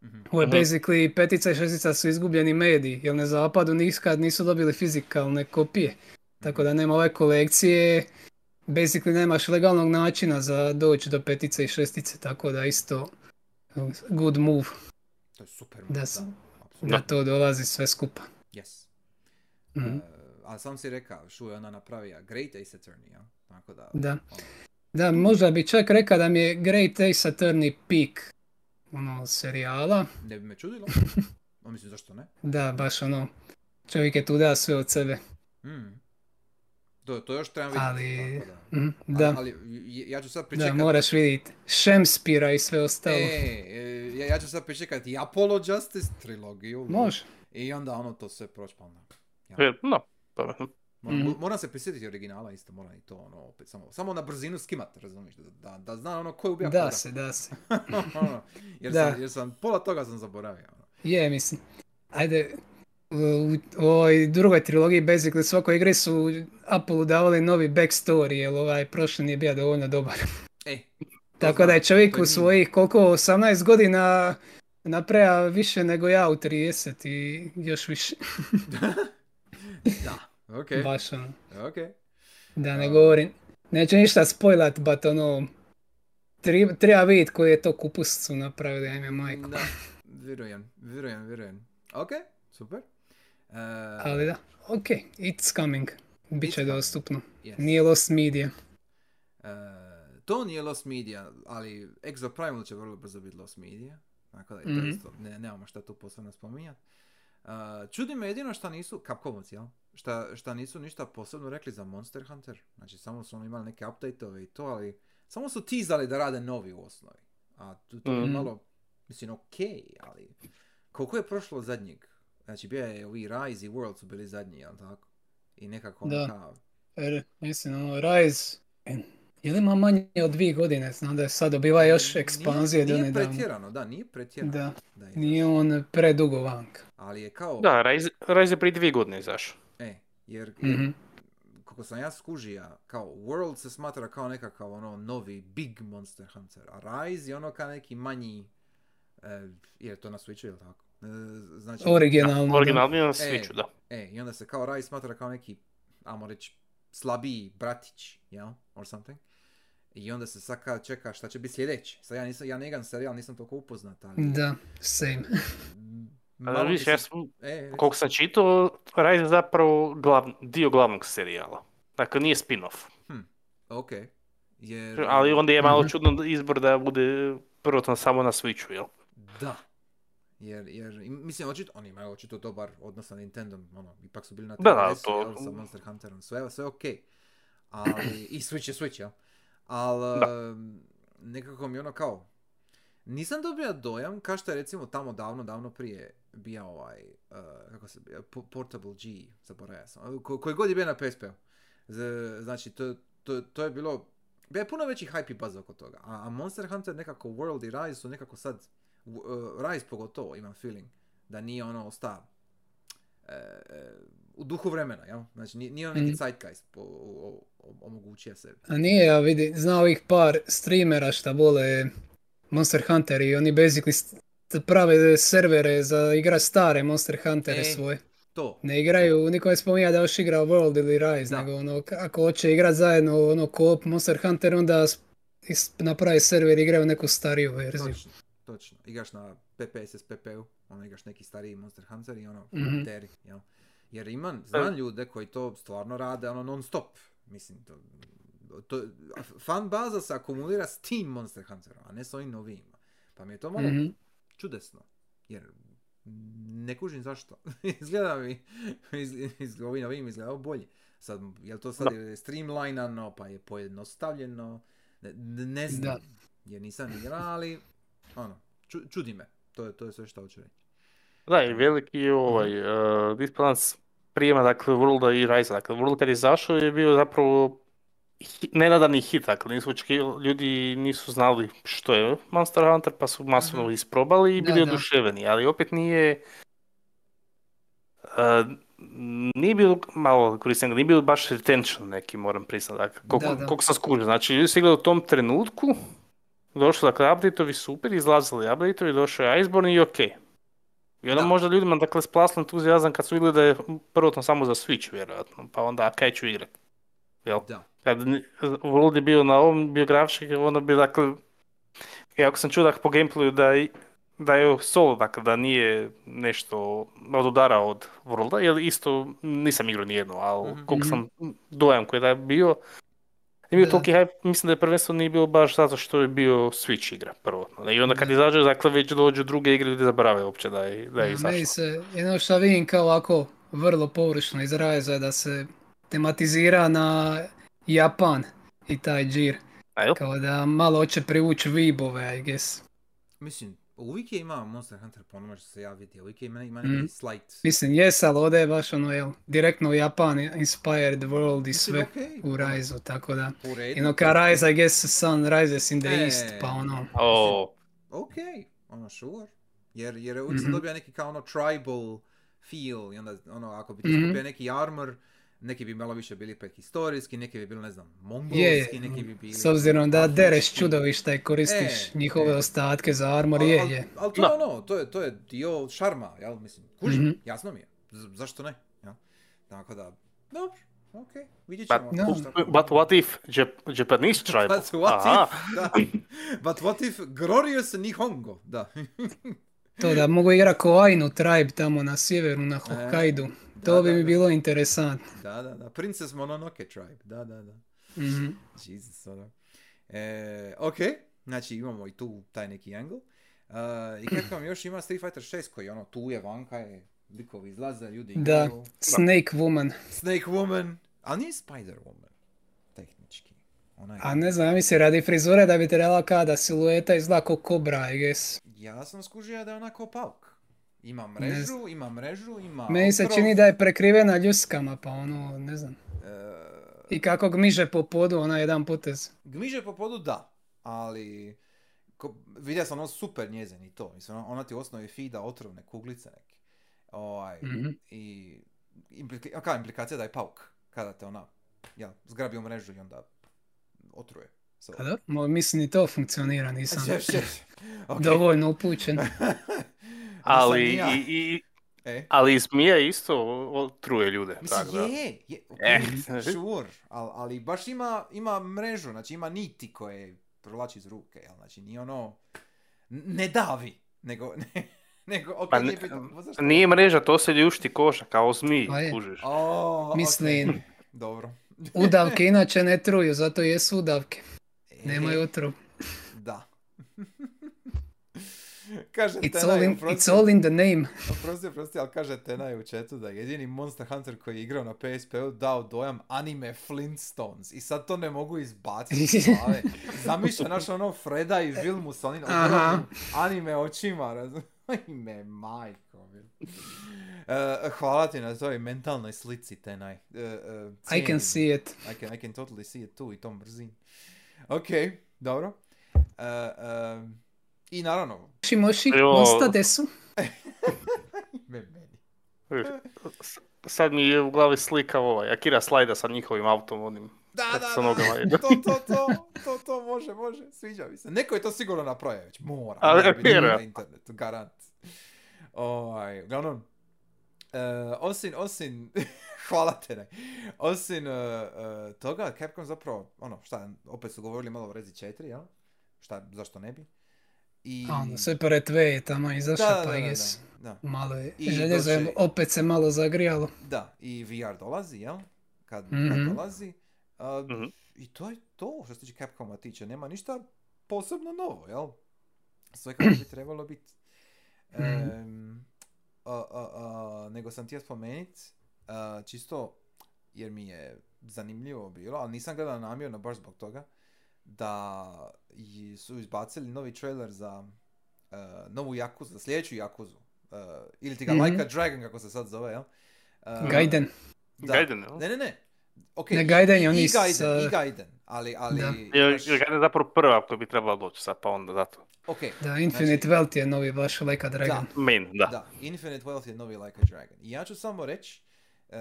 Mhm. ovo je Mhm. basically petica i šestica su izgubljeni mediji, jer na zapadu nikad nisu dobili fizikalne kopije. Tako da nema ove kolekcije, basically nemaš legalnog načina za doći do petice i šestice, tako da isto good move To je super. Da da, apsolutno. da to dolazi sve skupa. Yes. Mhm. Uh, ali sam si rekao, Shu je ona napravija Great Ace Attorney, ja? Tako da... Da. Da, možda bi čak rekao da mi je Great Ace Attorney peak ono, serijala. ne bi me čudilo. No, mislim, zašto ne? Da, baš ono, čovjek je tu da sve od sebe. Mm. To, to još trebam vidjeti. Ali, tako da. da, Ali, ali ja ću sad da, pričekat... moraš vidjeti Shemspira i sve ostalo. E, e, ja, ja ću sad pričekati Apollo Justice trilogiju. Može. I onda ono to sve proći pa onda. Ja. E, No, dobro. Moram, Mhm. moram se prisjetiti originala isto, moram i to ono opet, samo, samo na brzinu skimat, razumiješ, da, da, da znam ono ko je ubija Da koga. se, da se. Ono, jer, Da. Sam, jer sam, pola toga sam zaboravio. Ono. Je, mislim. Ajde, u u ovoj drugoj trilogiji, basically svakoj igri su Apple davali novi backstory, jer ovaj prošli nije bio dovoljno dobar. E, Tako da je čovjek u svojih koliko 18 godina napravio više nego ja u 30 i još više. da, ok, Baš ono. ok. Da ne Da. govorim. Neću ništa spojlat, but ono... tri- Treba vidjeti koji je to kupus su napravili, ajme majko. Da, vjerujem, vjerujem, vjerujem. Ok, super. Uh, Ali da, ok, it's coming. Biće It's dostupno. yes. Nije lost media. E, to nije Lost Media, ali Exo Primal će vrlo brzo biti Lost Media. Tako da je to Mhm. isto, ne, nemamo šta tu posebno spominjati. Uh, čudi me jedino šta nisu, Capcomovci, jel? Šta, šta nisu ništa posebno rekli za Monster Hunter. Znači, samo su oni imali neke update-ove i to, ali samo su tizali da rade novi u osnovi. A tu, to je Mhm. malo, mislim, okej, ali koliko je prošlo zadnjeg? Znači, bio je ovi Rise i World su bili zadnji, jel tako? I nekako ono Da. kao, Jer, mislim, ono, Rise... Je li ima manje od dvije godine? Znam da je sad dobiva još Nije- ekspanzije Nije, donedavno. pretjerano, da, nije pretjerano. Da, Da je nije on predugo vanka. Ali je kao, Da, Rise, Rise je prije dvije godine izašao. E, jer, jer Mhm. kako sam ja skužija, kao World se smatra kao nekakav ono novi big Monster Hunter, a Rise je ono kao neki manji, e, je to na Switchu ili tako? E, znači, Originalno. da. Originalni na Switchu, da. e, i onda se kao Rise smatra kao neki, ajmo reći, slabiji bratić, jel? Or something. I onda se sad kao čeka šta će biti sljedeće. Sad ja nisam, ja ne igram serijal, nisam toliko upoznat, ali... Da, same. malo mi viš, se- ja sam, E, reci. koliko sam čitao, Rise je zapravo glav, dio glavnog serijala. Dakle, nije spin-off. Ok. Jer, Ali onda je malo Mhm. čudno izbor da bude prvotno samo na Switchu, jel? Da. Jer, jer im- mislim, očito, oni imaju očito dobar odnos sa Nintendom, ono, ipak su bili na 3DS-u, to- sa Monster Hunterom, sve, sve ok. Ali, i Switch je Switch, jel? Ali, nekako mi ono kao, nisam dobio dojam, kao što je recimo tamo davno, davno prije bio ovaj, uh, kako se, Po- Portable G, zaboravio sam, ko, koji god je bio na PSP-u. Znači, to, to, to je bilo, bio je puno veći hype i buzz oko toga. A, a Monster Hunter nekako World i Rise su nekako sad, uh, Rise pogotovo imam feeling, da nije ono osta e, e, u duhu vremena, jel? Znači, nije, on neki Mhm. zeitgeist po, o, o, omogućio sebi. A nije, ja vidi, zna ovih par streamera šta vole Monster Hunter i oni basically prave servere za igra stare Monster Huntere E. svoje. To, Ne igraju, niko ne spominja da još igra World ili Rise, Da. nego ono, ako hoće igrat zajedno ono co-op Monster Hunter, onda napravi server i igraju neku stariju verziju. točno, točno. Igraš na PPSS PP-u, ono igraš neki stariji Monster Hunter i ono, Mhm. teri, jel? Jer imam, znam ljude koji to stvarno rade ono non stop. Mislim, to, to, fan baza se akumulira s tim Monster Hunterom, a ne s ovim novijima. Pa mi je to malo Mhm. Čudesno. Jer ne kužim zašto. izgleda mi, iz, iz, ovim novim izgledao bolje. Sad, je li to sad je streamlinano, pa je pojednostavljeno? Ne, ne znam. Da. Jer nisam igrao, ali ono, ču- čudi me. To je, to je sve što hoću reći. Da, i veliki je ovaj uh, disbalans prijema, dakle, Worlda i Rise. Dakle, World kad je izašao je bio zapravo nenadani hit, dakle, nisu očekivali, ljudi nisu znali što je Monster Hunter, pa su masovno Mhm. isprobali i Da, bili da. oduševljeni, ali opet nije, e, nije bilo, malo koristim nije bilo baš retention neki, moram priznati, dakle, koliko, Da, da. koliko sam skužio, znači, ljudi su igrali u tom trenutku, došli, dakle, update-ovi super, izlazili update-ovi, došao je Iceborne i okej. I onda Da. možda ljudima, dakle, splasno entuzijazam kad su vidjeli da je prvotno samo za Switch, vjerojatno, pa onda, kaj ću igrat, jel? Da. Kad je bio na ovom biografički, onda bi, dakle, iako sam čuo dakle, po gameplayu da je, da je solo, dakle, da nije nešto od udara od Worlda, jer isto nisam igrao nijedno, ali Mhm. koliko sam dojam koji da je bio, nije bio toliki hype, mislim da je prvenstveno nije bilo baš zato što je bio Switch igra prvotno. I onda kad izađe, dakle, već dođu druge igre, ljudi zaborave uopće da je, da je Ja, meni izašla. se, jedno što vidim kao ovako vrlo površno iz Rise da se tematizira na Japan i taj džir. Kao da malo hoće privući vibove, I guess. Mislim, uvijek je ima Monster Hunter po onome što se ja vidio, uvijek je ima, ima neki Mhm. slight. Mislim, jes, ali ovdje je baš ono, jel, direktno u Japan inspired world i sve okej, u Rise-u, tako da. U redu. I ono ka Rise, I guess, sun rises in the E. east, pa ono, O, Ok, ono sure. Jer, jer uvijek se Mhm. dobija neki kao ono tribal feel i onda ono ako bi ti Mhm. skupio neki armor, neki bi malo više bili pek historijski, neki bi bili ne znam, mongolski, je, neki bi bili... s obzirom da afrički. dereš čudovišta i koristiš E, njihove e. ostatke za armor, Al- je, al- je. Ali to je ono, to je, to je dio šarma, jel, mislim, kužim, Mhm. jasno mi je, Z- zašto ne, jel? Tako da, dobro, okej, vidjet But- ćemo. No. šta- but what if Jap- Japanese tribal? But what Aha. if, da. But what if glorious Nihongo, da. To da mogu igrat ko Ainu tribe tamo na sjeveru, na Hokkaidu. To da, bi da, mi da. bilo interesantno. Da, da, da. Princess Mononoke tribe. Da, da, da. Mhm. Jesus, ono. E, ok, znači imamo i tu taj neki angle. Uh, I Capcom još ima Street Fighter 6 koji ono tu je, vanka je, likovi izlaze, ljudi Da, igraju. Snake Woman. Snake Woman, ali nije Spider Woman, tehnički. Ona je, A ne znam, ja mislim radi frizure da bi trebala kada silueta izgleda ko kobra, I guess. Ja sam skužio da je ona kao pauk. Ima mrežu, ima mrežu, ima Meni se čini da je prekrivena ljuskama, pa ono, ne znam. e, I kako gmiže po podu, ona jedan potez. Gmiže po podu da, ali ko, vidio sam ono super njezin i to. Mislim, ona, ti u osnovi fida otrovne kuglice neke. Ovaj, Mhm. I implika, kao implikacija da je pauk kada te ona ja, zgrabi u mrežu i onda otruje. So. Pa dobro, mo- mislim i to funkcionira, nisam Šef, šef. Ok. dovoljno upućen. Ali, ja. i, i, E. ali i zmija isto o- truje ljude. Mislim, tako da. je, je, Eh. okay, sure, ali, ali baš ima, ima mrežu, znači ima niti koje provlači iz ruke, jel? znači nije ono, ne davi, nego, ne, nego, Pa nije pa zašto? Nije mreža, to se ljušti koža, kao zmij, Pa kužiš. O, ok, Mislim, dobro. udavke inače ne truju, zato jesu udavke. Nemaju E, otrov. Da. kaže It's Tenaj, all, in, oprosti, it's all in the name. oprosti, oprosti, ali kaže Tenaj u chatu da je jedini Monster Hunter koji je igrao na PSP-u dao dojam anime Flintstones i sad to ne mogu izbaciti iz glave. Zamišlja naš ono Freda i Vilmu sa onim anime očima, razumiješ? Ime, majko. E, hvala ti na toj mentalnoj slici, Tenaj. E, e, I can see it. I can, I can totally see it tu i tom brzini. Ok, dobro. E, e, I naravno, Shimoshi, Monsta desu. Sad mi je u glavi slika ovaj, Akira Slajda sa njihovim autom, onim Da, da, da, to, to, to, to, to, može, može, sviđa mi se. Neko je to sigurno napravio već, mora. Ali, mora biti na internetu, garant. Ovaj, uglavnom, e, osim, osim, hvala te ne, osim e, e, toga, Capcom zapravo, ono, šta, opet su govorili malo o Rezi 4, jel? Šta, zašto ne bi? I... A ono, sve pored tve je tamo izašao, pa da. Malo je I željezo je dođe- opet se malo zagrijalo. Da, i VR dolazi, jel? Kad, Mhm. kad dolazi. A, Mhm. I to je to što se tiče Capcoma tiče. Nema ništa posebno novo, jel? Sve kako bi trebalo biti. Mhm. Em, a, a, a, nego sam htio spomenut, a, čisto jer mi je zanimljivo bilo, ali nisam gledao namjerno baš zbog toga, da su izbacili novi trailer za e, novu Yakuzu, za sljedeću Yakuzu. E, ili ti ga Mhm. Like a Dragon, kako se sad zove, jel? Uh, Gaiden. Da. Gaiden, jel? Ne, ne, ne. Ok, Ne, Gaiden je i, oni i s, Gaiden, i uh, Gaiden, ali, ali... Da. Jer, baš- jer Gaiden je zapravo prva koja bi trebala doći sad, pa onda zato. ok, Da, Infinite Wealth je novi baš Like a Dragon. Main, da. da, Infinite Wealth je novi Like a Dragon. I ja ću samo reći, e,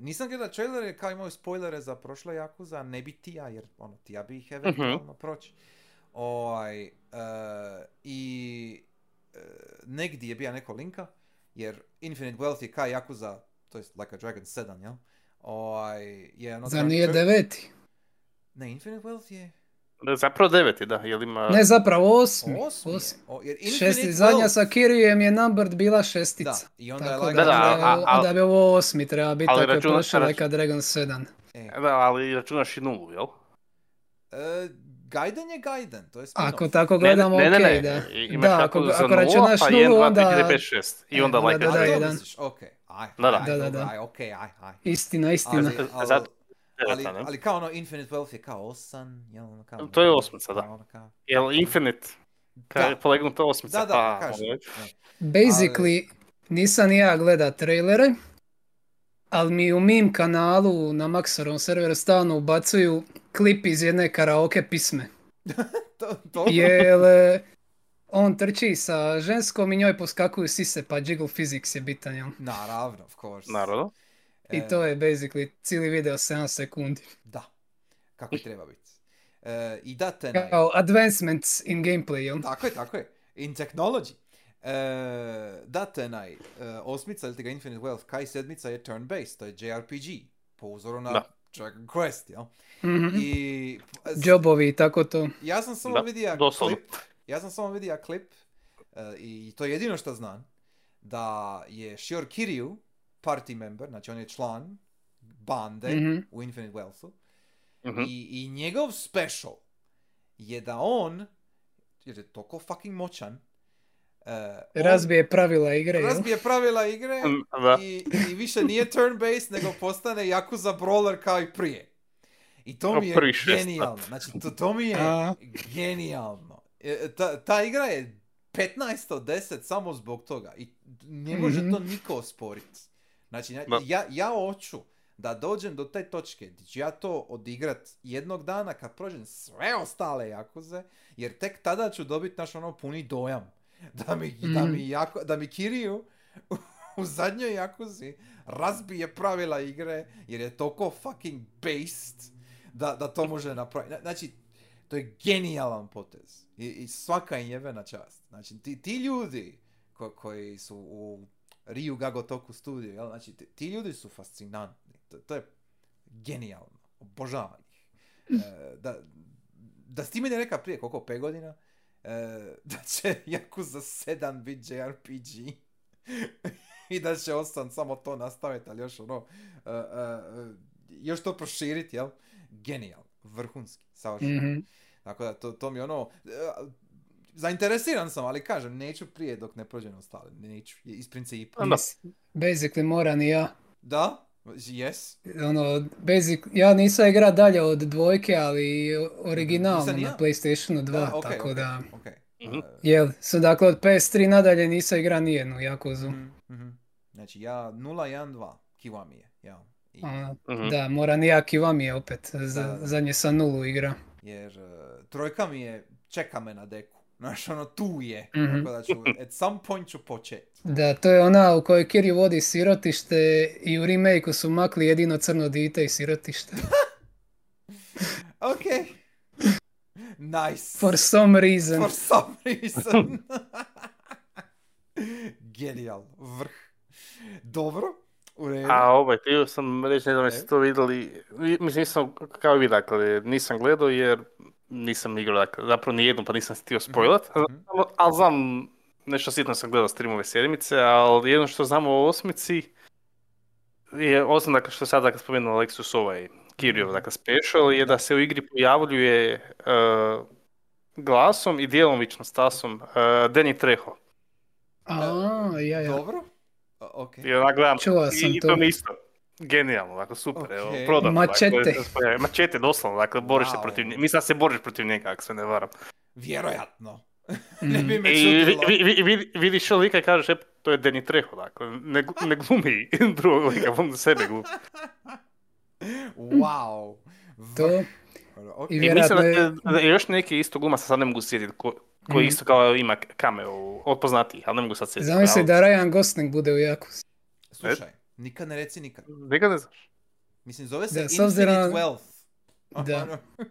nisam gledao trailere kao imaju spoilere za prošle Yakuza, ne bi ti ja, jer ono, ti ja bi ih eventualno proći. Ovaj, e, I e, negdje je bija neko linka, jer Infinite Wealth je kao Yakuza, to jest Like a Dragon 7, jel? Ovaj, je ono... Zar nije deveti? Ne, Infinite Wealth je... Zapravo deveti, da, jer ima... Ne, zapravo osmi. Osmi. je. Osmi. O, jer Šesti, zadnja Wealth- sa Kirijem je numbered bila šestica. Da, i onda je Tako like da, Da, da, onda, a- a- onda bi ovo osmi treba biti, ali ako je računa- prošao rač- Like Dragon 7. E, Da, ali računaš i nulu, jel? e, Gaiden je Gaiden, to je spin-off. Ako tako Ne, gledamo, ne, ne, ok, ne, da. i- Imaš Da, tako ako, za ako nula, računaš pa nulu, 1, 2, onda... 3, 4, 5, 6. I E, onda onda like da, A, da, aj, Da, da. aj, Da, da, dobro, da. aj, ok, aj, aj. Istina, istina. Ali, ali, Zato- ali, ne? ali kao ono Infinite Wealth je kao osam, jel ono kao... To je osmica, da. kao ono kao- Jel Infinite? Da. je polegnuta osmica, Da, da, pa... kažem. ovaj, ne. Basically, nisam ni ja gleda trailere, ali mi u mim kanalu na Maxorom serveru stalno ubacuju klip iz jedne karaoke pisme. To, to, Jer e, on trči sa ženskom i njoj poskakuju sise, pa jiggle physics je bitan, jel? Naravno, of course. Naravno. I to je basically cijeli video 7 sekundi. Da, kako treba biti. E, I da te naj... Kao advancements in gameplay, jel? Tako je, tako je. In technology. E, da te naj, e, osmica ili ti ga Infinite Wealth, kaj sedmica je turn-based, to je JRPG, po uzoru na Da. Dragon Quest, jel? Mhm. I Jobovi i tako to. ja sam samo vidio doslovno. klip, ja sam samo vidio klip i to je jedino što znam, da je Shior Kiryu party member, znači on je član bande Mhm. u Infinite Wealthu, Mhm. I, I njegov special je da on, jer je toliko fucking moćan, uh, on Razbije pravila igre, razbije pravila igre Mm, i, i više nije turn-based, nego postane Yakuza brawler kao i prije. I to mi je genijalno. Znači, to, to mi je genijalno. E, Ta, ta igra je 15 od 10 samo zbog toga. I ne može Mhm. to niko osporiti. Znači, ja- Da. ja, ja hoću da dođem do te točke gdje ću ja to odigrat jednog dana kad prođem sve ostale Jakuze, jer tek tada ću dobiti naš ono puni dojam. Da mi, da Mhm. mi, jako, da mi Kiriju u zadnjoj Jakuzi razbije pravila igre, jer je toliko fucking based da, da to može napraviti. Znači, to je genijalan potez. I, i svaka im jebena čast. Znači, ti, ti ljudi ko- koji su u Ryu Gagotoku studiju, jel? Znači, ti, ti ljudi su fascinantni. To, to je genijalno. Obožavam ih. E, da, da si ti meni rekao prije koliko, pet godina, e, da će Yakuza 7 biti JRPG i da će osam samo to nastaviti, ali još ono, e, e, e, još to proširiti, jel? Genijalno, vrhunski, savršeno. Mhm. Tako da, to, to mi ono, e, zainteresiran sam, ali kažem, neću prije dok ne prođem ostale, neću, iz principa. Da. Basically mora ni ja. Da, yes, Ono, basic, ja nisam igra dalje od dvojke, ali originalno na. PlayStationu 2, da, ok, tako ok, da... ok. Mhm. E, Jel, so dakle od PS3 nadalje nisam igra nijednu Yakuzu. mhm, mhm. Znači, ja 012 Kiwami je, ja. I, Mhm. Da, mora ni ja Kiwami je opet, za, Da, da. zadnje sa nulu igra. jer e, trojka mi je, čeka me na deku. Znaš, ono, tu je. Mhm. Tako da ću, at some point ću počet. Da, to je ona u kojoj Kiryu vodi sirotište i u remake su makli jedino crno dite i sirotište. Ok. Nice. For some reason. For some reason. Genijal, vrh. Dobro, u redu. A ovaj, htio sam reći, ne znam E? jeste to vidjeli, Vi- mislim nisam, kao vi dakle, nisam gledao jer nisam igrao, dakle, zapravo nijednu pa nisam htio spoilat, mhm. ali, ali znam, nešto sitno sam gledao streamove sedmice, ali jedno što znam o osmici je, osim dakle što sad dakle spomenuo Alexus ovaj Kirjov, dakle special, je da se u igri pojavljuje e, glasom i djelomično stasom uh, Danny Trejo. A, ja, ja. Dobro. O- Ok. I onak gledam, Čuo i, sam i to. to mi isto. Genijalno, dakle super, evo, Ok. prodano. Mačete. Dakle, mačete, doslovno, dakle, boriš se Wow. protiv njega. Mislim da se boriš protiv njega, ako se ne varam. Vjerojatno. ne bi me I vi- čudilo. vi- vi- vi- vidiš što lika i kažeš, e, to je Danny Trejo, dakle, ne, ne glumi drugog lika, on za sebe glumi. Wow. To, Ok. I I mislim da, da je još neki isto glumac, sad ne mogu sjetiti, ko, koji Mhm. isto kao ima cameo od poznatijih, ali ne mogu sad sjetiti. zamisli ali- da Ryan Gosling bude u Yakuza. Slušaj, nikad ne reci nikad. Nikad ne znaš. Mislim, zove se Da, Infinite obzirom- Wealth. Da. Ono,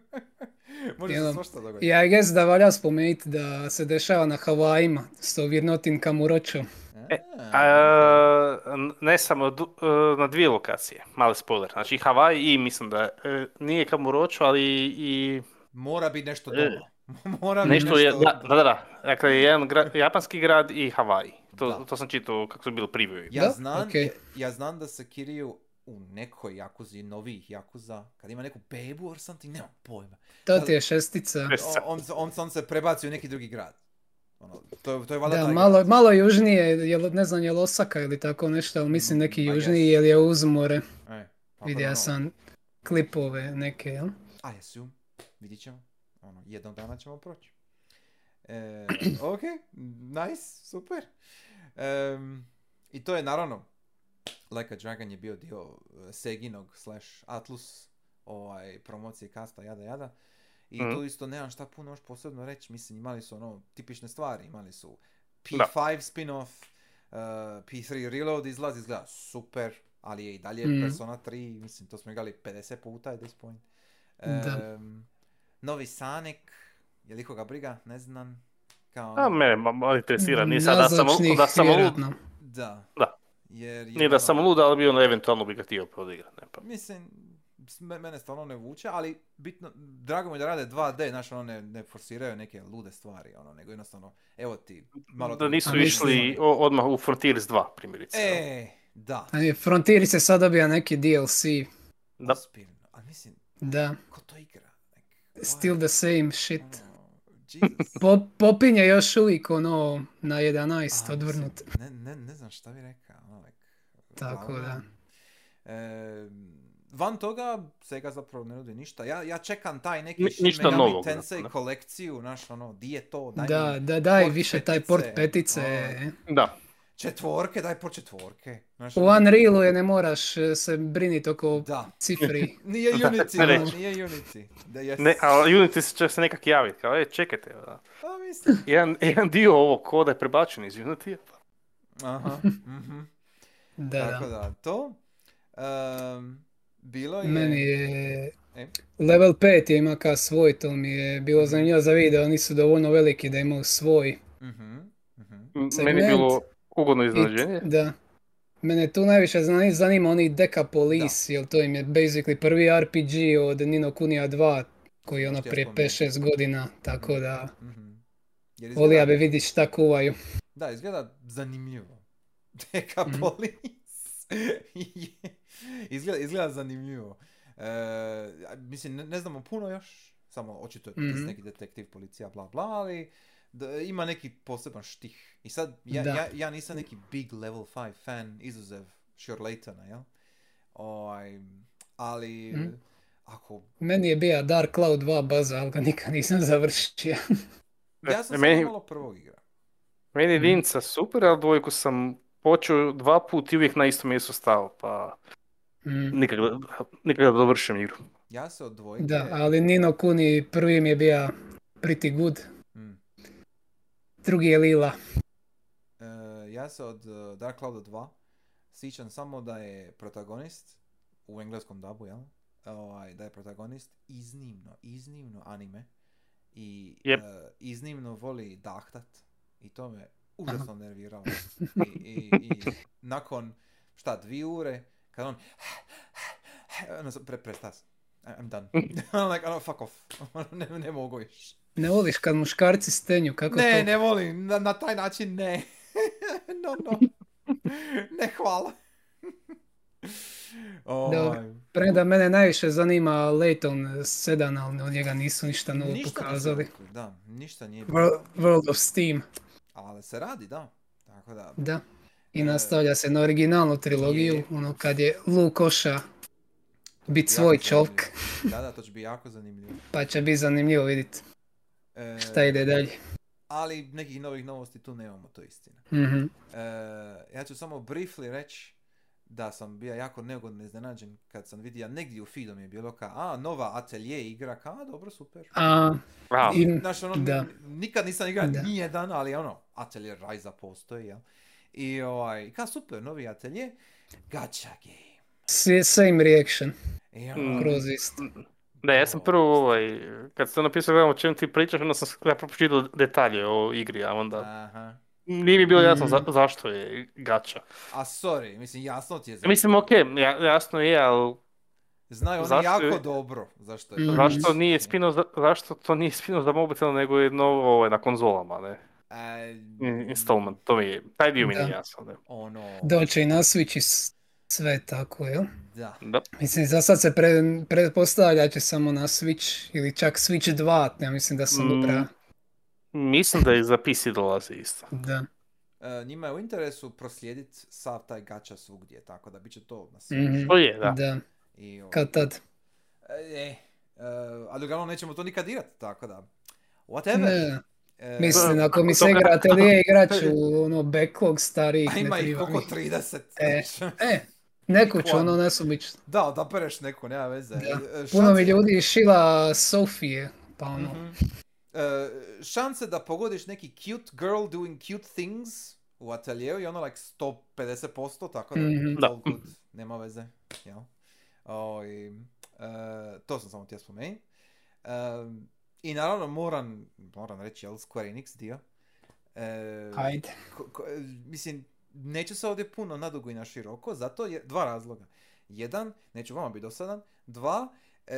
Može I se ono, svašta dogoditi. Ja I guess da valja spomenuti da se dešava na Havajima, s to Virnotin Kamurocho. E, A, ne samo du- e, na dvije lokacije, mali spoiler. Znači Havaj i mislim da e, nije Kamurocho, ali i Mora biti nešto E, doma. Mora biti nešto je, nešto... da, da, da, da. Dakle, jedan gra- japanski grad i Havaj. To, Da. to sam čitao kako su bili preview. Ja Da, znam, okej. ja, ja znam da se Kiriju u nekoj jakuzi, novih jakuza, kad ima neku bebu or something, nemam pojma. To ti je šestica. On, on, on se prebaci u neki drugi grad. Ono, to, je- to je valjda Da, taj malo, grad. malo južnije, jel, ne znam je Osaka ili tako nešto, ali mislim neki I južniji jer je uz more. E, pa Vidio ono, sam klipove neke, jel? I assume. Vidit ćemo. Ono, jednog dana ćemo proći. E, ok, nice, super. Em, I to je naravno, Like a Dragon je bio dio e, Seginog slash Atlus ovaj, promocije kasta, jada jada. I Mhm. tu isto nemam šta puno još posebno reći, mislim imali su ono tipične stvari, imali su P5 spin-off, uh, P3 Reload izlaz, izgleda super, ali je i dalje Mhm. Persona 3, mislim to smo igrali 50 puta at this point. Da. Em, novi Sonic, je li koga briga, ne znam. Kao, A mene ma- malo interesira, nije sad da sam, da sam lud. Da. Da. Jer je nije da sam lud, ali bi ono eventualno bi ga htio prodigrat, ne pa. Mislim, mene stvarno ne vuče, ali bitno, drago mi je da rade 2D, znaš, ono ne, ne forsiraju neke lude stvari, ono, nego jednostavno, evo ti, malo... Da nisu A išli o- odmah u Frontiers 2, primjerice. E, da. A je, Frontier se sad dobija neki DLC, Da. Ozbiljno, ali mislim, da, ko to igra? Like, still the same shit. Ono, Jesus. Po, popinje još uvijek ono na 11 A, odvrnut. mislim, Ne, ne, ne znam šta bi rekao. ono, like, Tako uglavnom, e, van toga, Sega zapravo ne nudi ništa. Ja, ja čekam taj neki Ni- ništa Megami novog, Tensei da. kolekciju, znaš, ono, di je to, daj Da, mi da, daj više taj port petice, petice. ono. Da. Četvorke, daj po četvorke. Znaš, U ono, Unrealu je ne moraš e, se briniti oko Da. cifri. Nije Unity, reći. nije Unity. Da, yes. Ne, ali Unity će se nekak javiti, kao, e, čekajte, da. Pa mislim. jedan, jedan dio ovog koda je prebačen iz Unity, Aha. mhm. Da, Tako da. da, to. Ehm, bilo je... Meni je... E? Level 5 je ima kao svoj, to mi je bilo zanimljivo za video, oni su dovoljno veliki da imaju svoj. Mhm, mhm. m- meni je bilo ugodno iznenađenje. da. Mene tu najviše zani- zanima oni Decapolis, jer to im je basically prvi RPG od Nino Kunija 2, koji je ono prije spominjem. 5-6 godina, tako da Mhm. Volija bi vidjeti šta kuvaju. Da, izgleda zanimljivo. Dekapolis. izgleda, izgleda zanimljivo. E, mislim, ne, ne znamo puno još, samo očito je to Mhm. neki detektiv, policija, bla bla, ali da, ima neki poseban štih. I sad, ja, ja, ja nisam neki big level 5 fan, izuzev Sure Laytona, jel? Ovaj, ali, Mhm. ako... Meni je bio Dark Cloud 2 baza, ali ga nikad nisam završio. Ja sam meni- samo malo prvog igra. Meni je jedinca super, ali dvojku sam počeo dva put i uvijek na isto mjesto stao, pa Mm. nikak da, nikak da dovršim igru. Ja se od dvojke... Da, ali Nino Kuni prvi mi je bio pretty good, Mm. Drugi je Lila. E, ja se od uh, Dark Clouda 2 sjećam samo da je protagonist u engleskom dubu, jel? Ovaj, da je protagonist iznimno, iznimno anime i Jep. e, iznimno voli dahtat i to me užasno nerviralo. I, i, I nakon, šta, dvije ure, kad on ono, pre, presta sam. I'm done. I'm like, oh, fuck off. ne, ne mogu još. Ne voliš kad muškarci stenju, kako Ne, to? ne volim, na, na taj način ne. no, no. Ne, hvala. Dobro. Ovaj, Premda mene najviše zanima Layton 7, ali od njega nisu ništa novo ništa pokazali. Da, ništa nije bilo. World, of Steam, Ali se radi, da. Tako da, da. I E, nastavlja se na originalnu trilogiju, je. ono kad je Luke Oša bit svoj čovk, Da, da, to će biti jako zanimljivo. pa će biti zanimljivo vidjeti E, šta ide dalje. ali nekih novih novosti tu nemamo, to je istina. Mhm. E, ja ću samo briefly reći da sam bio jako neugodno iznenađen kad sam vidio negdje u feedu mi je bilo kao, a, nova atelier igra, kao, a, dobro, super. A, A, i, Znaš, ono, da. nikad nisam igrao Da. nijedan, ali ono, atelier Rise postoji, jel? I ovaj, kao super, novi atelier, gacha game. s- same reaction, I ono, Mm. kroz isto. Da, ja sam prvo ovaj, kad sam napisao gledam o čem ti pričaš, onda sam zapravo pročitao detalje o igri, a onda aha. nije mi bilo jasno za- Mhm. zašto je gača. A sorry, mislim, jasno ti je za... Mislim, ok, ja- jasno je, ali Znaju oni zašto je- jako dobro zašto je to. Mhm. zašto nije spino za, zašto to nije spino za mobitel nego je novo ovaj, na konzolama, ne? E, In- Installment, to mi je, taj dio mi nije Da. jasan, ne? ono, Doće i na Switch sve tako, jel? da. Da. Mislim, za sad se pre, pretpostavlja će samo na Switch ili čak Switch 2, ja mislim da sam Mm. ubra. Mislim da i za PC dolazi isto. Da. E, njima je u interesu proslijediti sav taj gača svugdje, tako da bit će to na sve. Mhm. To je, da. Da, I, ovaj, kad tad. E, e, ali uglavnom nećemo to nikad igrati, tako da. Whatever. Ne, E, mislim, ako mi se ga- igra atelier igrat ću ono backlog starih. a ima ih mi. 30. E. E, ću Bukvalno. ono nesumično. Da, odabereš neku, nema veze. Da. E, Puno mi ljudi šila Sofije, pa ono. Mhm. E, šanse da pogodiš neki cute girl doing cute things u ateljeru je ono like 150%, tako da Mhm. it's Da. all good, nema veze. Jel? O, i, e, to sam samo htio spomenuti. E, I naravno moram, moram reći, jel, Square Enix dio. E, Ajde. ko- ko- e, mislim, neću se ovdje puno nadugo i na široko, zato je dva razloga. Jedan, neću vama biti dosadan. Dva, e,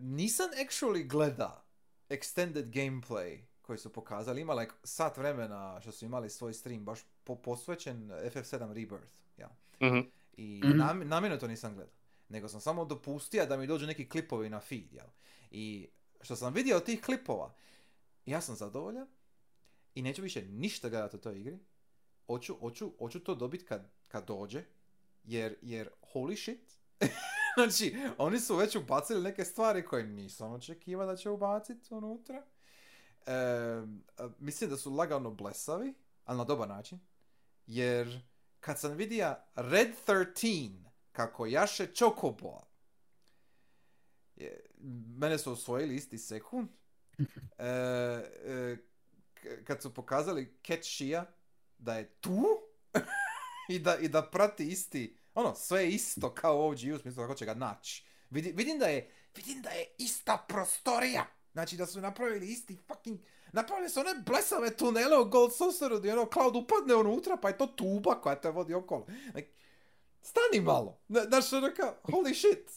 nisam actually gleda extended gameplay koji su pokazali. Ima like sat vremena što su imali svoj stream baš po- posvećen FF7 Rebirth. Ja. Mhm. I Mhm. nam, namjerno to nisam gledao. Nego sam samo dopustio da mi dođu neki klipovi na feed. Jel? I što sam vidio od tih klipova, ja sam zadovoljan i neću više ništa gledati o toj igri. Hoću, hoću, hoću to dobiti kad, kad dođe, jer, jer holy shit. znači, oni su već ubacili neke stvari koje nisam očekivao da će ubaciti unutra. E, mislim da su lagano blesavi, ali na dobar način. Jer kad sam vidio Red 13 kako jaše Chocobo, je- mene su osvojili isti sekund. E, e, kad su pokazali Cat Shia da je tu i, da, i da prati isti, ono, sve isto kao OG u smislu kako će ga naći. Vidi, vidim da je, vidim da je ista prostorija. Znači da su napravili isti fucking, napravili su one blesave tunele u Gold Sauceru gdje ono Cloud upadne unutra pa je to tuba koja te vodi okolo. Like, stani malo. Na- Znaš, ono kao, holy shit.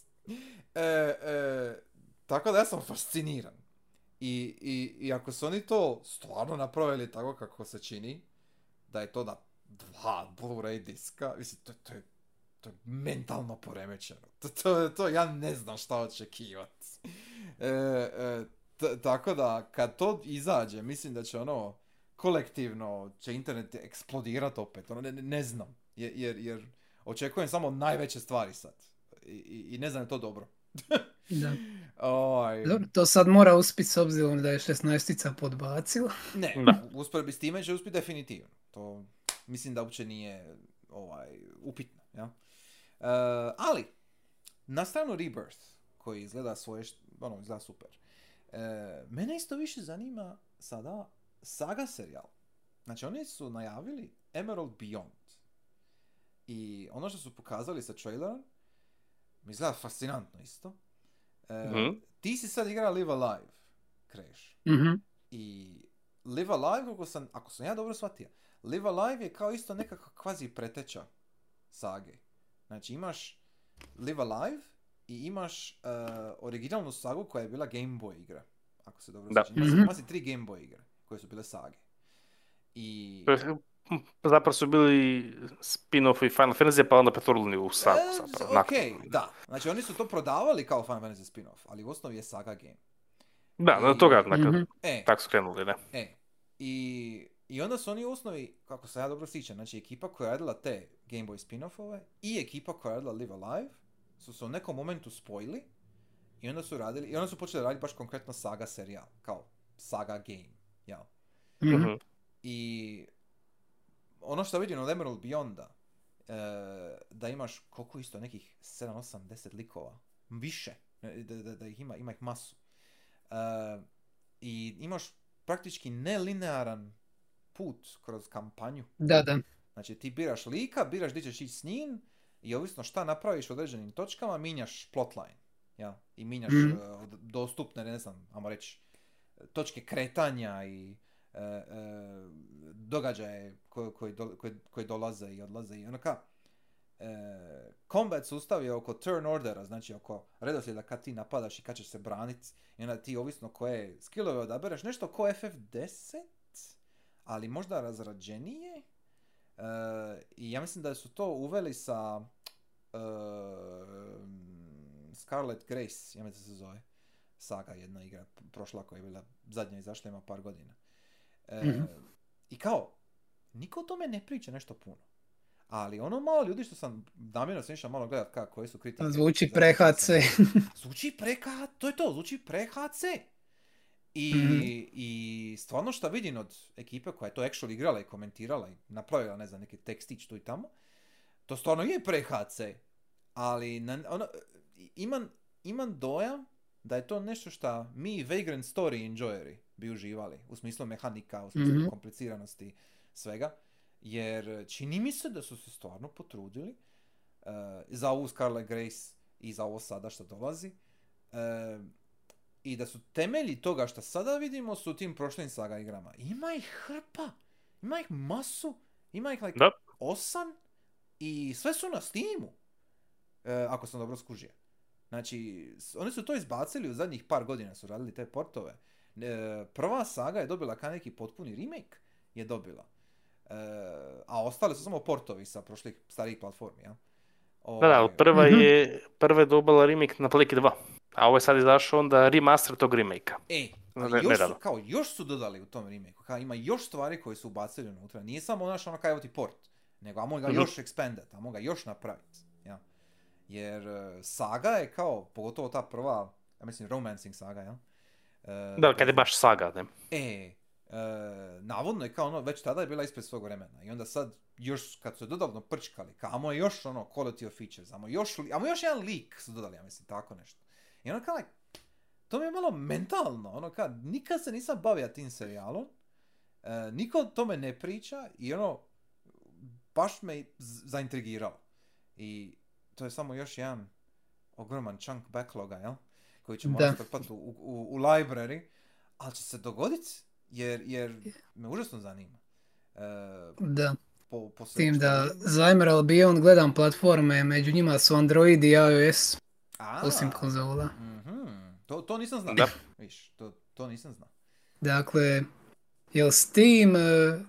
E, e, tako da ja sam fasciniran. I, i, I ako su oni to stvarno napravili tako kako se čini, da je to na dva Blu-ray diska, mislim, to, to je to je mentalno poremećeno. To, to, to ja ne znam šta očekivati. E, e, t- tako da, kad to izađe, mislim da će ono, kolektivno će internet eksplodirati opet. Ono, ne, ne- znam. Jer, jer, jer očekujem samo najveće stvari sad. I, i, i ne znam je to dobro. Da. Ovaj, Dobro, to sad mora uspjeti s obzirom da je 16 podbacila. Ne, Da. usporedbi s time će uspjeti definitivno. To mislim da uopće nije ovaj, upitno. Ja? E, ali, na stranu Rebirth, koji izgleda svoje, ono, izgleda super. E, mene isto više zanima sada Saga serijal. Znači, oni su najavili Emerald Beyond. I ono što su pokazali sa trailerom, mi izgleda fascinantno isto. E, Mhm. Ti si sad igra Live Alive, Crash. Mhm. I Live Alive, ako sam, ako sam ja dobro shvatio, Live Alive je kao isto nekakva kvazi preteča sage. Znači imaš Live Alive i imaš uh, originalnu sagu koja je bila Game Boy igra. Ako se dobro Da. sjećam. Ima, ima si tri Game Boy igre koje su bile sage. I... Je- Zapravo su bili spin-offi Final Fantasy, pa onda pretvorili u sagu. E, zapravo, ok, nakon. da. Znači oni su to prodavali kao Final Fantasy spin-off, ali u osnovi je saga game. Da, do toga, dakle, Mhm. E, tako su krenuli, ne? E, i, i onda su oni u osnovi, kako se ja dobro sjećam, znači ekipa koja je radila te Game Boy spin-offove i ekipa koja je radila Live Alive su se u nekom momentu spojili i onda su radili, i onda su počeli raditi baš konkretno Saga serijal, kao Saga game, jel? Mhm. Mhm. I ono što vidim od Emerald Beyonda, e, da imaš koliko isto nekih 7, 8, 10 likova, više, e, da, da, da ih ima, ima ih masu. E, I imaš praktički nelinearan put kroz kampanju. Da, da. Znači ti biraš lika, biraš gdje ćeš ići s njim i ovisno šta napraviš u određenim točkama, minjaš plotline. Ja? I minjaš e, od- dostupne, ne znam, ajmo reći, točke kretanja i e, e, događaje koji, koji, do- koji, koji dolaze i odlaze i ono ka, e, combat sustav je oko turn ordera, znači oko redoslijeda kad ti napadaš i kad ćeš se braniti i onda ti ovisno koje skillove odabereš, nešto ko FF10, ali možda razrađenije. E, I ja mislim da su to uveli sa e, Scarlet Grace, ja mislim da se zove saga jedna igra prošla koja je bila zadnja izašla ima par godina. E, Mhm. I kao, niko o tome ne priča nešto puno. Ali ono malo ljudi što sam namjerno sam išao malo gledat kako koje su kritike. Zvuči zato pre što HC. sam- Zvuči pre to je to, zvuči pre HC. I, Mhm. I stvarno što vidim od ekipe koja je to actually igrala i komentirala i napravila, ne znam, neki tekstić tu i tamo, to stvarno je pre HC. Ali na, ono, imam, imam dojam da je to nešto što mi Vagrant Story enjoyeri bi uživali. U smislu mehanika, u smislu Mhm. kompliciranosti svega. Jer čini mi se da su se stvarno potrudili uh, za ovu Scarlet Grace i za ovo sada što dolazi. Uh, I da su temelji toga što sada vidimo su u tim prošlim saga igrama. Ima ih hrpa. Ima ih masu. Ima ih like Da. osam. I sve su na Steamu. E, ako sam dobro skužio. Znači, oni su to izbacili u zadnjih par godina su radili te portove. E, prva saga je dobila kao neki potpuni remake je dobila. E, a ostale su samo portovi sa prošlih starijih platformi, ja? Da, da, ali prva Mhm. je, prva je dobila remake na Play 2. A ovo je sad izašao onda remaster tog remake E, Ne- ali još su, kao, još su dodali u tom remake Kao, ima još stvari koje su ubacili unutra. Nije samo naš ono kao evo ti port. Nego, ajmo ga Mhm. još expanded, ajmo ga još napraviti. Ja. Jer e, saga je kao, pogotovo ta prva, ja mislim romancing saga, ja? E, Da, kad je baš saga, ne? E, e, navodno je kao ono, već tada je bila ispred svog vremena. I onda sad, još kad su je dodatno prčkali, kao amo još ono quality of features, amo još, amo još jedan leak su dodali, ja mislim, tako nešto. I ono kao, like, to mi je malo mentalno, ono kao, nikad se nisam bavio tim serijalom, e, niko o tome ne priča i ono, baš me z- zaintrigiralo. I to je samo još jedan ogroman chunk backloga, jel? Koji ćemo strpati u, u, u library, ali će se dogoditi jer, jer me užasno zanima. E, Da, po, po tim da za Emerald Beyond gledam platforme, među njima su Android i iOS, A, osim konzola. mhm, To, to nisam znao. Da. Viš, to, to nisam znao. Dakle, jel Steam, e,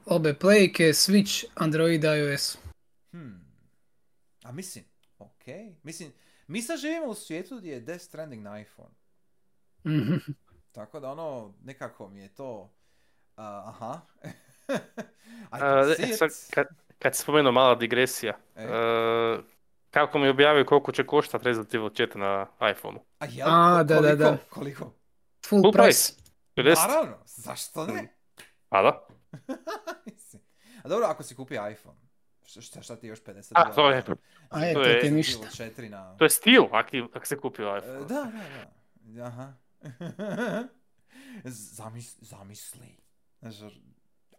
obe playke, Switch, Android, iOS. Hmm. A mislim, ok. Mislim, mi sad živimo u svijetu gdje je Death Stranding na iPhone. Mhm. Tako da ono, nekako mi je to... a, aha. I see e, sad, kad, kad si spomenuo mala digresija, E. e, kako mi objavio koliko će koštati Resident Evil 4 na iPhoneu? A jel, A, da, da, da. koliko? Full, Full price. price. 50? Naravno, zašto ne? A da? A dobro, ako si kupio iPhone, šta, šta, ti još 50 A, to je, A je, To to je- ti Resident ništa. Evil 4 na... to je stil ako, ako se kupio E, iPhone. Da, da, da. Aha. Zamis, zamisli. Znaš,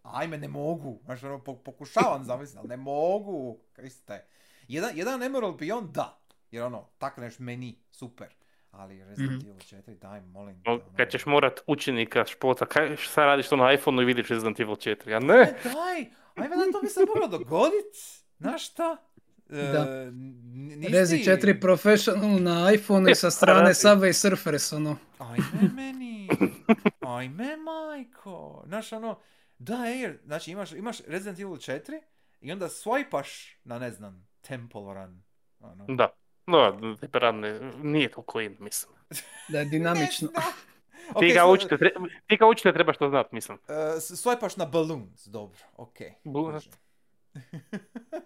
ajme, ne mogu. Znaš, ono, po- pokušavam zamisliti, ali ne mogu. Kriste. Jedan, jedan Emerald Beyond, da. Jer ono, takneš meni, super. Ali Resident Mhm. Evil 4, daj, molim te. No, ono. Kad ćeš morat učenika špota, kaj, šta radiš to na iPhoneu i vidiš Resident Evil 4? Ja E, ne! daj, ajme, da to bi se moglo dogodit. Znaš šta? E, Da. n- nisi- Rezi 4 Professional na iPhone i E, sa strane. Subway Surfers, ono. Ajme meni, ajme majko. Znaš ono, da Air, znači imaš, imaš Resident Evil 4 i onda swajpaš na ne znam, Temple Run. Ono. Da. No, ne, nije toliko in, mislim. Da je dinamično. Znam. Ti, ga učite, tre- ti ga učite trebaš to znat, mislim. e, s- swajpaš na Balloons, dobro, ok. Kužim.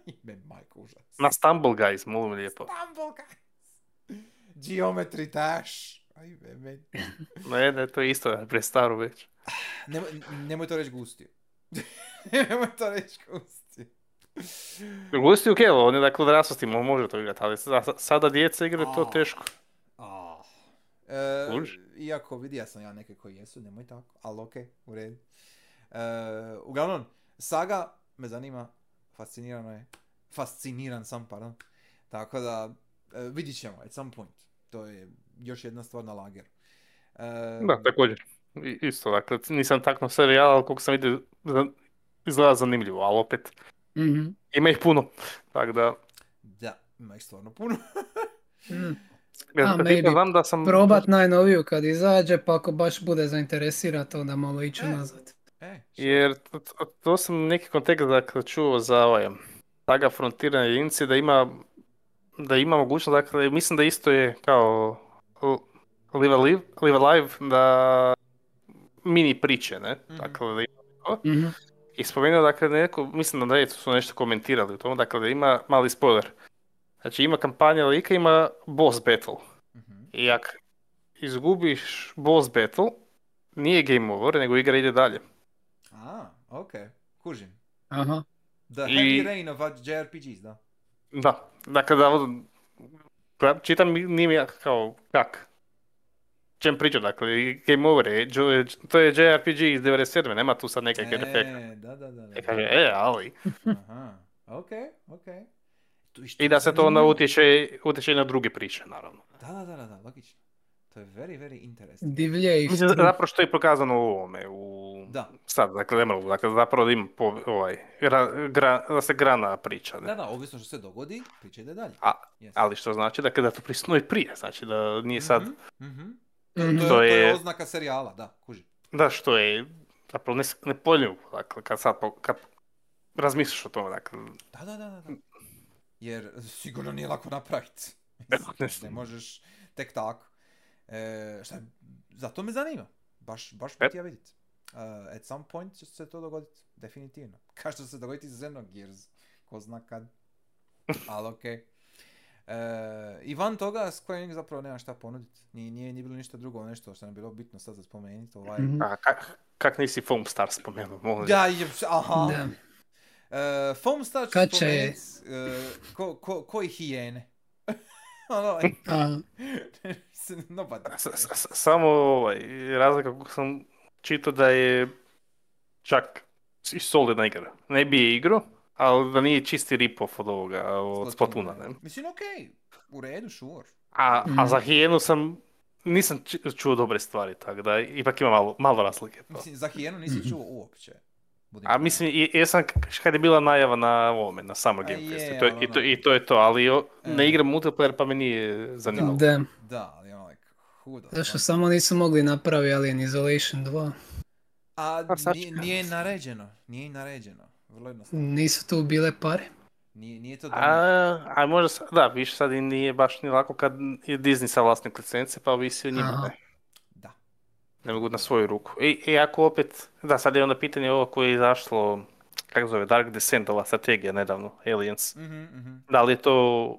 Ime majko, užas. Na Stumble Guys, molim lijepo. Stumble guys. Geometry Dash. Ajme meni. Ne, ne, to je isto, pre staro već. Nemoj, nemoj to reći gustio. Nemoj to reći kusti. Gusti ok, on je dakle odraslosti, mo- može to igrati, ali sa- sada djeca igraju to A. teško. Ah. E, iako vidio sam ja neke koji jesu, nemoj tako, ali okej, u redu. E, uglavnom, saga me zanima, fascinirano je, fasciniran sam, pardon. Tako da, e, vidit ćemo at some point. To je još jedna stvar na lageru. E, Da, također. I- Isto, dakle, nisam taknuo serijal, ali koliko sam vidio, izgleda zanimljivo, ali opet, Mhm. ima ih puno. Tako da, Da, ima ih stvarno puno. Mm. ja, A, znam da sam... Probat najnoviju kad izađe, pa ako baš bude zainteresiran to da malo ići E. nazad. E, Jer to, to- to sam neki kontekst dakle, čuo za ovaj, saga frontirane jedinice da ima da ima mogućnost, dakle, mislim da isto je kao Live Alive, Live Alive da mini priče, ne? Mhm. Dakle, da ima to. I spomenuo, dakle, neko, mislim da na Redditu su nešto komentirali u tomu, dakle, da ima mali spoiler. Znači, ima kampanja lika, ima boss battle. mhm. I ako izgubiš boss battle, nije game over, nego igra ide dalje. A, okej, kužim. Aha. The I- heavy rain of JRPGs, da. Da, dakle da čitam i nije mi jak- kao kak. Čem priča, dakle, game over je, to je JRPG iz 97. nema tu sad nekakve efekta. E, da, da, da. da. E, kaže, e, ali. Aha, okej, okej. Tu- što I da se to onda utječe, utječe na druge priče, naravno. Da, da, da, da, da, logično. To je very, very interesting. Divlje i Mislim, zapravo što je prokazano u ovome, u... Da. Sad, dakle, Emeraldu, dakle, zapravo da ima po, ovaj, gra- gra- da se grana priča, ne? Da, da, ovisno što se dogodi, priča ide dalje. A, Yes. ali što znači dakle, da to prisutno i prije, znači da nije sad, Mhm, mhm. Mhm. To, je, To je oznaka serijala, da, kuži. da što je zapravo nepojmljivo, dakle, kad sad, po- kad razmisliš o tome, dakle, Da, da, da, da. Jer sigurno nije lako napraviti. ne ne možeš tek tako. E, šta, zato me zanima. Baš, baš bi E. htio vidjeti. Uh, at some point će se to dogoditi, definitivno. Kao što će se dogoditi za Xenogears, ko zna kad. Ali okej. E, I van toga Square Enix zapravo nema šta ponuditi. Nije, nije ni bilo ništa drugo, nešto što nam bilo bitno sad za spomenuti. Ovaj. Mhm. a kak, kak nisi Foam Star spomenuo, molim? Da, je, aha. Da. E, Foam Star ću Kad će- spomenut, e, ko, ko, koji hijene. ono, A, nobody. S- s- s- Samo ovaj, razlika kako sam čitao da je čak i solidna igra. Ne bi je igro, ali da nije čisti rip-off od ovoga, od Splatuna, ne? Mislim, okej, u redu, sure. A, a Mhm. za Hijenu sam, nisam čuo dobre stvari, tako da ipak ima malo, malo razlike. to. Mislim, za hijenu nisi čuo uopće. Budim A mislim, i- jesam kad je bila najava na ovome, na Summer A Game je, Festu, i to, i, to, ono- i to je to, ali o, ne E. igram multiplayer pa me nije zanimalo. da. Da, ali ono, like, the Zašto samo nisu mogli napraviti Alien Isolation 2? A Pa sad nije, nije naređeno, nije naređeno. Vrlo jednostavno. Nisu tu bile pare? Nije, nije to da... A, a možda, sa- da, više sad i nije baš ni lako kad je Disney sa vlasnik licence, pa visi o njima. Da. Ne mogu na svoju ruku. I, i ako opet, da, sad je onda pitanje ovo koje je izašlo, kako zove, Dark Descent, ova strategija nedavno, Aliens. Mhm, mhm. Da li je to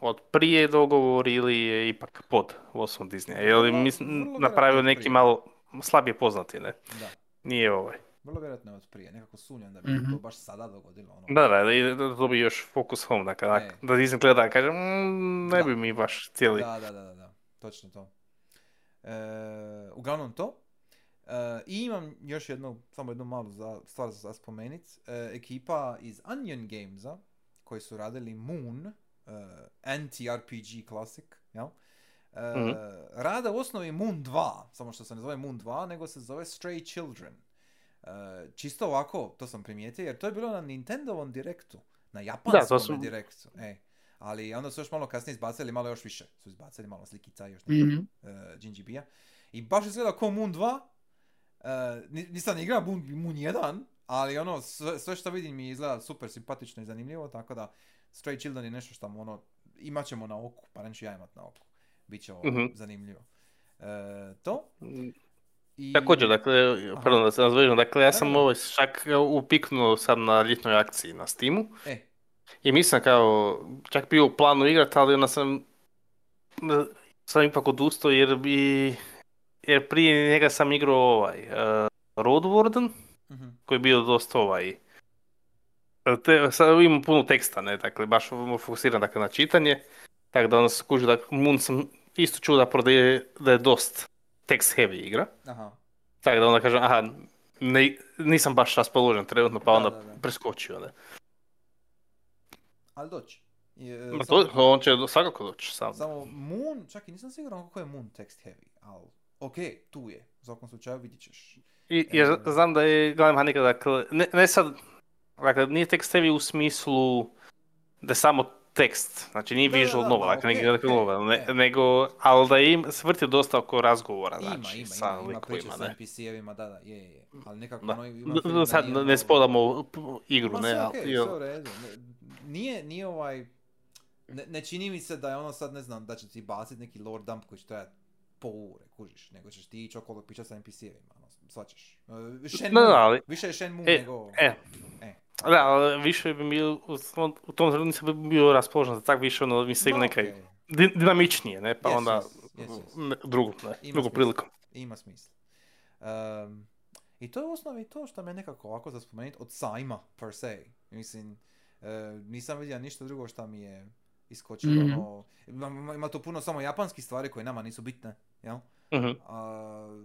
od prije dogovor ili je ipak pod vodstvom Disneya? Je li napravio neki prije. malo slabije poznati, ne? Da. Nije ovaj. Vrlo vjerojatno je od prije. Nekako sumnjam da bi Mhm. to baš sada dogodilo. Ono. Da, da, da, i da dobi još Focus Home, dakle, E. da Disney gleda i kaže, "Mm, ne Da. bi mi baš htjeli. Da, da, da, da, da. Točno to. E, uglavnom to. E, I imam još jednu, samo jednu malu za, stvar za spomenit. E, ekipa iz Onion Gamesa, koji su radili Moon, e, anti-RPG classic, jel? E, Mhm. Rade u osnovi Moon 2, samo što se ne zove Moon 2, nego se zove Stray Children. E, čisto ovako, to sam primijetio, jer to je bilo na Nintendovom direktu. Na japanskom su- direktu. E. Ali onda su još malo kasnije izbacili, malo još više. Su izbacili malo slikica još nešto Mhm. uh, I baš izgleda kao Moon 2. Uh, ni- nisam ni igrao Moon, Moon 1, ali ono, sve, sve što vidim mi izgleda super simpatično i zanimljivo, tako da Stray Children je nešto što ono, imat ćemo na oku, barem ću ja imat na oku. Biće ovo Mhm. zanimljivo. E, to. I... Također, dakle, Aha. pardon da se nazvežem, dakle, ja sam ovo čak upiknuo sad na ljetnoj akciji na Steamu E, i mislim kao, čak bio u planu igrat, ali onda sam, sam ipak odustao jer bi, jer prije njega sam igrao ovaj, uh, Road Warden Mhm. koji je bio dosta ovaj... Te, sad imam puno teksta, ne, dakle, baš fokusiran dakle, na čitanje, tako da onda se kuži da Moon sam isto čuo da prodaje, da je dost text heavy igra, Aha. tako da onda kažem, aha, ne, nisam baš raspoložen trenutno, pa Da, onda da, da. preskočio, ne. Ali doći. Je, Ma samo- to, on će svakako doći sam. Samo Moon, čak i nisam siguran kako je Moon text heavy, ali ok, tu je. U svakom slučaju vidit ćeš. I, jer E. znam da je glavna mehanika, dakle, ne, ne sad, dakle, nije tekst heavy u smislu da je samo tekst, znači nije Da, da, visual da, novel, dakle, nije dakle okej, novel, ne, ne. nego, ali da im se vrti dosta oko razgovora, Ima, znači, ima, sa ima, ima likovima, sa ne. NPC-evima, da, da, je, je, je. Ali nekako Da. ono ima da Sad nije ne ono- spodamo igru, Ma ne, sve ali... jel, sve redu. Ne- Nije, nije ovaj... Ne, ne čini mi se da je ono sad, ne znam, da će ti bacit neki lore dump koji će trajati pol ure, kužiš, nego ćeš ti ići okolo pričat sa NPC-evima, ono, svačaš. Uh, Shenmue, Da, da, ali- više je Shenmue E, nego... e. E. Da, više bi bio, u tom- u tom trenutku nisam bio raspoložen za tak više, ono, mi se Ma, neka okej, di- dinamičnije, ne, pa Yes, onda yes, yes, drugu, ne, Ima drugu priliku. Ima smisla. Um, I to je u osnovi to što me nekako ovako za spomenuti od sajma, per se. Mislim, e, nisam vidio ništa drugo što mi je iskočilo. Mhm. ono, ima, ima- tu puno samo japanskih stvari koje nama nisu bitne, jel? Mhm. A,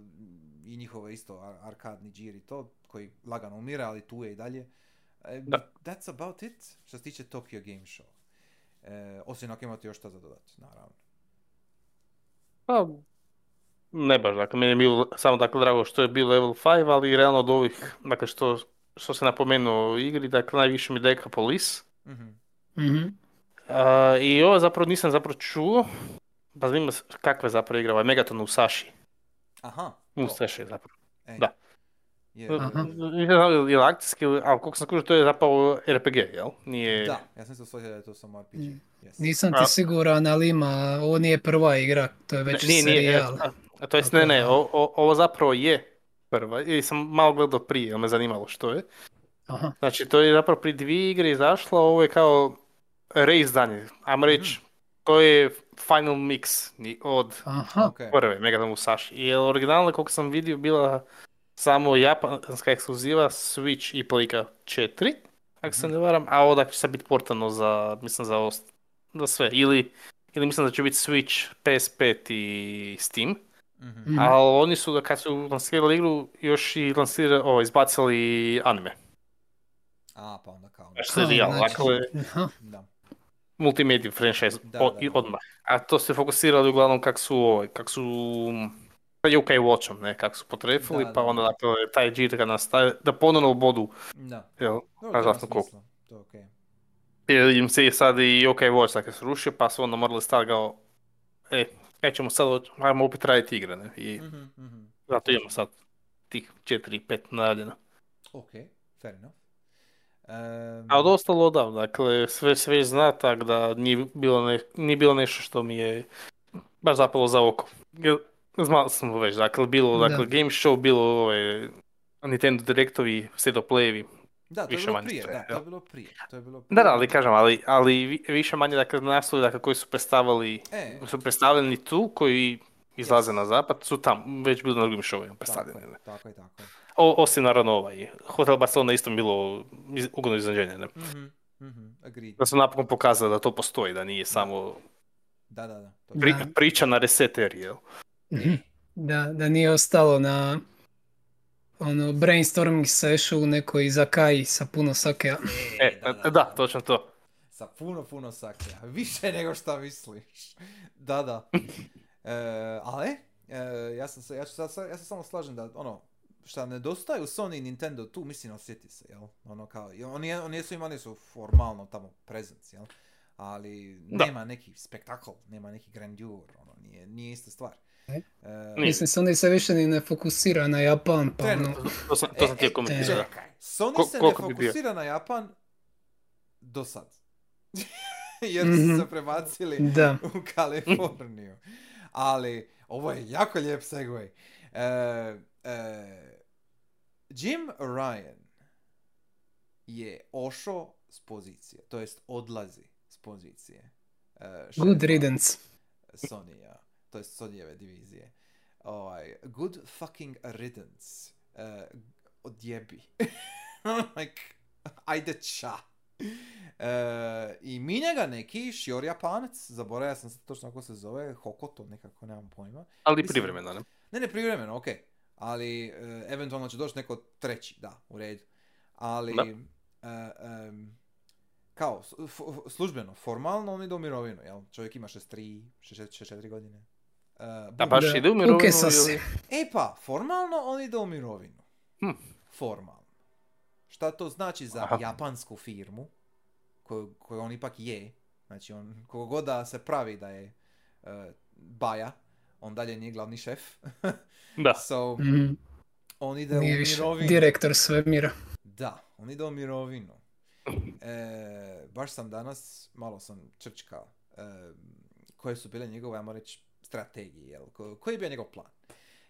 I njihove isto ar- arkadni džir i to, koji lagano umire, ali tu je i dalje. Da. That's about it što se tiče Tokyo Game Show. E, osim ako imate još šta za dodati, naravno. Pa, ne baš, dakle, meni je bilo samo dakle drago što je bio level 5, ali realno od ovih, dakle, što, što se napomenuo u igri, dakle, najviše mi Decapolis. Mhm. Mhm. A, I ovo zapravo nisam zapravo čuo, pa zanima se kakva je zapravo igra, ovaj Megaton Musashi. Aha. to. Musashi zapravo. E, Da. Ne znam je akcijski, ali koliko sam skužio, to je zapravo RPG, jel? Nije... Da, ja sam se shvatio da je to samo RPG. Mm. Yes. Nisam A- ti siguran, ali ima, ovo nije prva igra, to je već nije, nije, serijal. a, a to jest ne, ne, o- o- ovo zapravo je prva, ili sam malo gledao prije, jer me zanimalo što je. Aha. Znači, to je zapravo prije dvije igre izašlo, ovo je kao race danje, ajmo reći, to je final mix od Aha. Ok. prve Megaton Musashi. I originalno, koliko sam vidio, bila samo japanska ekskluziva Switch i Plika 4, ako se ne varam, a ovo dakle će sad biti portano za, mislim, za, ost- za sve. Ili, ili mislim da će biti Switch, PS5 i Steam. Mhm. Mhm. Ali oni su, kad su lansirali igru, još i lansirali, o, izbacili anime. A, pa onda kao... Serijal, znači- dakle, multimedia franchise Da, od- da, i da. odmah. A to se fokusirali uglavnom kak su, ovaj, kak su pa UK Watchom, ne, kak su potrefili, Da, pa da, onda da. dakle, taj džir ga nastaje, da ponovno u bodu, Da. jel, na kopu. smisla. To je okej. Jer im se je sad i OK Watch dakle srušio, pa su onda morali staviti kao, e, kaj ćemo sad, ajmo opet raditi igre, ne, i Mhm, mhm. zato imamo sad tih 4-5 najavljena. Ok, fair enough. Ehm, A od ostalo da, dakle, sve se već zna, tak da nije bilo, ne, nije bilo nešto što mi je baš zapalo za oko. Jer Znao sam već, dakle, bilo Da. dakle, game show, bilo ove Nintendo Directovi, State of Playevi. da, to je više bilo manje prije, da, to je bilo prije. To je bilo prije. Da, da, ali kažem, ali, ali vi- više manje dakle, naslovi dakle, koji su predstavili, E, su predstavljeni tu, koji izlaze Yes. na zapad, su tam, već bili na drugim showima tako predstavljeni. je, ne. tako je, tako je. O, osim naravno ovaj, Hotel Barcelona isto bilo iz, ugodno iznenađenje, ne? Mhm, mhm, agreed. Da su napokon pokazali da to postoji, da nije samo Da, da, da. To pri, Da. priča na reseteri, jel? Mhm. Da, da nije ostalo na ono brainstorming session u nekoj izakaji sa puno sakea. E, da, točno to. Sa puno, puno sakeja. Više nego šta misliš. Da, da. E, ali, e, ja, sam se, ja, ću ja se samo slažem da, ono, šta nedostaju Sony i Nintendo tu, mislim, osjeti se, jel? Ono kao, oni, oni su imali su formalno tamo presence, jel? Ali Da. nema neki spektakl, nema neki grandeur, ono, nije, nije ista stvar. Nije. Mislim, Sony se više ni ne fokusira na Japan, pa ono. To sam, to sam da. Čekaj, Sony Ko- se ne fokusira na Japan do sad. Jer Mhm. su se prebacili da. u Kaliforniju. Ali, ovo je jako lijep segway. E, e, Jim Ryan je ošo s pozicije, to jest odlazi s pozicije. Good riddance. Sonyja, to jest Sonyjeve divizije. Ovaj, good fucking riddance. E, odjebi. like, ajde ča. E, I minja ga neki šior japanac, zaboravio sam se točno kako se zove, Hokoto nekako, nemam pojma. Ali Mislim- privremeno, ne? Ne, ne, privremeno, ok. Ali, e, eventualno će doći neko treći, da, u redu. Ali, e, kao, f- službeno, formalno on ide u mirovinu, jel? Čovjek ima 63, 64 godine. E, A bum. baš Da, ide u mirovinu ili... E pa, formalno on ide u mirovinu. Hm. Formalno. Šta to znači za Aha. japansku firmu, koju, koju on ipak je, znači on, kogo god da se pravi da je e, baja, on dalje nije glavni šef. Da. so, Mhm. on ide Nije u više mirovinu. direktor svemira. Da, on ide u mirovinu. E, baš sam danas, malo sam črčkao, e, koje su bile njegove, ajmo reći, strategije, jel? Ko- koji je bio njegov plan?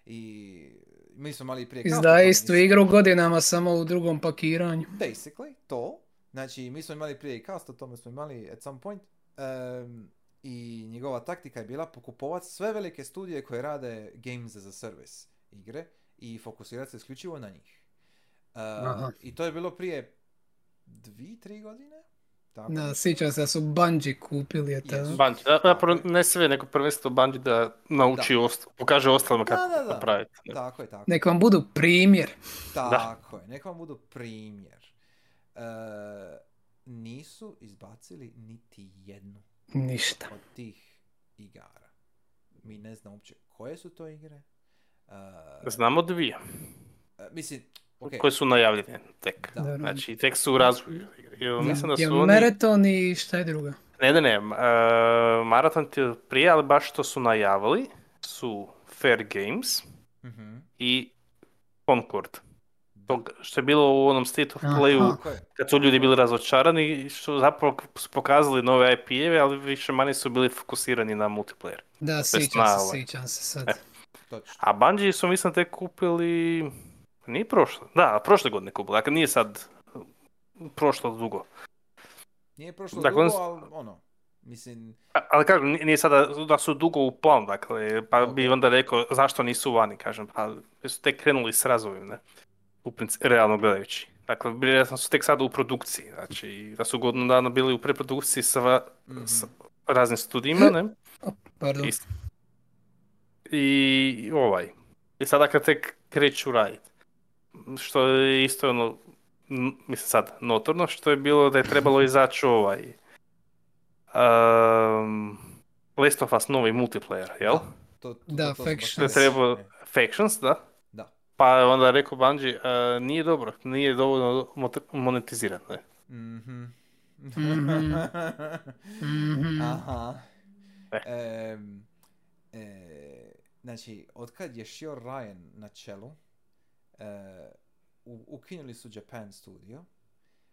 I mi smo mali prije... Izdaje istu igru godinama samo u drugom pakiranju. Basically, to. Znači, mi smo imali prije i cast, o tome smo imali at some point. Em, I njegova taktika je bila pokupovati sve velike studije koje rade games as a service igre i fokusirati se isključivo na njih. Aha. I to je bilo prije dvi, tri godine? Tako Da, sjećam se da su Bungie kupili je tada. Jesu. Bungie, da, zapravo ne sve, nego prvenstveno Bungie da nauči, ost- pokaže ostalima kako Da, da, da. napraviti. ne. Tako je, tako. Nek vam budu primjer. Tako je, neka vam budu primjer. E, nisu izbacili niti jednu Ništa. od tih igara. Mi ne znamo uopće koje su to igre. E, Znamo dvije, e, mislim, ok, koje su najavljene tek. Da. Znači, tek su u razvoju. Mislim da su oni... Maraton i šta je drugo? Ne, ne, ne, e, Marathon ti je prije, ali baš što su najavili su Fair Games mhm, i Concord. To što je bilo u onom State of. Playu kad su ljudi bili razočarani i što zapravo su pokazali nove IP-eve, ali više manje su bili fokusirani na multiplayer. Da, je sjećam se, ovaj. sjećam se sad. E. Točno. A Bungie su mislim tek kupili... Nije prošle, da, prošle godine kupili, dakle nije sad prošlo dugo. Nije prošlo Dakle, dugo, ali ono, mislim, Ali kažem, nije sada da su dugo u planu, dakle, pa bi Ok. onda rekao zašto nisu vani, kažem, pa su tek krenuli s razvojem, ne? U principu, realno gledajući. Dakle, bili su tek sada u produkciji, znači, da su godinu dana bili u preprodukciji sa, va- mhm, s raznim studijima, ne? Pardon. I, i ovaj. I sada kad tek kreću raditi. Što je isto ono, mislim sad, notorno, što je bilo da je trebalo izaći ovaj um, Last of Us novi multiplayer, jel? to, to, Da, to, Factions. Ne. Factions, da? Da. Pa je onda rekao Bungie, "A, nije dobro, nije dovoljno mot- monetiziran, ne? Mhm. Mhm. Mhm. Aha. E. E, znači, otkad je Shio Ryan na čelu, u- ukinuli su Japan Studio.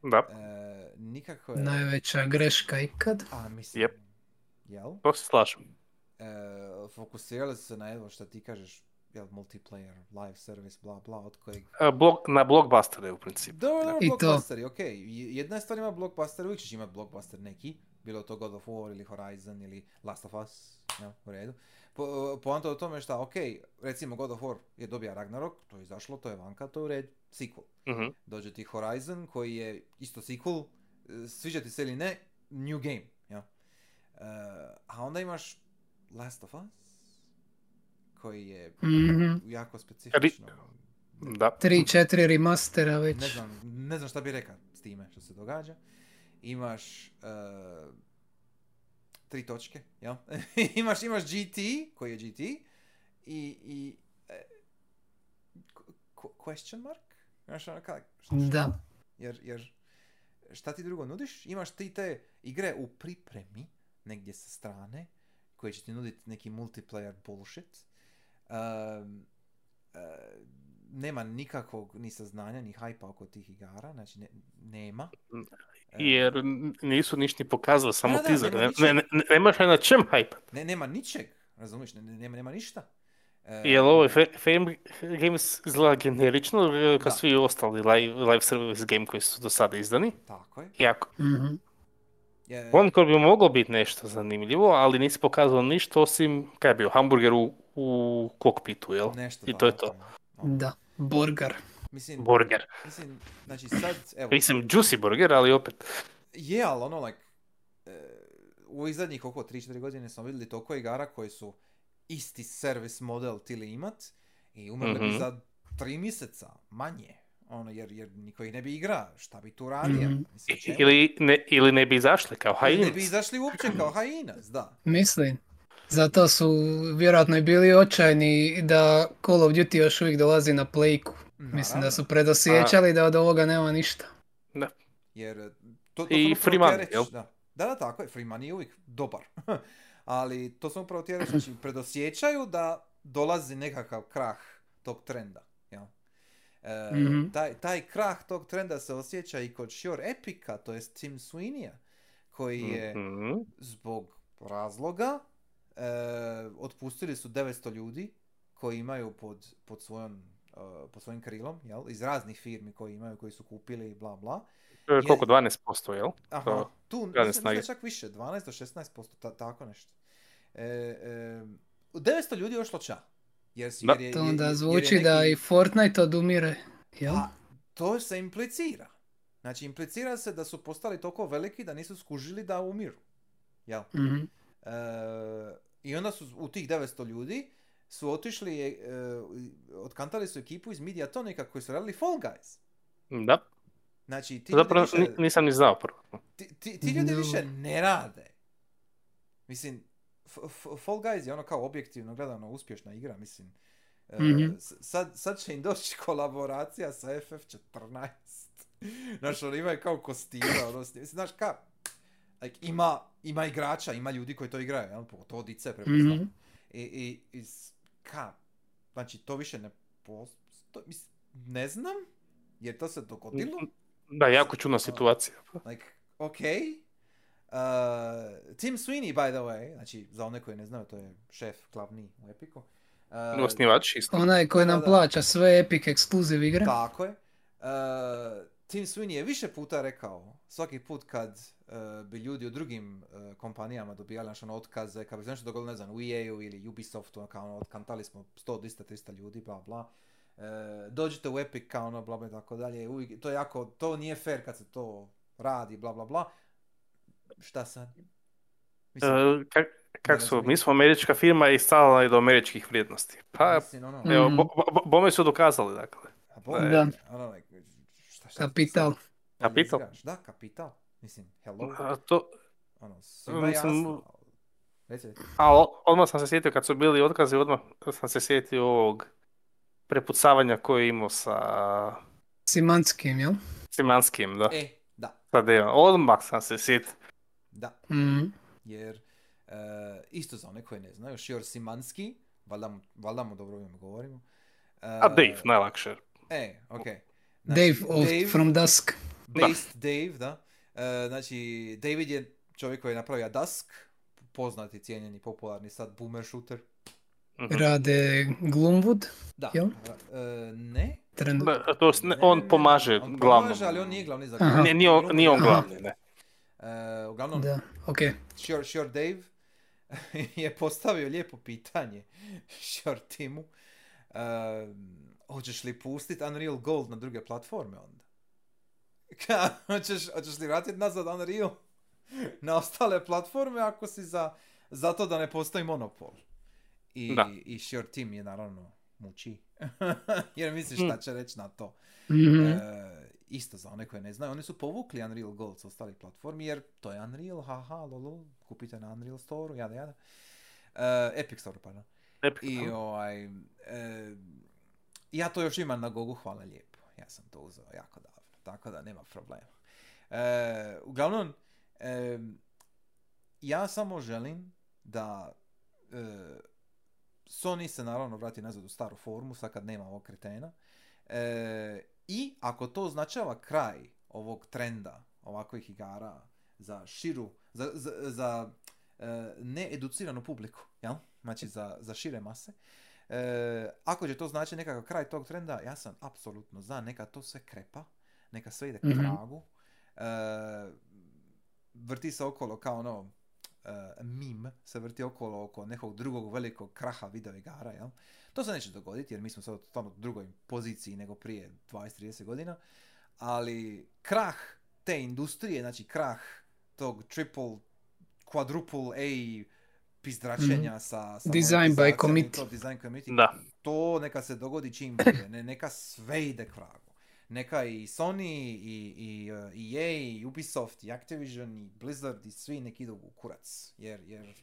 Da, E, nikako je... Najveća greška ikad. A, mislim... Yep. Jel? to se slažem. E, fokusirali su se na evo što ti kažeš, jel, multiplayer, live service, bla bla, od kojeg... A, blok, na blockbustere u principu. Dobro, to. blockbusteri, ok. Jedna je stvar ima blockbuster, uvijek ćeš imati blockbuster neki, bilo to God of War ili Horizon ili Last of Us, ja, u redu. Po, poanta o tome šta, ok, recimo God of War je dobija Ragnarok, to je izašlo, to je vanka, to je u redu, sequel. Mhm. Dođe ti Horizon koji je isto sequel, e, sviđa ti se ili ne, new game, ja. E, a onda imaš Last of Us, koji je Mhm. jako specifično. Da. 3-4 remastera već. Ne znam, ne znam šta bi rekao s time što se događa. Imaš e, tri točke, jel? imaš, imaš GT, koji je GT, i, i e, qu- question mark? Znaš, ono kak- šta- šta? Da. Jer, jer šta ti drugo nudiš? Imaš ti te igre u pripremi, negdje sa strane, koje će ti nuditi neki multiplayer bullshit. Um, e, nema nikakvog ni saznanja, ni hajpa oko tih igara, znači ne- nema. E, Jer nisu ništa ni pokazali, samo Da, da, teaser. nema Ne, ničeg. ne, ne, nemaš na čem hype. ne, nema ničeg, razumiješ, ne, ne- nema, nema ništa. E, Jer ovo je Fa- Fame Games izgleda generično, kao Da. svi ostali live, live service game koji su do sada izdani. Tako je. Jako. Mhm. Je- Encore bi moglo biti nešto zanimljivo, ali nisi pokazao ništa osim, kaj je bio, hamburger u, u kokpitu, jel? nešto I to je to. Ono. Da. Borgar. Mislim, Burger. mislim, znači sad, evo, Mislim, juicy burger, ali opet. je, ali ono, like, e, u ovih zadnjih oko 3-4 godine smo vidjeli toliko igara koji su isti servis model tili imat i umrli bi Mhm. za 3 mjeseca, manje. Ono, jer, jer niko ih ne bi igra, šta bi tu radio? Mhm. Mislim? Ili ne, ili ne bi izašli kao Ili ne hajinac. bi izašli uopće kao hajinac, da. Mislim. Zato su vjerojatno i bili očajni da Call of Duty još uvijek dolazi na plejku. Mislim da su predosjećali da od ovoga nema ništa. Jer e, to, to I sam upravo free money, jel? Da. da, da, tako je, free money je uvijek dobar. Ali to sam upravo reći, znači predosjećaju da dolazi nekakav krah tog trenda. Jel? E, Mhm. taj, taj krah tog trenda se osjeća i kod Shure Epica, to jest Tim Sweeneya, koji je Mhm. zbog razloga e, otpustili su 900 ljudi koji imaju pod, pod, svojom, e, pod svojim krilom, jel? iz raznih firmi koji imaju, koji su kupili, bla bla. To je koliko, 12%, jel? Aha, To- tu mislim, da čak više, 12 do 16%, ta, tako nešto. E, e, 900 ljudi je ošlo ča. Jer, si- Da. jer je, To jer- onda jer je zvuči da neki- i Fortnite odumire. Jel? Pa, to se implicira. Znači, implicira se da su postali toliko veliki da nisu skužili da umiru. Jel? Mhm. E, I onda su u tih 900 ljudi su otišli, e, otkantali su ekipu iz Mediatonika koji su radili Fall Guys. Da. Znači, ti Zapravo ljudi više, ni- nisam ni znao prvo. ti, ti, ti ljudi No. više ne rade. Mislim, F- F- Fall Guys je ono kao objektivno gledano uspješna igra, mislim. S- sad, sad će im doći kolaboracija sa FF14. Znaš, oni imaju kao kostime, ono, znaš, ka, like, ima, ima igrača, ima ljudi koji to igraju, jel, pogotovo dice, prepoznam. Mhm. I, i, i ka, znači, to više ne postoji, mislim, ne znam, jer to se dogodilo. Da, jako čudna situacija. Like, ok. Uh, Tim Sweeney, by the way, znači, za one koji ne znaju, to je šef glavni u Epiku. Uh, Osnivač isto. Onaj koji nam da. plaća sve Epic Exclusive igre. Tako je. Uh, Tim Sweeney je više puta rekao, svaki put kad uh, bi ljudi u drugim uh, kompanijama dobijali naš ono otkaze, kad bi se nešto dogodilo, ne znam, u EA-u ili Ubisoftu, ono, kao ono, otkantali smo 100, 200, 300 ljudi, bla, bla. Uh, dođite u Epic, kao ono, bla, bla, tako dalje. Uvijek, to je jako, to nije fair kad se to radi, bla, bla, bla. Šta sad? Mislim, kak, kak su, mi smo američka firma i stala je do američkih vrijednosti. Pa, mislim, ono, Mm. evo, Mhm. bo, bo- bome su dokazali, dakle. a bo- Da. ono, like, šta, Kapital. sad Kapital. Da, kapital. Mislim, hello. A to, Ono, svima je Mislim, jasno. ali- Reci, reci. a odmah sam se sjetio, kad su bili otkazi, odmah sam se sjetio ovog prepucavanja koje je imao sa Simanskim, jel? Simanskim, da. E, da, Sa Dejon. Odmah sam se sjetio. da. Mhm. Jer, e, isto za one koje ne znaju, Šior Simanski, valjda mu, valjda mu dobro ime govorimo. E, A Dave, najlakše. E, ok. Dave, of, from Dusk. Based Dave, da. E, znači, David je čovjek koji je napravio Dusk, poznati, cijenjeni, popularni sad boomer shooter. Mhm. Rade Gloomwood. Da. Jel? E, ne. Trenutno. Da, to ne, on ne, pomaže on glavnom. Pomaže, ali on nije glavni za Aha. Ne, nije on, nije on glavni, ne. E, uglavnom, Da, ok. Sure, sure Dave je postavio lijepo pitanje Sure Timu. Um, hoćeš li pustit Unreal Gold na druge platforme onda? Ka, hoćeš, hoćeš li vratiti nazad Unreal na ostale platforme ako si za, za to da ne postoji monopol? I, Da. i Sure Tim je naravno muči. Jer misliš šta će reći na to. Mhm. E, isto za one koje ne znaju, oni su povukli Unreal Gold s ostalih platformi jer to je Unreal, haha, lolo, kupite na Unreal Store, jada jada. E, Epic Store, pardon. Epic, I ovaj, e, ja to još imam na Gogu, hvala lijepo. Ja sam to uzeo jako davno, tako da nema problema. E, uglavnom, e, ja samo želim da e, Sony se naravno vrati nazad u staru formu, sad kad nema ovog kretena. E, I ako to označava kraj ovog trenda, ovakvih igara za širu, za, za, za e, needuciranu publiku, jel? Znači za, za šire mase. E, ako će to znači nekakav kraj tog trenda, ja sam apsolutno za, neka to sve krepa, neka sve ide k Mhm. E, vrti se okolo kao ono, meme se vrti okolo oko nekog drugog velikog kraha video igara, jel? To se neće dogoditi jer mi smo sad u drugoj poziciji nego prije 20-30 godina, ali krah te industrije, znači krah tog triple, quadruple A pizdračenja mm. sa, sa design by committee. To design committee. Da. To neka se dogodi čim bude, ne, neka sve ide k vragu. Neka i Sony, i, i uh, EA, i Ubisoft, i Activision, i Blizzard, i svi neki idu u kurac. Jer, jer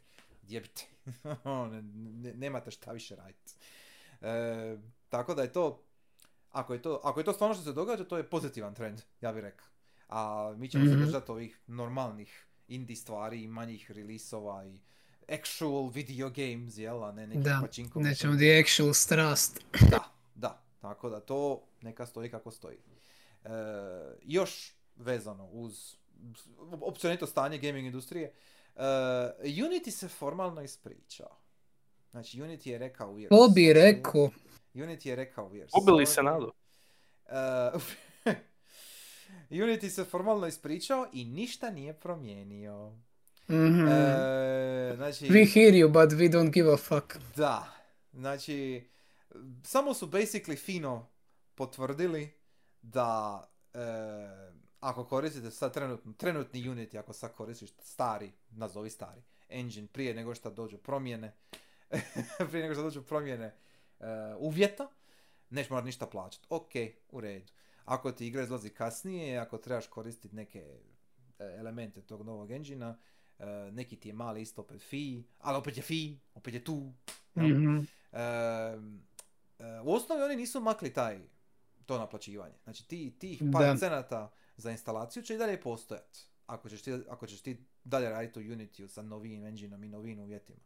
jebite. ne, ne, nemate šta više raditi. E, tako da je to, ako je to, ako je to stvarno što se događa, to je pozitivan trend, ja bih rekao. A mi ćemo mm-hmm. se držati ovih normalnih indie stvari i manjih rilisova i actual video games, jel, a ne neki da, pačinko. nećemo the actual strast. Da, da, tako da to neka stoji kako stoji. E, još vezano uz općenito stanje gaming industrije, uh, Unity se formalno ispričao. Znači, Unity je rekao... We Ko bi rekao? Unity je rekao... We Ubili se nadu. Uh, Unity se formalno ispričao i ništa nije promijenio. Mm-hmm. Znači, we hear you, but we don't give a fuck. Da. Znači, samo su basically fino potvrdili da uh, ako koristite sad trenutni, trenutni Unity, ako sad koristiš stari, nazovi stari, engine prije nego što dođu promjene, prije nego što dođu promjene uh, uvjeta, nećeš morati ništa plaćati. Ok, u redu. Ako ti igra izlazi kasnije, ako trebaš koristiti neke uh, elemente tog novog engina, neki ti je mali isto opet fee, ali opet je fee, opet je tu. Mm-hmm. Uh, u osnovi oni nisu makli taj to naplaćivanje. Znači ti, tih par Da. cenata za instalaciju će i dalje postojati. Ako ćeš ti, ako ćeš ti dalje raditi u Unity sa novim engineom i novim uvjetima.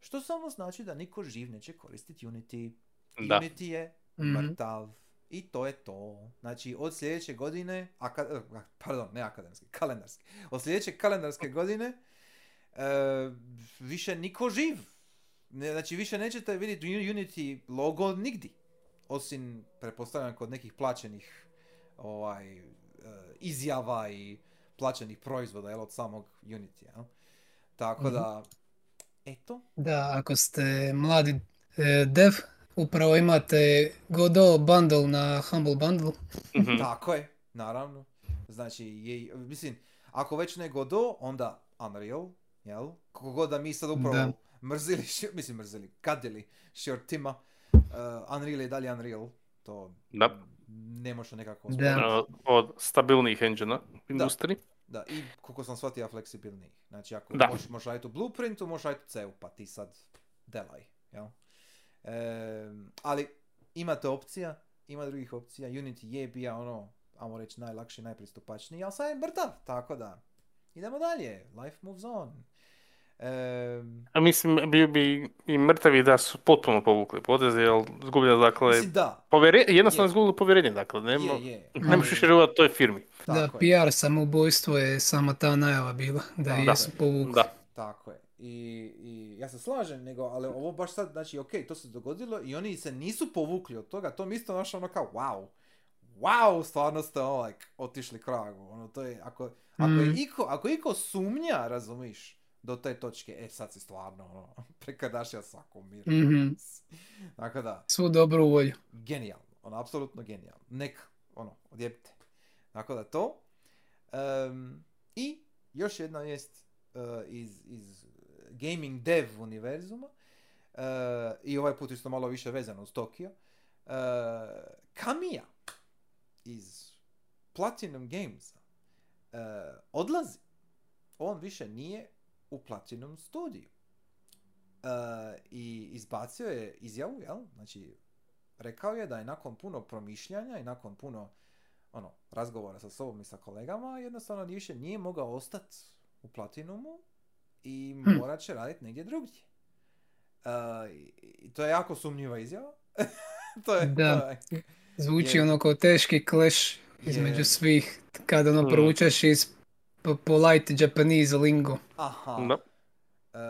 Što samo znači da niko živ neće koristiti Unity. Da. Unity je Mhm. mrtav. I to je to. Znači, od sljedeće godine, aka, eh, pardon, ne akademski, kalendarski. Od sljedeće kalendarske godine e, više niko živ. Ne, znači, više nećete vidjeti Unity logo nigdi. Osim, pretpostavljam, kod nekih plaćenih ovaj, e, izjava i plaćenih proizvoda jel, od samog Unity. Jel? Tako da, eto, Da, ako ste mladi e, dev, upravo imate Godot bundle na Humble Bundle. Mhm. Tako je, naravno. Znači, je, mislim, ako već ne Godot, onda Unreal, jel? Kako god da mi sad upravo Da. mrzili, ši- mislim mrzili, kadili Shortima, uh, Unreal je dalje Unreal, to Da. ne može nekako Da. Uh, Od stabilnijih engina u industriji. Da, i koliko sam shvatio fleksibilniji. Znači, ako Da. možeš, možeš raditi u Blueprintu, možeš raditi u C-u, pa ti sad delaj, jel? Em, ali imate opcija, ima drugih opcija. Unity je bija ono, ajmo reći, najlakši, najpristupačniji, ali sad je mrtav, tako da idemo dalje. Life moves on. Em, A mislim, bio bi i mrtavi da su potpuno povukli poteze, jer zgubili, dakle, mislim, da, povjere, jednostavno Je. izgubili povjerenje, dakle, nema, je, je. više vjerovati toj firmi. Da, tako je. PR samoubojstvo je sama ta najava bila, da Da. je jesu povukli. Da. Tako je. I, I ja se slažem, nego, ali ovo baš sad, znači, ok, to se dogodilo i oni se nisu povukli od toga, to mi isto našo ono kao, wow, wow, stvarno ste ono, like, otišli kragu, ono, to je, ako, ako je Mm. iko, ako iko sumnja, razumiš, do te točke, e, sad si stvarno, ono, prekardašija svakom miru. Mhm. Tako da, Svu dobru volju. genijalno, ono, apsolutno genijalno, neka, ono, odjebite. Tako da to. Em, I još jedna jest uh, iz, iz gaming dev univerzuma uh, i ovaj put isto malo više vezano uz Tokio. Uh, Kamiya iz Platinum Gamesa uh, odlazi. On više nije u Platinum studiju. I izbacio je izjavu, jel? Znači, rekao je da je nakon puno promišljanja i nakon puno ono, razgovora sa sobom i sa kolegama, jednostavno više nije mogao ostati u Platinumu i Hm. morat će raditi negdje drugdje. Uh, i- to je jako sumnjiva izjava. to je, Da. to je- Zvuči Je. ono kao teški clash između Je. svih, kad ono Mm. proučaš iz po- polite Japanese lingo. Aha. Da. E,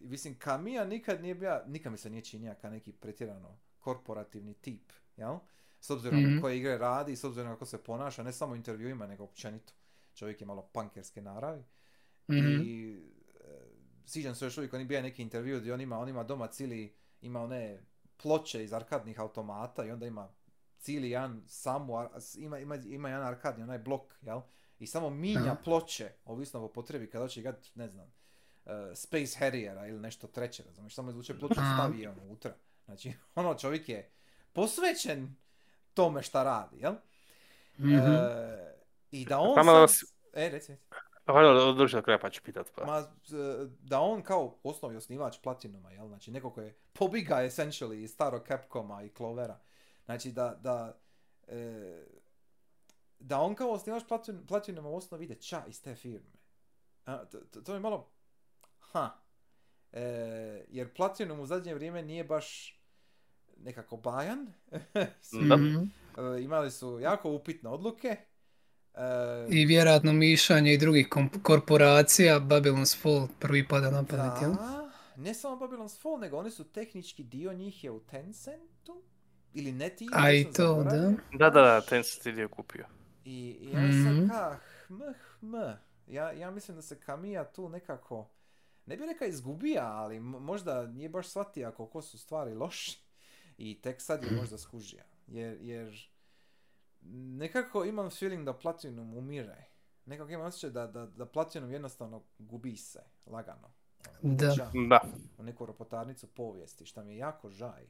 mislim, Kamiya nikad nije bio, nikad mi se nije činio kao neki pretjerano korporativni tip, jel? S obzirom Mhm. na koje igre radi, s obzirom na kako se ponaša, ne samo u intervjuima, nego općenito. Čovjek je malo pankerske naravi. Mhm. I e, sviđam se još uvijek, on je bio neki intervju gdje on ima, on ima doma cijeli, ima one ploče iz arkadnih automata i onda ima cijeli jedan samu, ima, ima, ima jedan arkadni onaj blok, jel? I samo minja Aha. ploče, ovisno o potrebi, kada hoće igrat, ne znam, uh, Space Harriera ili nešto treće, razumiješ, samo izvuče ploču stavi je unutra. Znači, ono, čovjek je posvećen tome šta radi, jel? Mhm. E, I da on Samo da sad... vas- E, reci, reci. Valjda održi do kraja pa ću pitat. Pa. Ma, da on kao osnovi osnivač Platinuma, jel? Znači, neko ko je pobiga essentially iz starog Capcoma i Clovera. Znači, da, da, e, da on kao osnivač Platin, Platinuma u osnovi ide ča iz te firme. A, to, to, to je malo, ha, e, jer Platinum u zadnje vrijeme nije baš nekako bajan. E, imali su jako upitne odluke. I vjerojatno mišanje i drugih kom- korporacija, Babylon's Fall prvi pada na pamet, jel? Da, ne samo Babylon's Fall, nego oni su tehnički dio njih je u Tencentu. Ili Neti. A i to, da. Da, da, da, Tencent je dio kupio. I, i ja sam Mhm. ka, hm, hm. Ja, ja mislim da se Kamija tu nekako, ne bi rekao izgubija, ali m- možda nije baš shvatio koliko su stvari loše. I tek sad je možda skužija. Jer, jer nekako imam feeling da Platinum umire. Nekako imam osjećaj da, da, da Platinum jednostavno gubi se, lagano. Da. Da. u neku ropotarnicu povijesti, što mi je jako žaj.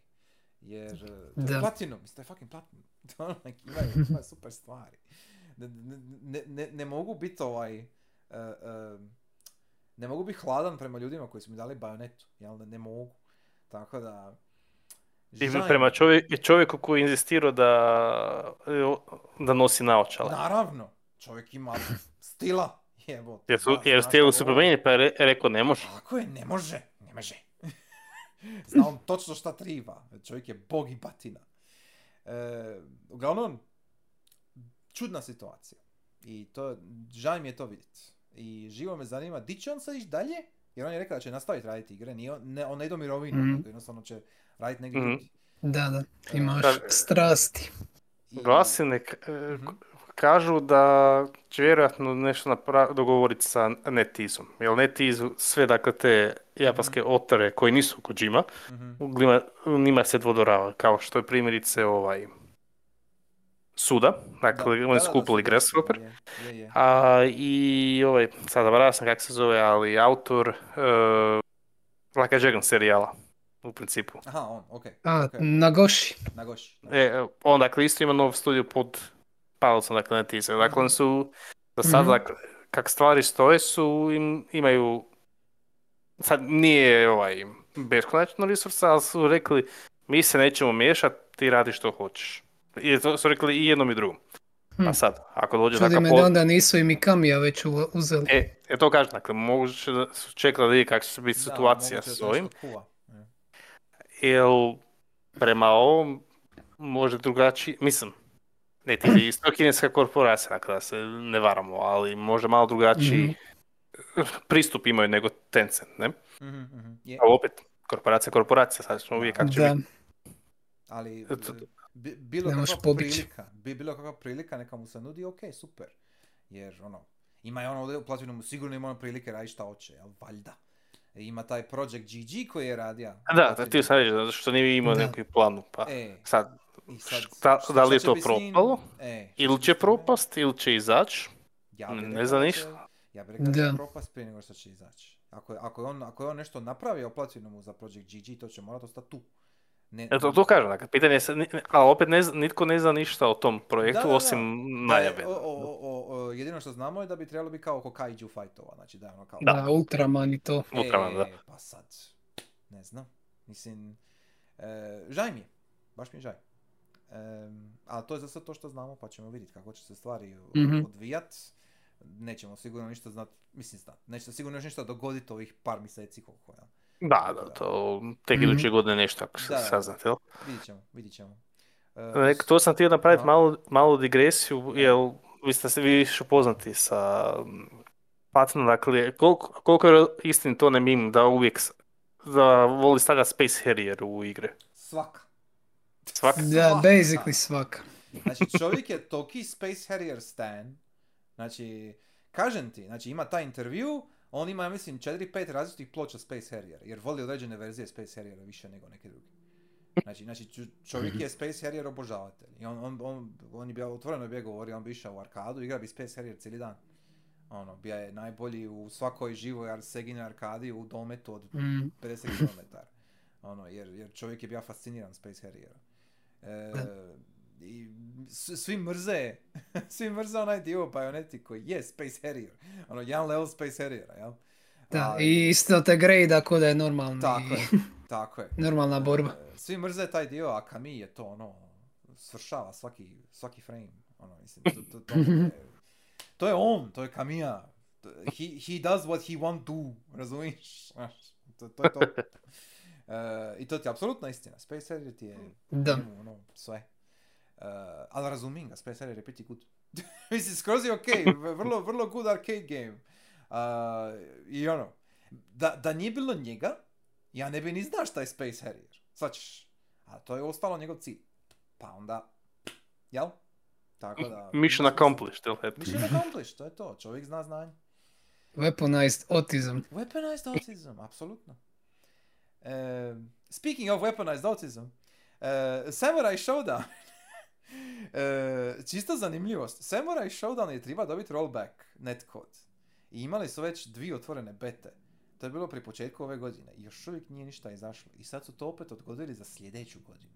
Jer to je Da. Platinum, to je fucking Platinum. To ono, like, imaju, imaju super stvari. Ne, ne, ne, ne, mogu biti ovaj... eh, eh, ne mogu biti hladan prema ljudima koji su mi dali bajonetu, jel? Ne, ne mogu. Tako da... I prema čovjek, čovjeku koji je inzistirao da, da nosi naočale. Naravno, čovjek ima stila. Jebo, Jer su, jer zna su promijeniti pa je re- rekao ne može. Tako je, ne može, ne može. Zna on točno šta triba. Čovjek je bog i batina. E, uglavnom, čudna situacija. I to, žal mi je to vidjeti. I živo me zanima, di će on sad ići dalje? Jer on je rekao da će nastaviti raditi igre, nije, ne, on ne ide u mirovinu, Mhm. nego jednostavno će raditi negdje Mhm. drugdje. Da, da, imaš Da. strasti. I- Glasine k- e, Mhm. kažu da će vjerojatno nešto napra- dogovoriti sa NetEaseom. Jer NetEase sve dakle te japanske otore koji nisu Kojima, Mhm. njima, njima se dvodorava, kao što je primjerice ovaj Suda, dakle Da, oni da, su da, kupili da, Grasshopper, Je, je, je. a i ovaj, sad zaboravio sam kako se zove, ali autor uh, Like a Dragon serijala, u principu. Aha, on, okej. A, okej. Nagoshi. Na goši. E, on dakle isto ima nov studio pod Palcom, dakle ne Teaser. Dakle, oni su za sad, Mhm. dakle, kak stvari stoje su, im, imaju, sad nije ovaj beskonačno resursa, ali su rekli mi se nećemo miješati, ti radi što hoćeš. I to su rekli i jednom i drugom. Hm. A sad, ako dođe Čudi takav me po- da onda nisu i Mikamija već uzeli. E, e to kažem, dakle, moguće da su čekali da vidi kakva će biti situacija s ovim. kuva. E. Jel, prema ovom, može drugačiji, mislim, ne ti je isto kineska korporacija, dakle da se ne varamo, ali može malo drugačiji pristup imaju nego Tencent, ne? Mhm, mhm. Je, Ali opet, korporacija, korporacija, sad ćemo vidjeti kako će Da, biti. ali e, bi, bilo kakva prilika, bi bilo kakva prilika neka mu se nudi, ok, super. Jer ono, ima je ono ovdje u Platinumu sigurno ima ono prilike raditi šta hoće, jel, valjda. Ima taj Project GG koji je radio. Da, da, ti sam reći, zato što nije imao Da. neki planu, pa E, sad, i sad, šta- šta- da li je to propalo? E, ili će propast, ili će izaći, Ja Ne zna da ništa. Ja bih rekao da će propast prije nego što će izaći. Ako, je- ako, je on, ako je on nešto napravio Platinumu za Project GG, to će morati ostati tu. Ne, eto to kažem, dakle, pitanje je, ali opet ne, zna- nitko ne zna ništa o tom projektu, Da, da, da. osim Da je- najave. o- o- o- o- jedino što znamo je da bi trebalo biti kao oko kaiju fightova, znači da je ono kao... Da. da, Ultraman i to. Ultraman, da. E, pa sad, ne znam, mislim, e, žaj mi je, baš mi je žaj. Em, ali to je za sad to što znamo, pa ćemo vidjeti kako će se stvari Mhm. odvijat. Nećemo sigurno ništa znat, mislim znat, neće se sigurno još ništa dogoditi ovih par mjeseci koliko, ja. Da, da, to tek Mhm. iduće godine nešto ako se saznate, jel? Vidit ćemo, vidit ćemo. E, Nek- To sam htio napraviti Aha. malu, malu digresiju, jer vi ste se vi više upoznati sa Platinom, dakle, koliko, koliko je istinito ne mim da uvijek s- da voli stavljati Space Harrier u igre. Svaka. Svaka. Da, Svaka. basically svaka. Znači čovjek je toki Space Harrier stan. Znači, kažem ti, znači ima taj intervju, on ima, ja mislim, 4-5 različitih ploča Space Harrier, jer voli određene verzije Space Harriera više nego neke druge. Znači, znači čovjek je Space Harrier obožavatelj. I on, on, on, on je bio otvoreno bi je govorio, on bi išao u arkadu, igra bi Space Harrier cijeli dan. Ono, bija je najbolji u svakoj živoj ar- Segine arkadi u dometu od Mm. 50 km. Ono, jer, jer čovjek je bio fasciniran Space Harriera. E, i svi mrze, svi mrze onaj dio u Bayoneti koji je Space Harrier. Ono, jedan level Space Harriera, jel? Da, Ali- i isto te grade ako da je normalni, Tako je, tako je. normalna borba. E, Svi mrze taj dio, a Kami je to ono, svršava svaki, svaki frame. Ono, mislim, to, to, to, je, to je on, to je Kamija. He, he does what he want to, razumiješ? To, to je to. E, I to ti je apsolutna istina. Space Harrier ti je Da. ono, sve. E, ali razumijem ga, Space Harrier je pretty good. mislim, skroz je okej, vrlo, vrlo good arcade game. Uh, I ono, da, da nije bilo njega, ja ne bi ni znao šta je Space Harrier. Svačiš. A to je ostalo njegov cilj. Pa onda, jel? Tako da... Mission accomplished, jel? Mission accomplished, to je to. Čovjek zna znanje. Weaponized autism. Weaponized autism, apsolutno. E, speaking of weaponized autism, e, Samurai Showdown. e, čisto zanimljivost. Samurai Showdown je treba dobiti rollback netcode. I imali su već dvije otvorene bete. To je bilo pri početku ove godine. I još uvijek nije ništa izašlo. I sad su to opet odgodili za sljedeću godinu.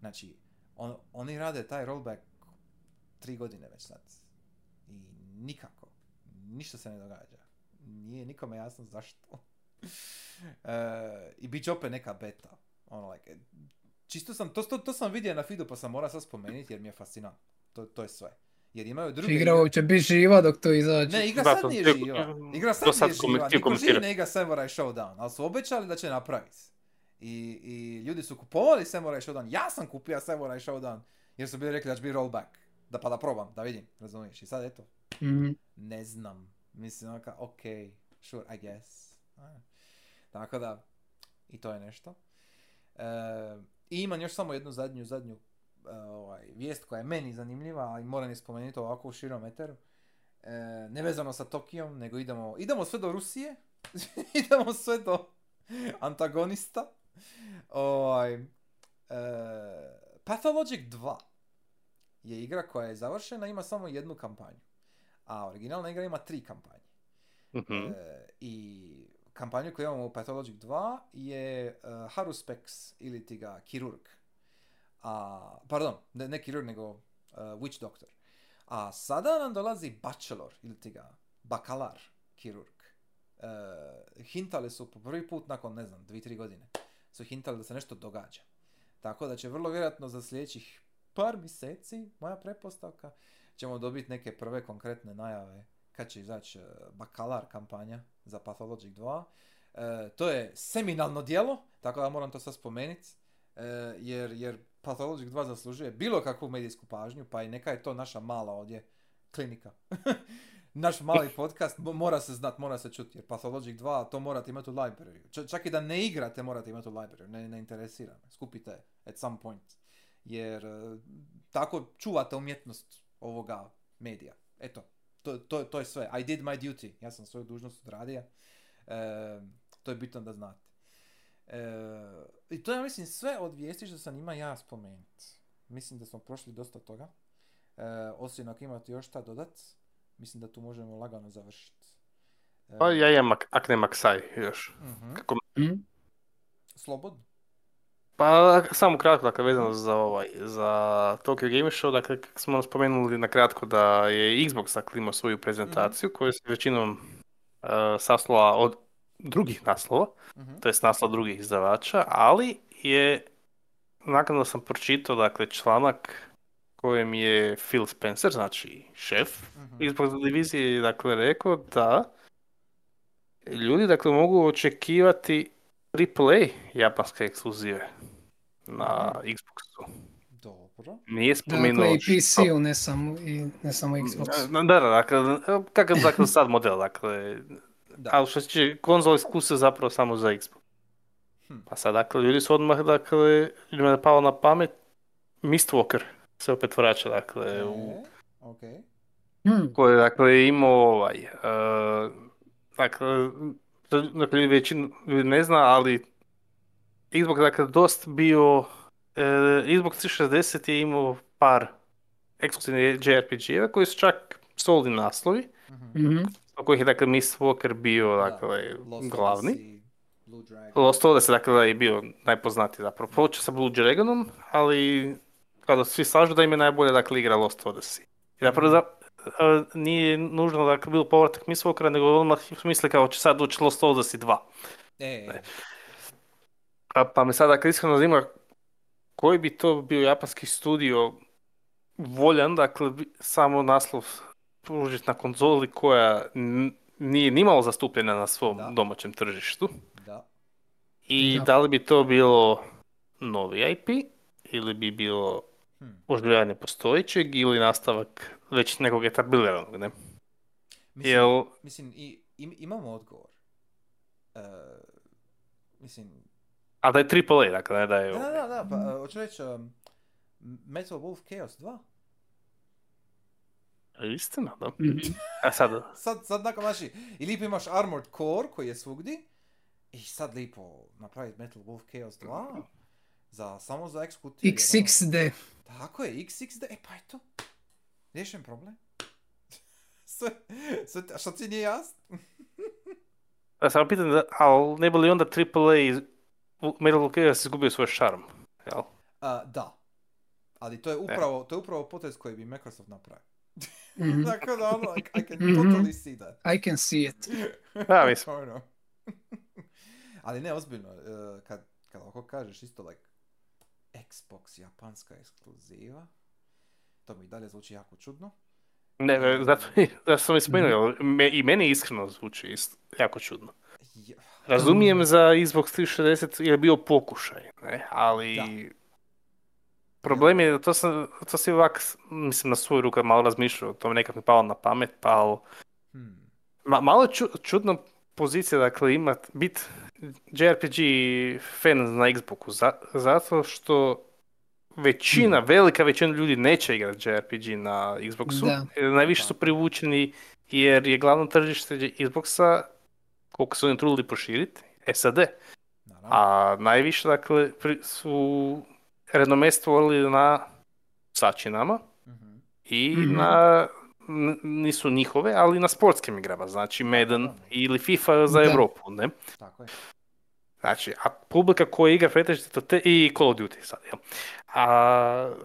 Znači, on, oni rade taj rollback tri godine već sad. I nikako. Ništa se ne događa. Nije nikome jasno zašto. E, I bit će opet neka beta. Ono, like, čisto sam, to, to, to sam vidio na feedu pa sam morao sad spomenuti jer mi je fascinantno. To, to je sve. Jer imaju druge... Igra uopće biti živa dok to izađe. Ne, igra Da, sad to- nije živa. Igra sad sad nije živa. Niko živi ne igra Samurai Showdown, ali su obećali da će napraviti. I, I ljudi su kupovali Samurai Showdown. Ja sam kupio Samurai Showdown jer su bili rekli da će biti rollback. Da pa da probam, da vidim, razumiješ. I sad eto, Mhm. ne znam. Mislim, onaka, ok, sure, I guess. Tako da, i to je nešto. E, I imam još samo jednu zadnju, zadnju e, ovaj, vijest koja je meni zanimljiva, a i moram je spomenuti ovako u širom eteru. E, nevezano sa Tokijom, nego idemo, idemo sve do Rusije. idemo sve do antagonista. Ovaj, e, Pathologic 2 je igra koja je završena, ima samo jednu kampanju. A originalna igra ima tri kampanje. Mhm. E, I kampanju koju imamo u Pathologic 2 je uh, Haruspex ili ti ga Kirurg. A, pardon, ne, ne Kirurg nego uh, Witch Doctor. A sada nam dolazi Bachelor ili ti ga Bakalar Kirurg. E, hintali su po prvi put nakon, ne znam, dvi, tri godine, su hintali da se nešto događa. Tako da će vrlo vjerojatno za sljedećih par mjeseci, moja pretpostavka, ćemo dobiti neke prve konkretne najave kad će izaći e, Bakalar kampanja za Pathologic 2. E, to je seminalno djelo, tako da moram to sad spomenuti, e, jer, jer Pathologic 2 zaslužuje bilo kakvu medijsku pažnju, pa i neka je to naša mala ovdje klinika. Naš mali podcast mo- mora se znat, mora se čuti, jer Pathologic 2 to morate imati u library. Čak i da ne igrate morate imati u library, ne, ne interesira me. Skupite at some point. Jer tako čuvate umjetnost ovoga medija. Eto, to, to, to je sve. I did my duty. Ja sam svoju dužnost odradio. E, to je bitno da znate. E, I to je, mislim, sve od vijesti što sam ima ja spomenuti. Mislim da smo prošli dosta toga. E, osim ako imate još šta dodat, mislim da tu možemo lagano završiti. E, Pa ja imam ak- Akne Maksai još. mhm. Kako Mhm. Slobodno. Pa samo kratko, dakle, vezano za ovaj, za Tokyo Game Show, dakle, kako smo spomenuli na kratko da je Xbox dakle, imao svoju prezentaciju koja se većinom uh, sastola od drugih naslova, Mhm. to jest naslova drugih izdavača, ali je, naknadno sam pročitao, dakle, članak kojem je Phil Spencer, znači šef Mhm. Xbox divizije, dakle, rekao da ljudi, dakle, mogu očekivati AAA japanske ekskluzive na. Xboxu. Dobro. Nije spomenuo Dakle, i što- PC-u, ne samo, i, ne samo Xbox. Da, da, dakle, kakav dakle, sad model, dakle, Da. ali što se tiče konzol ekskluziv zapravo samo za Xbox. Hm. Pa sad, dakle, ljudi su odmah, dakle, ljudima je palo na pamet, Mistwalker se opet vraća, dakle, u E, ok. Hmm. koji je dakle imao ovaj, uh, dakle, to, dakle, većinu ne zna, ali Xbox dakle dost bio, e, Xbox 360 je imao par ekskluzivnih JRPG-eva koji su čak solidni naslovi, Mhm. Mhm. od kojih je dakle Mist Walker bio Da, dakle, Lost glavni. Odyssey, Blue Dragon. Lost Odyssey dakle je bio najpoznatiji zapravo. Počeo sa Blue Dragonom, ali kada svi slažu da im je najbolje dakle igra Lost Odyssey. I zapravo za, e, nije nužno dakle bilo povratak Mist Walkera, nego odmah mislili kao će sad doći Lost Odyssey 2. E, Pa, pa me sada dakle, iskreno zanima koji bi to bio japanski studio voljan, dakle, samo naslov pružiti na konzoli koja nije nimalo zastupljena na svom Da. domaćem tržištu. da. I Da. da li bi to bilo novi IP ili bi bilo Hmm. oživljavanje postojećeg ili nastavak već nekog etabliranog, ne? Mislim, Jel, mislim i, im- imamo odgovor. E, mislim, a da je AAA, dakle, ne da je... da, da, da, pa e, hoću reći, um, Metal Wolf Chaos 2. Istina, da. Mhm. A sad, Sad, sad nakon naši, i lipo imaš Armored Core koji je svugdje, i sad lipo napraviti Metal Wolf Chaos 2, za, samo za kutiju. XXD. Tako je, XXD, e pa eto, riješen problem. sve, sve, a što ti nije jasno? Ja samo pitam, da, ali ne bi li onda AAA iz- Metal Gear Chaos izgubio svoj šarm? Jel? A, da. Ali to je upravo, to je upravo potez koji bi Microsoft napravio. Mhm. Tako da ono, I, I can Mhm. totally see that. I can see it. Da, mislim. Ono. Ali ne, ozbiljno, uh, kad, kad ovako kažeš isto like Xbox japanska ekskluziva, to mi i dalje zvuči jako čudno. Ne, ne, zato, zato sam i spomenuo, jer me, i meni iskreno zvuči isto, jako čudno. Je- Razumijem za Xbox 360 jer je bio pokušaj, ne, ali... Da. Problem je, da to sam, to si ovak, mislim, na svoju ruku malo razmišljao, to mi nekak mi palo na pamet, pa ali... Hmm. Ma, malo je ču- čudna pozicija, dakle, imat, bit JRPG fan na Xboxu, za- zato što većina, velika većina ljudi neće igrati JRPG na Xboxu, Da. najviše su privučeni jer je glavno tržište Xboxa, koliko su oni trudili proširiti, SAD, a najviše, dakle, pri- su renome stvorili na sačinama, Mhm. i Mhm. na n- nisu njihove, ali na sportskim igrama, znači Madden ili FIFA za Da. Europu, ne? Tako je. Znači, a publika koja igra pretežito te i Call of Duty sad, jel? A,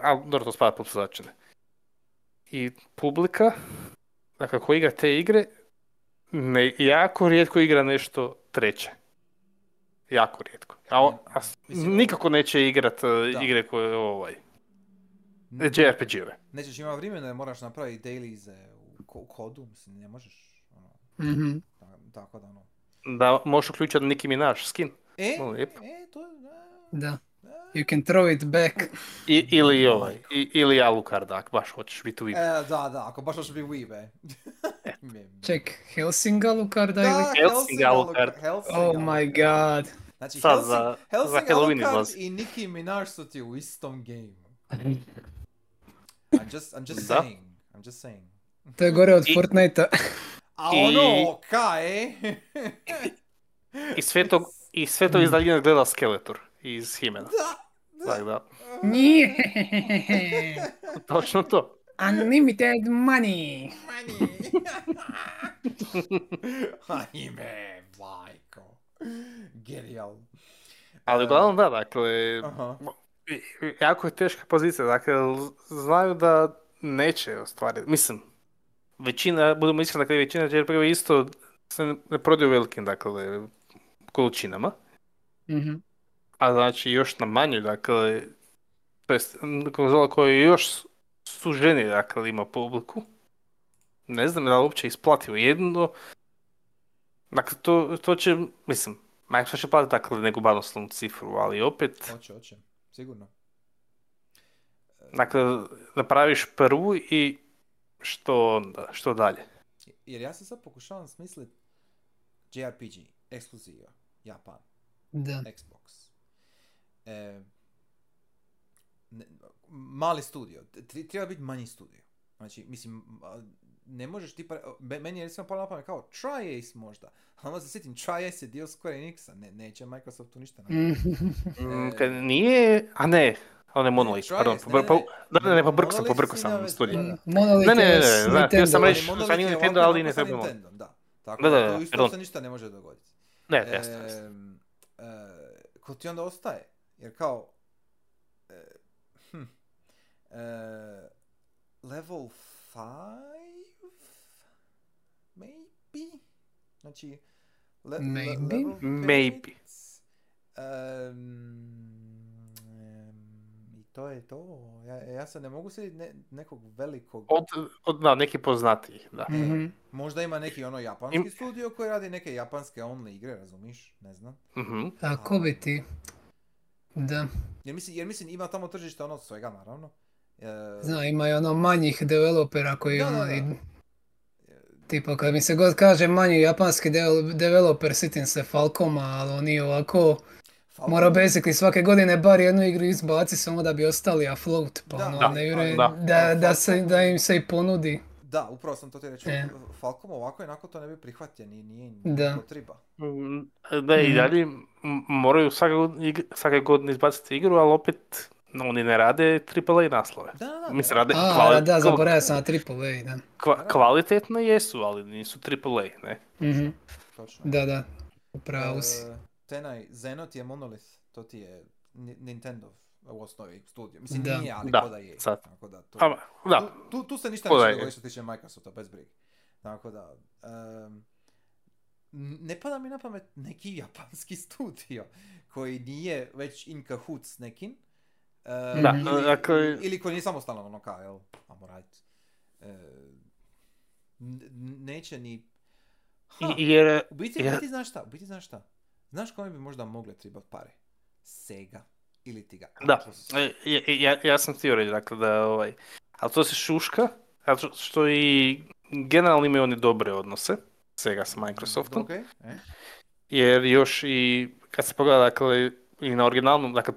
a dobro, to spada pod začine. I publika, dakle, koja igra te igre, ne, jako rijetko igra nešto treće. Jako rijetko. A, a nikako neće igrat e, Da. igre koje, ovaj, Ne- JRPG-eve. Nećeš ima vremena da moraš napraviti dailies u, ko- u kodu, mislim, ne možeš. Ono, Mhm. ta- tako da ono. Da možeš uključiti Nicki Minaj skin. E, lijepo. e, to. Da. You can throw it back. I, ili ovaj, i, ili Alucard, ako baš hoćeš biti u E, da, da, ako baš hoćeš biti weeb, e. Ček, Helsing Alucarda Da, ili... Helsing Helsing Alucard. Helsing Oh my god. Znači, Sad Helsing, za- Helsing za Halloween Alucard izlazi. i Nicki Minaj su ti u istom gameu. I'm just, I'm just Da. saying. I'm just saying. To je gore od I- Fortnite-a. A I- ono, kaj, e? I sve to, i sve to iz daljine gleda Skeletor iz Himena. Da, Tako da, Nije. točno to. Unlimited money. Ajme, majko. Genial. Ali uglavnom da, dakle, Aha. jako je teška pozicija, dakle, znaju da neće ostvariti, mislim, većina, budemo iskreni, dakle, većina JRPG isto se ne prodaju velikim, dakle, količinama, Mhm. a znači još na manjoj, dakle, to jest konzola koja je još suženije, dakle, ima publiku, ne znam da li uopće isplativo jedno, dakle, to, to će, mislim, Microsoft će platiti, dakle, neku badoslovnu cifru, ali opet, Hoće, hoće. Sigurno. Dakle, napraviš prvu i što onda, što dalje? Jer ja se sad pokušavam smislit JRPG, ekskluziva, Japan, Da. Xbox. E, ne- mali studio, Tri- treba biti manji studio. Znači, mislim, ne možeš ti, me- meni je recimo palo na pamet kao Tri-Ace možda, a onda se sjetim Tri-Ace je dio Square Enixa, ne, neće Microsoft tu ništa. Mm, E, kad nije, a ne, on je Monolith, Trials, pardon, ne, ne, po- ne. da, ne, ne, pobrkao sam, Monolith pobrkao si sam studij. Monolith Ne, ne, ne, ne, znam, htio sam reći- sa Nintendo, ovako ali onako ne sa trebamo. Nintendom, da. Tako Da, da, da, da, tu isto se ništa ne može dogoditi. Ne, jasno, jasno. Em, e, ko ti onda ostaje? Jer kao... e, hm, e, level 5? Maybe? Znači... Le, le- Maybe? level Maybe. pet? To je to. Ja, ja se ne mogu sjetiti ne, nekog velikog... Od, od, da, neki poznatiji, da. Mhm. Možda ima neki ono japanski Im- studio koji radi neke japanske only igre, razumiš? Ne znam. Mhm. A ko bi ti? Da, Jer mislim, jer mislim ima tamo tržište ono svega naravno. E, zna, ima i ono manjih developera koji Da, da, ono, da. i- tipa kad mi se god kaže manji japanski devel- developer, sitim se Falcoma, ali oni ovako Falcon- mora basically svake godine bar jednu igru izbaci samo da bi ostali afloat, pa Da, ono, da, ne vjerujem da. da, da, se, da im se i ponudi. Da, upravo sam to ti reći. E. Falcom ovako i onako to ne bi prihvatio, ni, nije Da. to triba. Mm, Da, i Mhm. dalje moraju svake, god- ig- svake godine izbaciti igru, ali opet no, oni ne rade AAA naslove. Da, da, da. Mislim, rade A, kvali- da, zaboravio sam na AAA, da. kva- kvalitetno jesu, ali nisu AAA, ne? Mhm, Točno. Da, da, upravo si. E, Tenaj, Zenot je Monolith, to ti je Ni- Nintendo u osnovi studio. Mislim, Da. nije, ali Da, ko da je. sad. Tako da, to, A, da, tu, tu, tu se ništa je. dogoditi što se tiče Microsofta, bez brige. Tako da, em, ne pada mi na pamet neki japanski studio koji nije već in cahoots s nekim. e, Da, ili, dakle- ili koji nije samostalan ono kao, jel. E, n- neće ni... Ha, I- jer, u biti, u jer- biti znaš šta, u biti znaš šta. Znaš kome bi možda mogle tribat pare? Sega. Ili ti ga da, e, ja, ja, ja sam htio reći, dakle, da, ovaj, ali to se šuška, zato što i generalno imaju oni dobre odnose, Sega s Microsoftom. Ok, e? Jer još i kad se pogleda dakle i na originalnom, dakle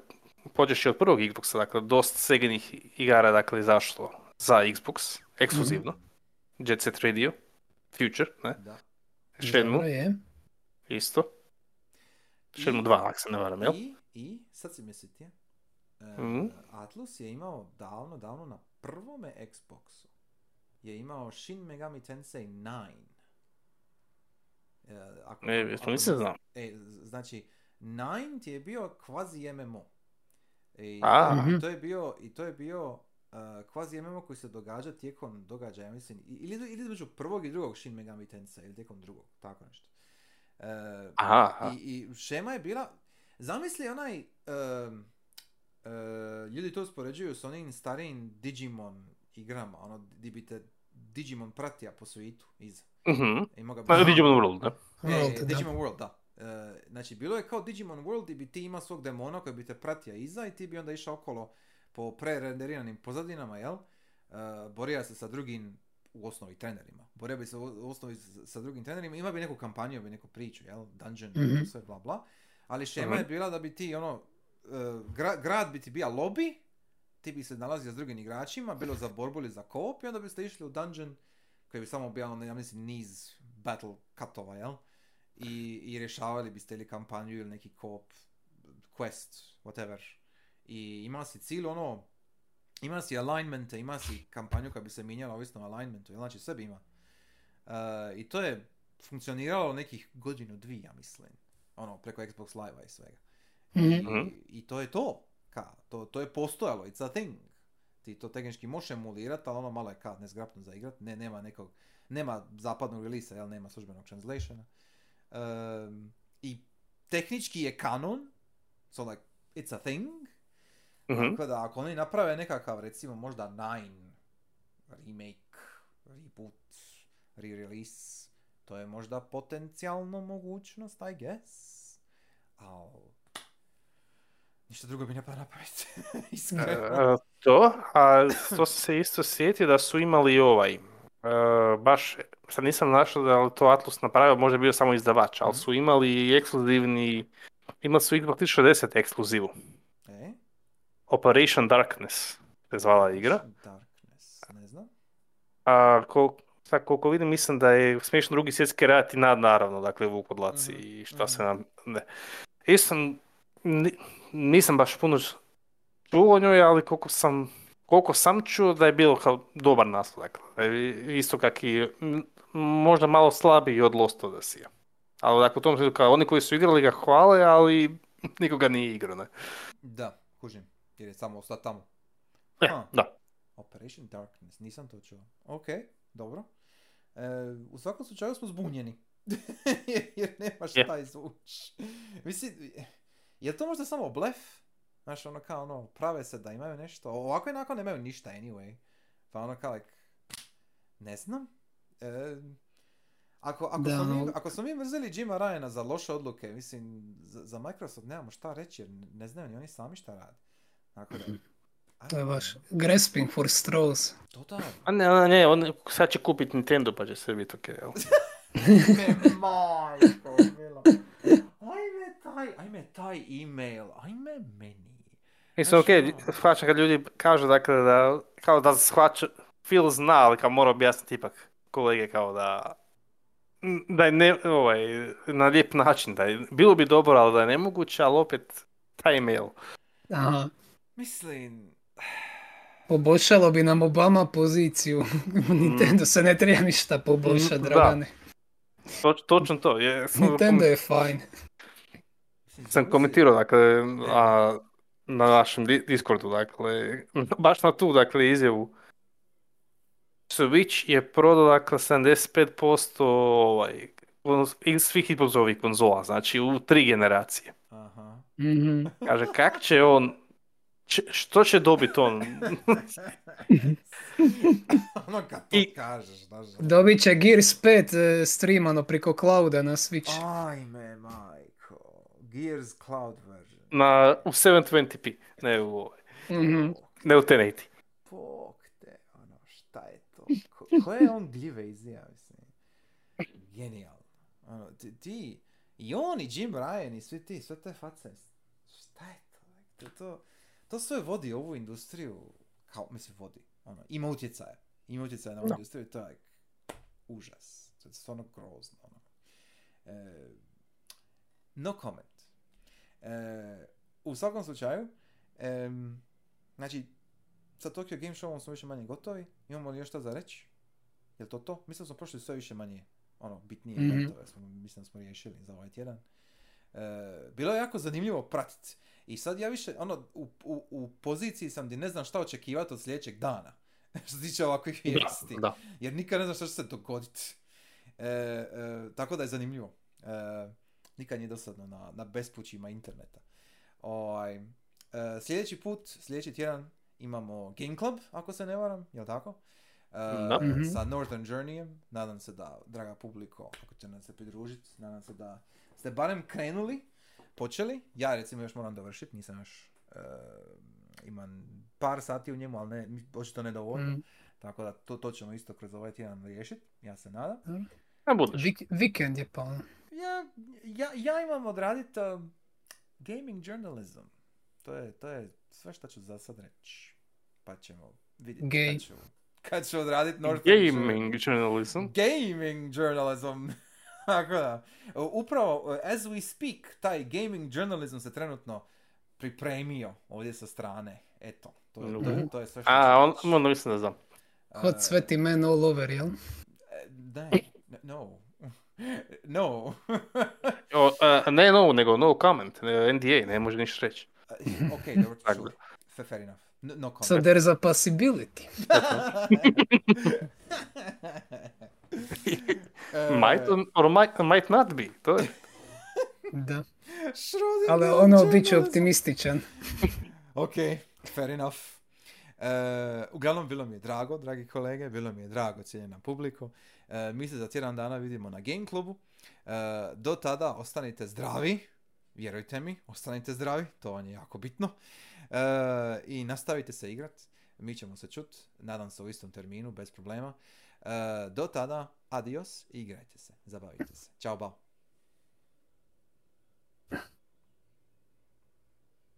pođeš od prvog Xboxa, dakle dosta Seginih igara dakle izašlo za Xbox, ekskluzivno. Jet Set Radio, Future, ne? Da. Shenmue, isto. I- Shenmue 2, ako se ne varam, jel? I, i sad si mi sjetio, e, Mhm. Atlus je imao davno, davno na prvome Xboxu je imao Shin Megami Tensei 9. E, ako, Ne, jesmo ako nisam znao. E, znači, 9 ti je bio kvazi MMO. I A. to, Mhm. to je bio, i to je bio uh, kvazi MMO koji se događa tijekom događaja, mislim, ili, ili između prvog i drugog Shin Megami Tensei, ili tijekom drugog, tako nešto. E, Aha, aha. i, I šema je bila... Zamisli onaj... e, ljudi to uspoređuju s onim starijim Digimon igrama, ono, di bi te Digimon pratija po svijetu iza. Mhm. Ima ga Ma, Digimon World, da. E, World, da. Digimon World, da. E, znači, bilo je kao Digimon World gdje bi ti imao svog demona koji bi te pratio iza i ti bi onda išao okolo po prerenderiranim pozadinama, jel? E, borio se sa drugim, u osnovi trenerima. Borio bi se u osnovi sa drugim trenerima, ima bi neku kampanju, bi neku priču, jel? Dungeon, Mhm. sve bla bla. Ali šema Mhm. je bila da bi ti, ono, e, gra- grad bi ti bio lobby, ti bi se nalazio s drugim igračima, bilo za borbu ili za koop i onda biste išli u dungeon koji bi samo bio, ono, ja mislim, niz battle katova, jel? I, i rješavali biste ili kampanju ili neki koop, quest, whatever. I ima si cilj, ono, ima si alignmente, ima si kampanju koja bi se mijenjala ovisno o alignmentu, jel? znači sve ima. Uh, I to je funkcioniralo nekih godinu, dvije, ja mislim. Ono, preko Xbox Live-a i svega. Mhm. I, Mhm. I to je to. Ka, to, to je postojalo, it's a thing. Ti to tehnički možeš emulirati, ali ono malo je ka nezgrapno za igrat. Ne, nema nekog, nema zapadnog releasa, jel, nema službenog translationa. Um, I tehnički je kanon, so like, it's a thing. Mhm. Tako da ako oni naprave nekakav, recimo možda Nine remake, reboot, re-release, to je možda potencijalno mogućnost, I guess. Al... Ništa drugo bi ne pada na pamet. Iskreno. E, to, a to se isto sjetio da su imali ovaj, e, baš, sad nisam našao da li to Atlus napravio, možda je bio samo izdavač, ali Mhm. su imali ekskluzivni, imali su Xbox 360 ekskluzivu? Operation Darkness se zvala igra, Darkness, ne znam. a ko, sad koliko vidim, mislim da je smiješno drugi svjetski rat i nad naravno, dakle Vukodlaci Mhm, i šta se mhm. nam... Ne. Isto ni- nisam baš puno čuo o njoj, ali koliko sam, koliko sam čuo da je bilo kao dobar naslov, dakle. Isto kak i m, možda malo slabiji od Lost Odyssey. Ali dakle, u tom smislu kao oni koji su igrali ga hvale, ali nikoga nije igrao, ne? Da, kužim. Jer je samo ostao tamo. E, Ha. da. Operation Darkness, nisam to čuo. Ok, dobro. E, u svakom slučaju smo zbunjeni. jer, nema šta Je. izvući. Mislim, je to možda samo blef? Znaš, ono kao ono, prave se da imaju nešto. Ovako i onako nemaju ništa anyway. Pa ono kao, like, ne znam. E, ako, ako, Da, smo mi, ono- ako smo mi mrzeli Jima Ryana za loše odluke, mislim, za, za Microsoft nemamo šta reći jer ne znaju ni oni sami šta rade. Tako da, To je baš grasping for straws. Totalno. A ne, ne, ne, on sad će kupiti Nintendo pa će sve biti ok, jel? Ajme, majko. Ajme taj, ajme taj email, ajme meni. Mislim, ok, Znaš, ono- shvaćam kad ljudi kažu dakle da, kao da shvaća, Phil zna, ali kao mora objasniti ipak kolege kao da, da je ne, ovaj, na lijep način, da je, bilo bi dobro, ali da je nemoguće, ali opet taj email. Aha. Mislim, Poboljšalo bi nam Obama poziciju. Nintendo se ne treba ništa poboljšati, Mm. Dragane. Toč, točno to. Je, Nintendo je fajn. sam komentirao, dakle, a, na našem di- Discordu, dakle, baš na tu, dakle, izjavu. Switch je prodao, dakle, 75% ovaj, svih Xboxovih konzola, znači u tri generacije. Aha. Mhm. Kaže, kak će on, što će dobiti on? ono kad to I- kažeš, znaš. Dobit će Gears 5 e, streamano preko clouda na Switch. Ajme, majko. Gears Cloud version. Na, u 720p, ne u, ovaj, Mhm. ne u 1080. Bog te, ono, šta je to? Ko, koje je on gljive izija, mislim. Genijalno. Ono, ti, ti, i on i Jim Ryan i svi ti, sve te face. Šta je to? To, to, to sve vodi ovu industriju, kao, mislim, vodi. Ono, ima utjecaja. Ima utjecaja na ovu Da. industriju, to je užas. To je stvarno grozno. Ono. E, no comment. E, u svakom slučaju, em, znači, sa Tokyo Game Showom smo više manje gotovi. Imamo li još šta za reći? Je to to? Mislim da smo prošli sve više manje ono, bitnije Mhm. eventove. Smo, mislim da smo riješili za ovaj tjedan. E, bilo je jako zanimljivo pratiti. I sad ja više, ono, u, u, u poziciji sam gdje ne znam šta očekivati od sljedećeg dana. što se tiče ovakvih vijesti. Da. Jer nikad ne znam šta će se dogoditi. E, e, tako da je zanimljivo. E, nikad nije dosadno na, na bespućima interneta. Ovaj, e, sljedeći put, sljedeći tjedan imamo Game Club, ako se ne varam, jel tako? E, Da. Mhm. Sa Northern Journeyem. Nadam se da, draga publiko, ako će nam se pridružiti, nadam se da ste barem krenuli, počeli. Ja recimo još moram dovršiti, nisam još... e, imam par sati u njemu, ali ne, očito nedovoljno. Mhm. Tako da to, to ćemo isto kroz ovaj tjedan riješiti, ja se nadam. Ne budeš. Vik- vikend je pa. Ja, ja, ja imam odraditi um, gaming journalism. To je, to je sve što ću za sad reći. Pa ćemo vidjeti Gay. kad ću, kad ću odraditi North Gaming journalism. Gaming journalism. Tako da. Upravo, uh, as we speak, taj gaming journalism se trenutno pripremio ovdje sa strane. Eto, to je, to je, to je sve što A, on, onda mislim da znam. Hot Uh, sveti man all over, jel? e, ne, no. No. O, a, ne no, nego no comment, NDA, ne može ništa reći. ok, dobro, sure. Fa- Fair enough. No, no comment. So there's a possibility. E, Might or might, might not be, to je. Da. Schrödinger Ali ono bit će optimističan. Ok, fair enough. E, uglavnom, bilo mi je drago, dragi kolege, bilo mi je drago, cijenjena publiko. E, mi se za tjedan dana vidimo na Game Clubu. E, do tada ostanite zdravi, vjerujte mi, ostanite zdravi, to vam je jako bitno. E, I nastavite se igrat, mi ćemo se čut, nadam se u istom terminu, bez problema. E, do tada, adios i igrajte se, zabavite se. Ćao, bao.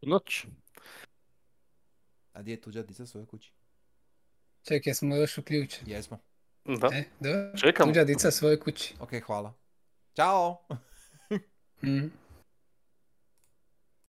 Noć. A gdje je tuđa dica svoje kući? Čekaj, smo još uključeni. Jesmo. Da. E, dobro. Čekam. Tuđa dica svoje kući. Ok, hvala. Ćao! Mhm.